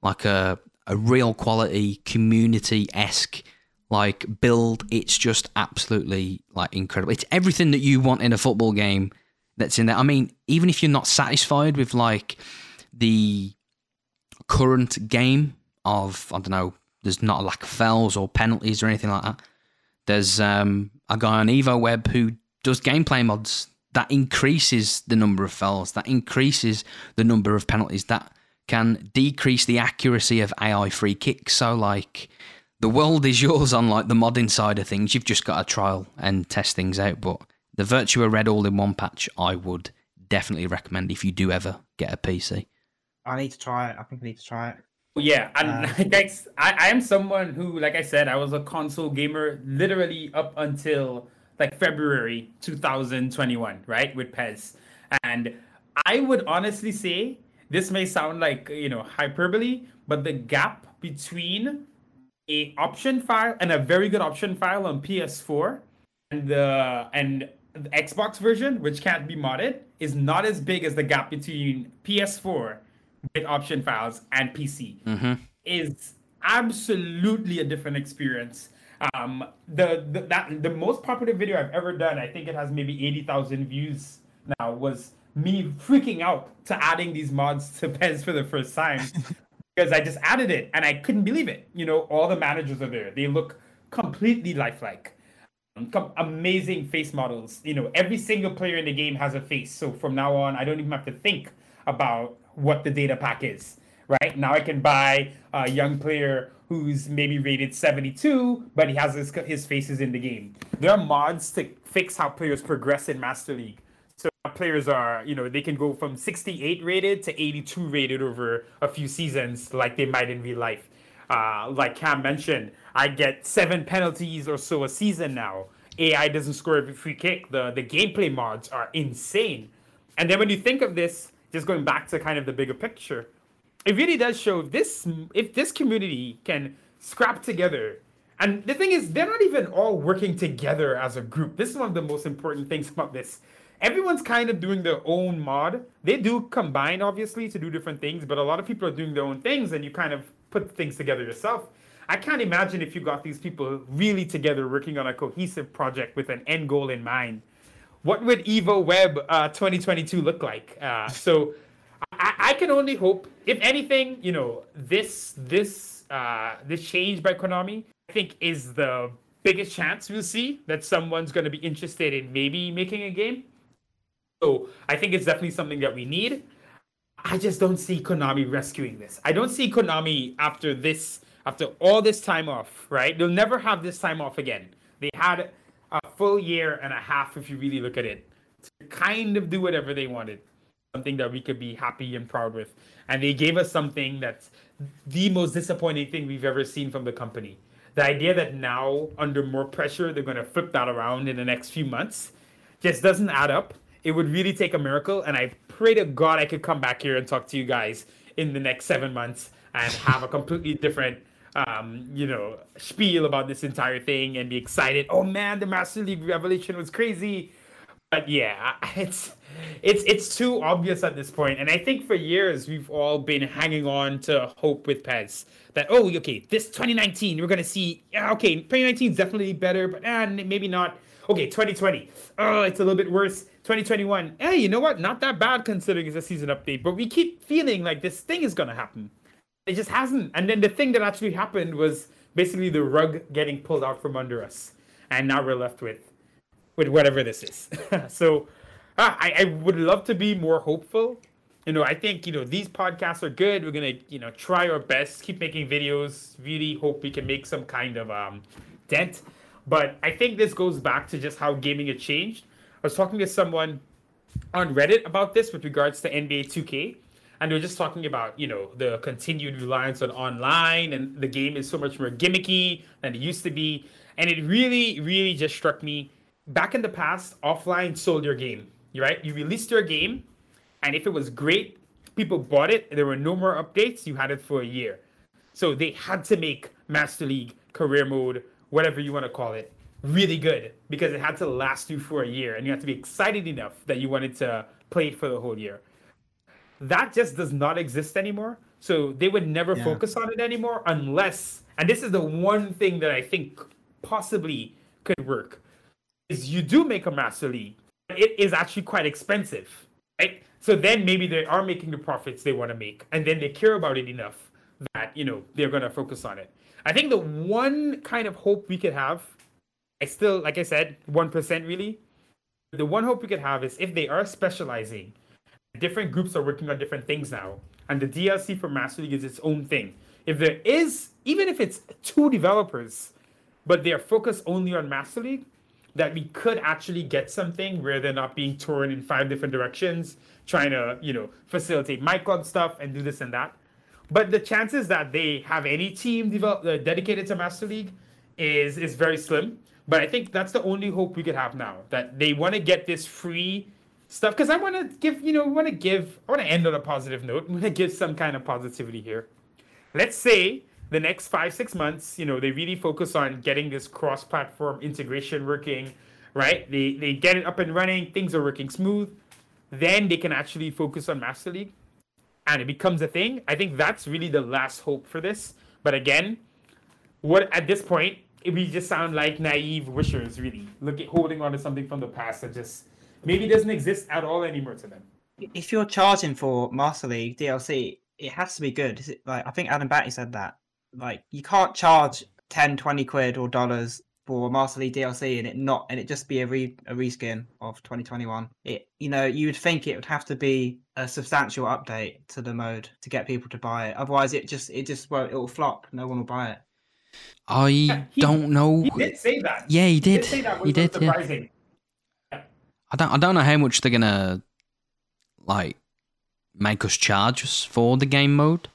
like a a real quality community esque like build. It's just absolutely like incredible. It's everything that you want in a football game that's in there. I mean, even if you're not satisfied with like the current game of I don't know, there's not a lack of fouls or penalties or anything like that. There's um, a guy on EvoWeb who does gameplay mods that increases the number of fouls, that increases the number of penalties, that can decrease the accuracy of AI free kicks. So like the world is *laughs* yours on like the modding side of things. You've just got to trial and test things out. But the Virtua Red all in one patch, I would definitely recommend if you do ever get a PC. I need to try it. I think I need to try it. Yeah, and Uh, *laughs* like I, I am someone who, like I said, I was a console gamer literally up until like February 2021, right, with PES. And I would honestly say this may sound like you know hyperbole, but the gap between a option file and a very good option file on PS4 and the and the Xbox version, which can't be modded, is not as big as the gap between PS4 with option files and PC. Is absolutely a different experience. Um, the, the that the most popular video I've ever done, I think it has maybe eighty thousand views now, was me freaking out to adding these mods to *laughs* PES for the first time *laughs* because I just added it and I couldn't believe it. You know, all the managers are there; they look completely lifelike. Um, amazing face models. You know, every single player in the game has a face. So from now on, I don't even have to think about what the data pack is. Right now, I can buy a young player who's maybe rated 72, but he has his his faces in the game. There are mods to fix how players progress in Master League. So players are, you know, they can go from 68 rated to 82 rated over a few seasons, like they might in real life. Uh, like Cam mentioned, I get seven penalties or so a season now. AI doesn't score every free kick. The the gameplay mods are insane. And then when you think of this, just going back to kind of the bigger picture, it really does show this if this community can scrap together. And the thing is, they're not even all working together as a group. This is one of the most important things about this. Everyone's kind of doing their own mod. They do combine, obviously, to do different things, but a lot of people are doing their own things, and you kind of put things together yourself. I can't imagine if you got these people really together working on a cohesive project with an end goal in mind. What would EvoWeb uh, 2022 look like? Uh, so I, I can only hope, if anything, you know, this this uh, this change by Konami, I think, is the biggest chance we'll see that someone's going to be interested in maybe making a game. So I think it's definitely something that we need. I just don't see Konami rescuing this. I don't see Konami after this, after all this time off, right? They'll never have this time off again. They had a full year and a half, if you really look at it, to kind of do whatever they wanted. Something that we could be happy and proud with. And they gave us something that's the most disappointing thing we've ever seen from the company. The idea that now, under more pressure, they're going to flip that around in the next few months just doesn't add up. It would really take a miracle, and I pray to God I could come back here and talk to you guys in the next seven months and have a completely different, um, you know, spiel about this entire thing and be excited. Oh man, the Master League Revelation was crazy. But yeah, *laughs* it's it's it's too obvious at this point. and I think for years we've all been hanging on to hope with PES that oh okay this 2019 we're gonna see okay 2019 is definitely better, but uh, maybe not. Okay, 2020, oh it's a little bit worse. 2021, hey you know what? Not that bad considering it's a season update, but we keep feeling like this thing is gonna happen. It just hasn't. And then the thing that actually happened was basically the rug getting pulled out from under us, and now we're left with with whatever this is. *laughs* so uh, I, I would love to be more hopeful. You know, I think, you know, these podcasts are good. We're to, you know, try our best, keep making videos, really hope we can make some kind of um, dent. But I think this goes back to just how gaming had changed. I was talking to someone on Reddit about this with regards to NBA 2K. And they were just talking about you know the continued reliance on online and the game is so much more gimmicky than it used to be. And it really really just struck me back in the past offline sold your game right? You released your game and if it was great people bought it there were no more updates you had it for a year. So they had to make master league career mode whatever you want to call it really good because it had to last you for a year and you had to be excited enough that you wanted to play it for the whole year that just does not exist anymore. So they would never yeah. focus on it anymore unless, and this is the one thing that I think possibly could work, is you do make a master league. It is actually quite expensive, right? So then maybe they are making the profits they want to make, and then they care about it enough that you know they're going to focus on it. I think the one kind of hope we could have, I still, like I said, one percent really. The one hope we could have is if they are specializing different groups are working on different things now, and the DLC for Master League is its own thing. If there is, even if it's two developers, but they're focused only on Master League, that we could actually get something where they're not being torn in five different directions, trying to, you know, facilitate my club stuff and do this and that. But the chances that they have any team develop, uh, dedicated to Master League is is very slim. But I think that's the only hope we could have now that they want to get this free stuff because I want to give you know want to give I want to end on a positive note. I'm going to give some kind of positivity here. Let's say the next five six months, you know, they really focus on getting this cross-platform integration working, right? They they get it up and running, things are working smooth. Then they can actually focus on Master League, and it becomes a thing. I think that's really the last hope for this. But again, what at this point, we just sound like naive wishers, really, look at holding on to something from the past that just maybe it doesn't exist at all anymore to them. If you're charging for Master League DLC, it has to be good. Like I think Adam Batty said that. Like you can't charge 10, 20 quid or dollars for Master League DLC and it not and it just be a re a reskin of 2021. It you know you would think it would have to be a substantial update to the mode to get people to buy it. Otherwise, it just it just won't. It will flop. No one will buy it. I yeah, he, don't know. He did say that. Yeah, he did. He did. He did yeah. I don't I don't know how much they're gonna like make us charge us for the game mode.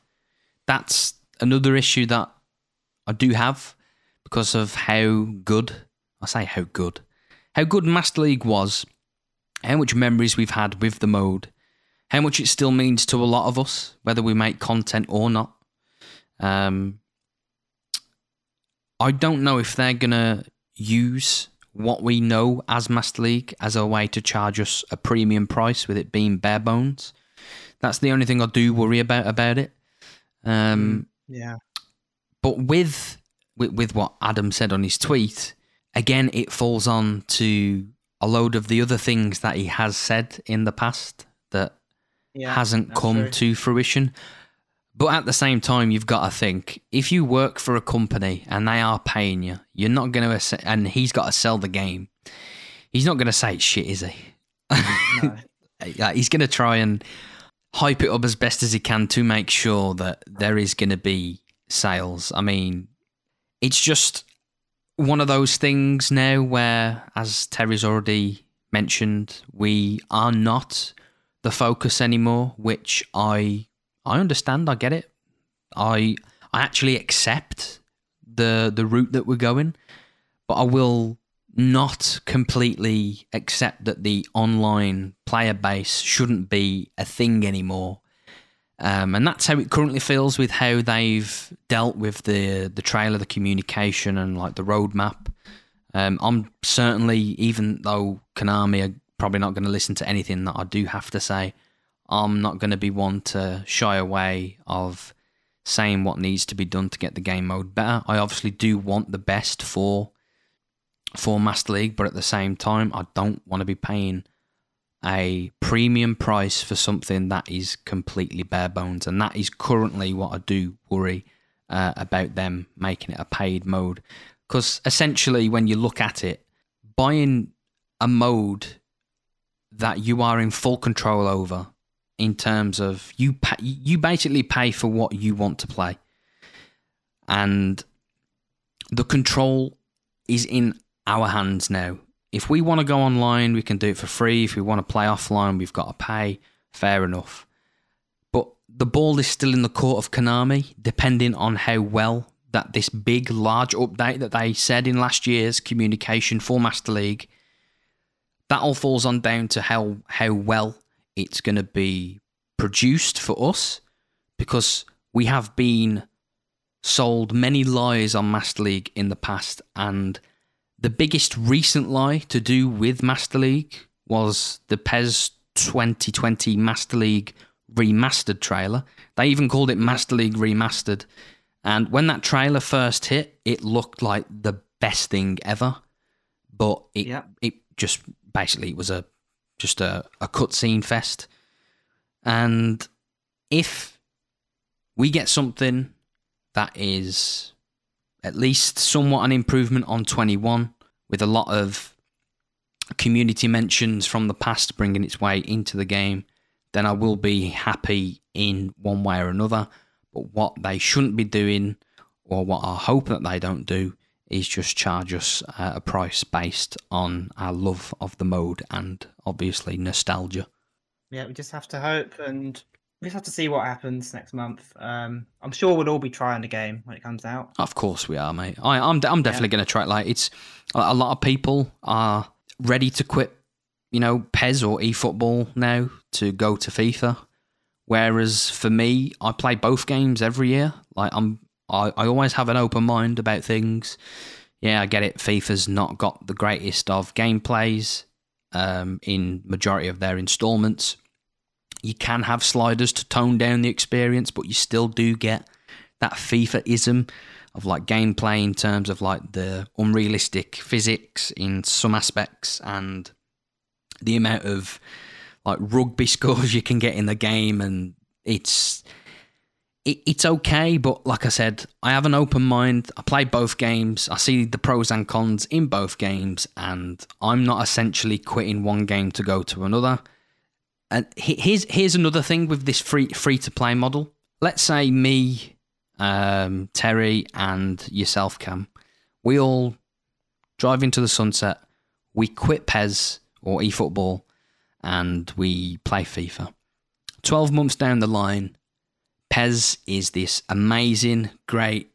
That's another issue that I do have because of how good I say how good how good Master League was, how much memories we've had with the mode, how much it still means to a lot of us, whether we make content or not. Um, I don't know if they're gonna use what we know as Master League as a way to charge us a premium price with it being bare bones. That's the only thing I do worry about about it. Um, mm, yeah. But with, with with what Adam said on his tweet, again, it falls on to a load of the other things that he has said in the past that yeah, hasn't come true. to fruition. But at the same time, you've got to think if you work for a company and they are paying you, you're not going to, and he's got to sell the game. He's not going to say shit, is he? No. *laughs* he's going to try and hype it up as best as he can to make sure that there is going to be sales. I mean, it's just one of those things now where, as Terry's already mentioned, we are not the focus anymore, which I I understand. I get it. I I actually accept the the route that we're going, but I will not completely accept that the online player base shouldn't be a thing anymore. Um, and that's how it currently feels with how they've dealt with the the trailer, the communication, and like the roadmap. Um, I'm certainly, even though Konami are probably not going to listen to anything that I do have to say, I'm not going to be one to shy away of saying what needs to be done to get the game mode better. I obviously do want the best for for Master League, but at the same time, I don't want to be paying a premium price for something that is completely bare bones, and that is currently what I do worry uh, about them making it a paid mode. Because essentially, when you look at it, buying a mode that you are in full control over in terms of you pay, you basically pay for what you want to play. And the control is in our hands now. If we want to go online we can do it for free. If we want to play offline we've got to pay. Fair enough. But the ball is still in the court of Konami, depending on how well that this big, large update that they said in last year's communication for Master League, that all falls on down to how how well it's going to be produced for us, because we have been sold many lies on Master League in the past, and the biggest recent lie to do with Master League was the PES 2020 Master League remastered trailer. They even called it Master League Remastered. And when that trailer first hit, it looked like the best thing ever. But it Yep. it just basically it was a just a, a cutscene fest. And if we get something that is at least somewhat an improvement on 21 with a lot of community mentions from the past bringing its way into the game, then I will be happy in one way or another. But what they shouldn't be doing, or what I hope that they don't do, is just charge us uh, a price based on our love of the mode and obviously nostalgia. Yeah, we just have to hope and we just have to see what happens next month. Um, I'm sure we'll all be trying the game when it comes out. Of course we are, mate. I, I'm I'm definitely going to try. it. Like it's a a lot of people are ready to quit, you know, PES or eFootball now to go to FIFA. Whereas for me, I play both games every year. Like I'm, I, I always have an open mind about things. Yeah, I get it. FIFA's not got the greatest of gameplays um, in majority of their installments. You can have sliders to tone down the experience, but you still do get that FIFA-ism of like gameplay in terms of like the unrealistic physics in some aspects and the amount of like rugby *laughs* scores you can get in the game and it's it, it's okay but like i said i have an open mind. I play both games. I see the pros and cons in both games and i'm not essentially quitting one game to go to another. And here's here's another thing with this free free to play model. Let's say me um, terry and yourself cam we all drive into the sunset we quit PES or efootball and we play FIFA. 12 months down the line, PES is this amazing, great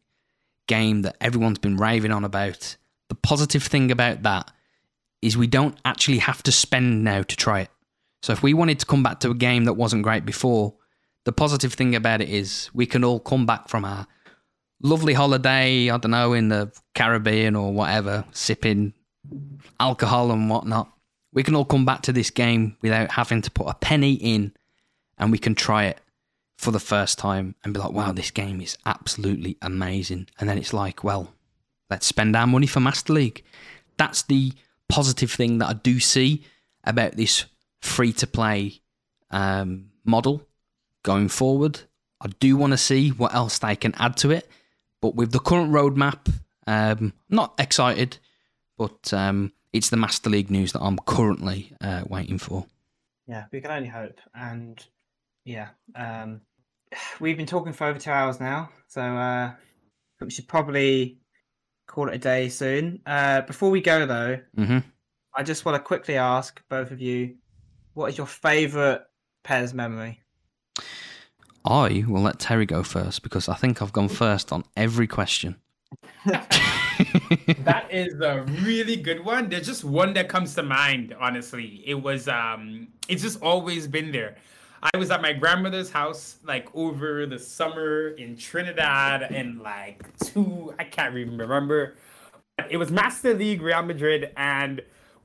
game that everyone's been raving on about. The positive thing about that is we don't actually have to spend now to try it. So if we wanted to come back to a game that wasn't great before, the positive thing about it is we can all come back from our lovely holiday, I don't know, in the Caribbean or whatever, sipping alcohol and whatnot we can all come back to this game without having to put a penny in and we can try it for the first time and be like, wow, this game is absolutely amazing. And then it's like, well, let's spend our money for Master League. That's the positive thing that I do see about this free to play um, model going forward. I do want to see what else they can add to it. But with the current roadmap, um, not excited, but um, it's the Master League news that I'm currently uh, waiting for. Yeah, we can only hope. And yeah, um, we've been talking for over two hours now, so uh, we should probably call it a day soon. Uh, before we go, though, hmm I just want to quickly ask both of you, what is your favourite PES memory? I will let Terry go first because I think I've gone first on every question. *laughs* that is a really good one. There's just one that comes to mind, honestly. It was um it's just always been there. I was at my grandmother's house like over the summer in Trinidad and like two I can't even remember. It was Master League Real Madrid and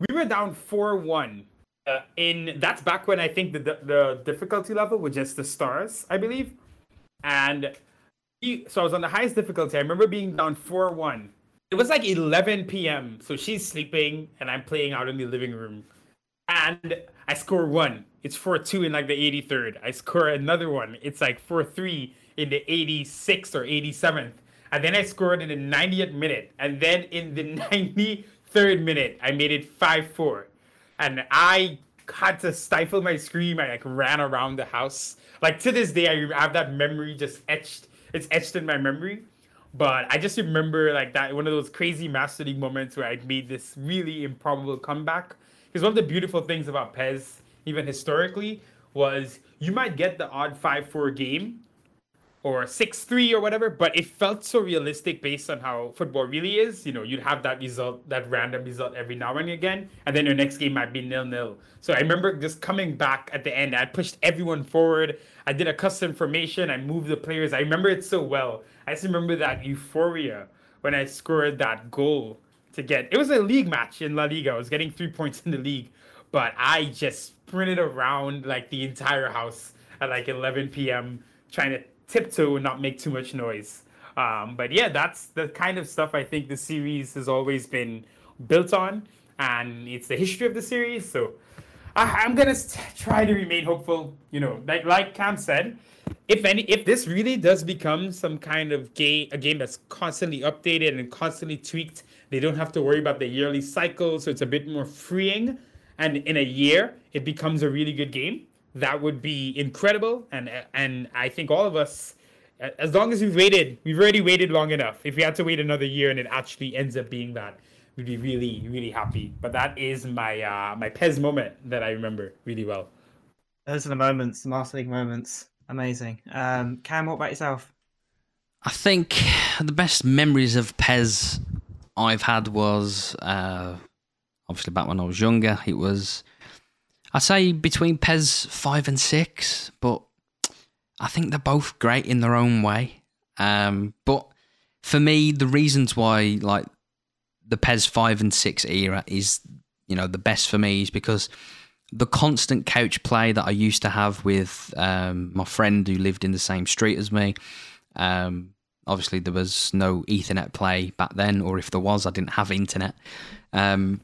we were down 4-1. Uh, in that's back when I think the the difficulty level was just the stars, I believe. And he- so I was on the highest difficulty. I remember being down 4 1. It was like 11 p.m. So she's sleeping and I'm playing out in the living room. And I score one. It's 4 2 in like the 83rd. I score another one. It's like 4 3 in the 86th or 87th. And then I scored in the 90th minute. And then in the *laughs* 93rd minute, I made it 5 4. And I had to stifle my scream. I like ran around the house. Like to this day, I have that memory just etched. It's etched in my memory. But I just remember like that one of those crazy Master League moments where I made this really improbable comeback. Because one of the beautiful things about PES, even historically, was you might get the odd 5 4 game or 6 3 or whatever, but it felt so realistic based on how football really is. You know, you'd have that result, that random result every now and again, and then your next game might be nil nil. So I remember just coming back at the end. I pushed everyone forward. I did a custom formation. I moved the players. I remember it so well. I just remember that euphoria when I scored that goal to get it was a league match in La Liga. I was getting three points in the league, but I just sprinted around like the entire house at like 11 p.m. trying to tiptoe and not make too much noise. Um, but yeah, that's the kind of stuff I think the series has always been built on, and it's the history of the series. So I, am gonna try to remain hopeful. You know, like like Cam said, if any, if this really does become some kind of game, a game that's constantly updated and constantly tweaked, they don't have to worry about the yearly cycle, so it's a bit more freeing. And in a year, it becomes a really good game that would be incredible. And and I think all of us, as long as we've waited, we've already waited long enough. If we had to wait another year and it actually ends up being that, we'd be really really happy. But that is my uh, my PES moment that I remember really well. Those are the moments, the Master League moments. Amazing. Um, Cam, what about yourself? I think the best memories of PES I've had was uh, obviously back when I was younger. It was I say between PES five and six, but I think they're both great in their own way. Um, but for me, the reasons why like the PES five and six era is you know the best for me is because the constant couch play that I used to have with um, my friend who lived in the same street as me. Um, obviously, there was no Ethernet play back then, or if there was, I didn't have internet. Um,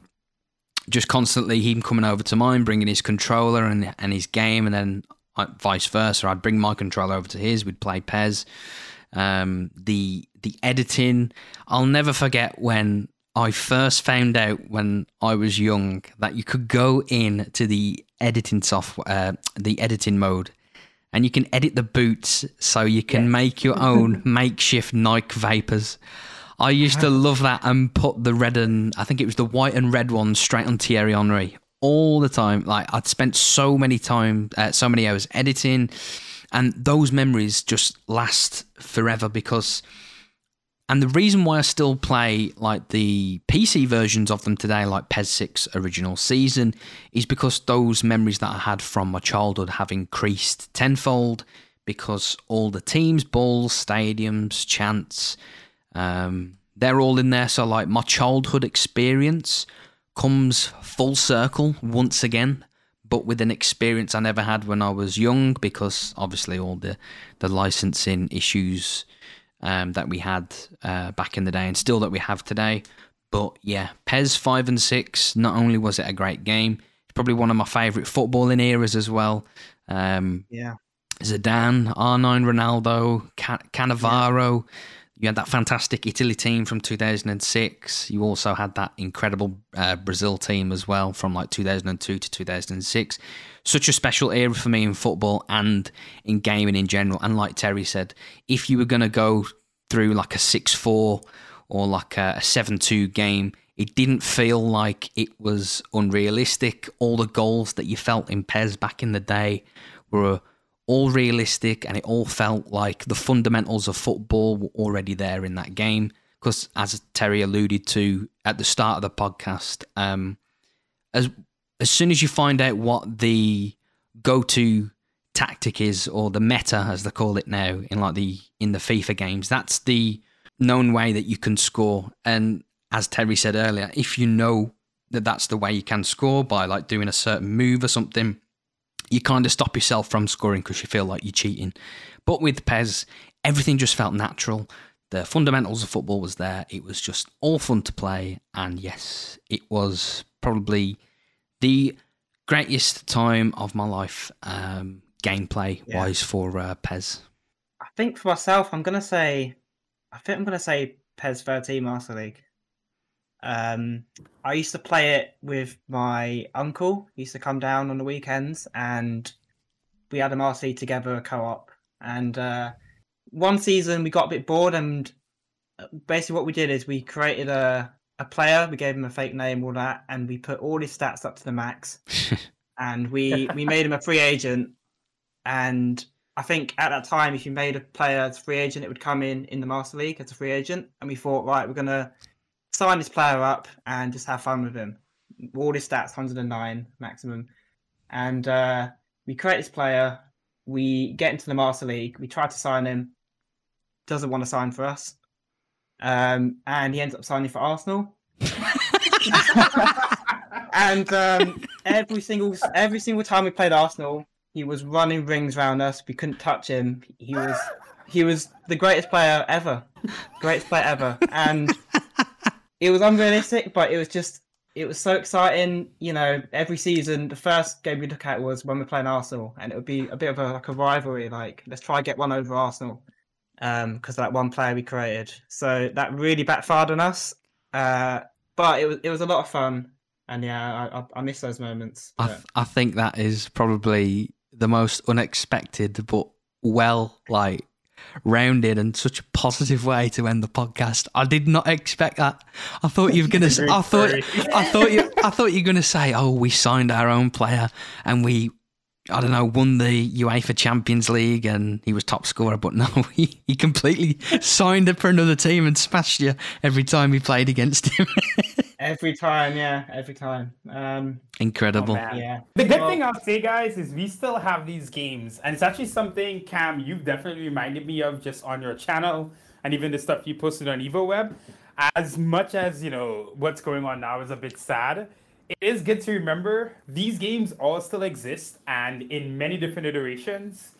just constantly him coming over to mine, bringing his controller and and his game, and then uh, vice versa. I'd bring my controller over to his. We'd play PES. Um, the the editing, I'll never forget when I first found out when I was young that you could go in to the editing software, uh, the editing mode, and you can edit the boots so you can yeah. make your own *laughs* makeshift Nike Vapors. I used to love that and put the red and I think it was the white and red ones straight on Thierry Henry all the time. Like I'd spent so many time, uh, so many hours editing, and those memories just last forever because. And the reason why I still play like the PC versions of them today, like PES 6 original season, is because those memories that I had from my childhood have increased tenfold because all the teams, balls, stadiums, chants, um, they're all in there. So, like, my childhood experience comes full circle once again, but with an experience I never had when I was young because obviously all the, the licensing issues um, that we had uh, back in the day and still that we have today. But yeah, PES 5 and 6, not only was it a great game, it's probably one of my favourite footballing eras as well. Um, yeah. Zidane, R9 Ronaldo, Can- Cannavaro. Yeah you had that fantastic Italy team from 2006. You also had that incredible uh, Brazil team as well from like 2002 to 2006. Such a special era for me in football and in gaming in general. And like Terry said, if you were going to go through like a 6 4 or like a 7 2 game, it didn't feel like it was unrealistic. All the goals that you felt in PES back in the day were all realistic and it all felt like the fundamentals of football were already there in that game. Because as Terry alluded to at the start of the podcast, um, as as soon as you find out what the go-to tactic is or the meta as they call it now in like the in the FIFA games, that's the known way that you can score. And as Terry said earlier, if you know that that's the way you can score by like doing a certain move or something, you kind of stop yourself from scoring because you feel like you're cheating. But with PES, everything just felt natural. The fundamentals of football was there. It was just all fun to play. And yes, it was probably the greatest time of my life, um, gameplay yeah. wise, for uh, PES. I think for myself, I'm going to say, I think I'm going to say PES 13 Master League. Um, I used to play it with my uncle. He used to come down on the weekends, and we had a Marseille together, a co-op. And uh, one season we got a bit bored, and uh, basically what we did is we created a a player. We gave him a fake name, all that, and we put all his stats up to the max. *laughs* and we we made him a free agent. and I think at that time, if you made a player as a free agent, it would come in in the Master League as a free agent, and we thought, right, we're gonna sign this player up and just have fun with him. All his stats, 109 maximum, and uh, we create this player. We get into the Master League. We try to sign him. Doesn't want to sign for us, um, and he ends up signing for Arsenal. *laughs* and um, every single every single time we played Arsenal, he was running rings around us. We couldn't touch him. He was he was the greatest player ever, greatest player ever, and it was unrealistic, but it was just it was so exciting. You know, every season, the first game we look at was when we're playing Arsenal, and it would be a bit of a like a rivalry. Like, let's try and get one over Arsenal because um, that one player we created. So that really backfired on us. Uh, but it was it was a lot of fun, and yeah, I, I, I miss those moments. I, th- I think that is probably the most unexpected but well like rounded and such a positive way to end the podcast. I did not expect that. I thought you were gonna. *laughs* I thought. I thought you. I thought you were gonna say, "Oh, we signed our own player and we I don't know, won the UEFA Champions League and he was top scorer, but no, *laughs* he, he completely signed up for another team and smashed you every time he played against him. *laughs* every time, yeah, every time. Um, Incredible. oh, yeah. The good thing I'll say, guys, is we still have these games, and it's actually something Cam you've definitely reminded me of just on your channel and even the stuff you posted on EvoWeb. As much as you know what's going on now is a bit sad, it is good to remember these games all still exist, and in many different iterations,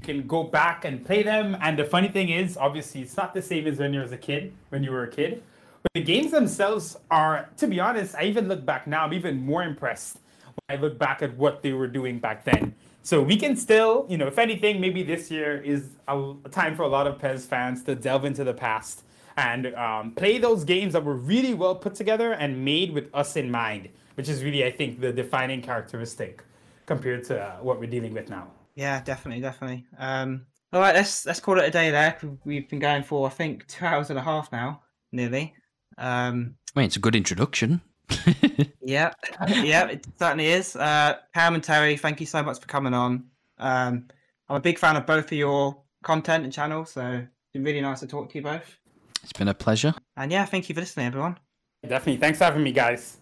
you can go back and play them. And the funny thing is, obviously, it's not the same as when you was a kid, when you were a kid. But the games themselves are, to be honest, I even look back now, I'm even more impressed when I look back at what they were doing back then. So we can still, you know, if anything, maybe this year is a, time for a lot of PES fans to delve into the past and um, play those games that were really well put together and made with us in mind, which is really, I think, the defining characteristic compared to uh, what we're dealing with now. Yeah, definitely, definitely. Um, all right, let's let's call it a day there. We've been going for I think two hours and a half now, nearly. Um, I mean, it's a good introduction. *laughs* yeah, yeah, it certainly is. Uh, Cam and Terry, thank you so much for coming on. Um, I'm a big fan of both of your content and channel, so it's been really nice to talk to you both. It's been a pleasure. And yeah, thank you for listening, everyone. Definitely. Thanks for having me, guys.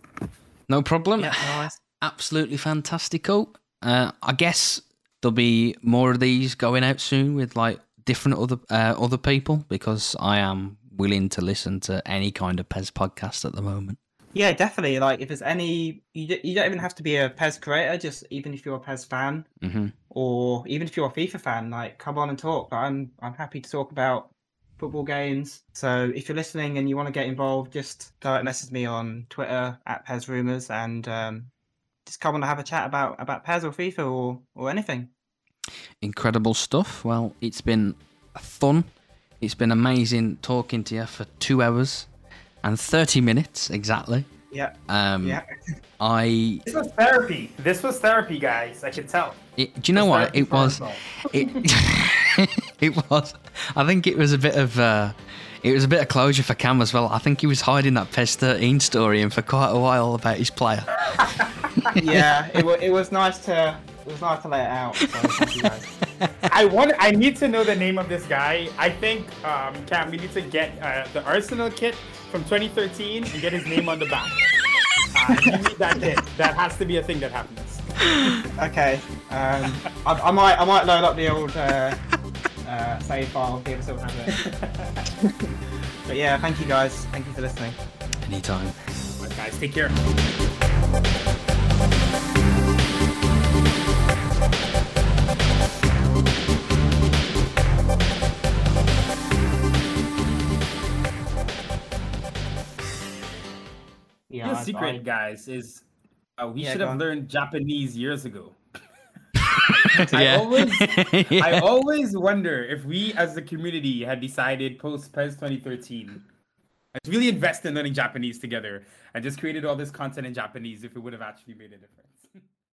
No problem. Yeah, nice. Absolutely fantastical. Uh, I guess there'll be more of these going out soon with like different other uh, other people because I am willing to listen to any kind of PES podcast at the moment. Yeah, definitely. Like, if there's any, you, d- you don't even have to be a PES creator. Just even if you're a PES fan, hmm or even if you're a FIFA fan, like, come on and talk. I'm I'm happy to talk about football games. So if you're listening and you want to get involved, just direct message me on Twitter at PES Rumours and um, just come on and have a chat about about PES or FIFA or or anything. Incredible stuff. Well, it's been fun. It's been amazing talking to you for two hours and 30 minutes exactly. Yeah, Um, yeah. I *laughs* This was therapy. This was therapy, guys. I could tell. It, do you know what it was? *laughs* It *laughs* it was. I think it was a bit of uh, it was a bit of closure for Cam as well. I think he was hiding that PES 13 story in for quite a while about his player. yeah, it, wa- it was nice to it was nice to lay it out. So thank you guys. I want. I need to know the name of this guy. I think, um, Cam, we need to get uh, the Arsenal kit from 2013 and get his name on the back. *laughs* Uh, you need that kit. That has to be a thing that happens. Okay, um, I, I might I might load up the old uh, uh, save file. See if I still have it. but yeah, thank you guys. Thank you for listening. Anytime. All right, guys, take care. Yeah, The secret, I- guys, is uh, we Yeah, should have on. learned Japanese years ago. *laughs* yeah. always- *laughs* I always wonder if we, as a community, had decided post PES 2013 to really invest in learning Japanese together and just created all this content in Japanese, if it would have actually made a difference.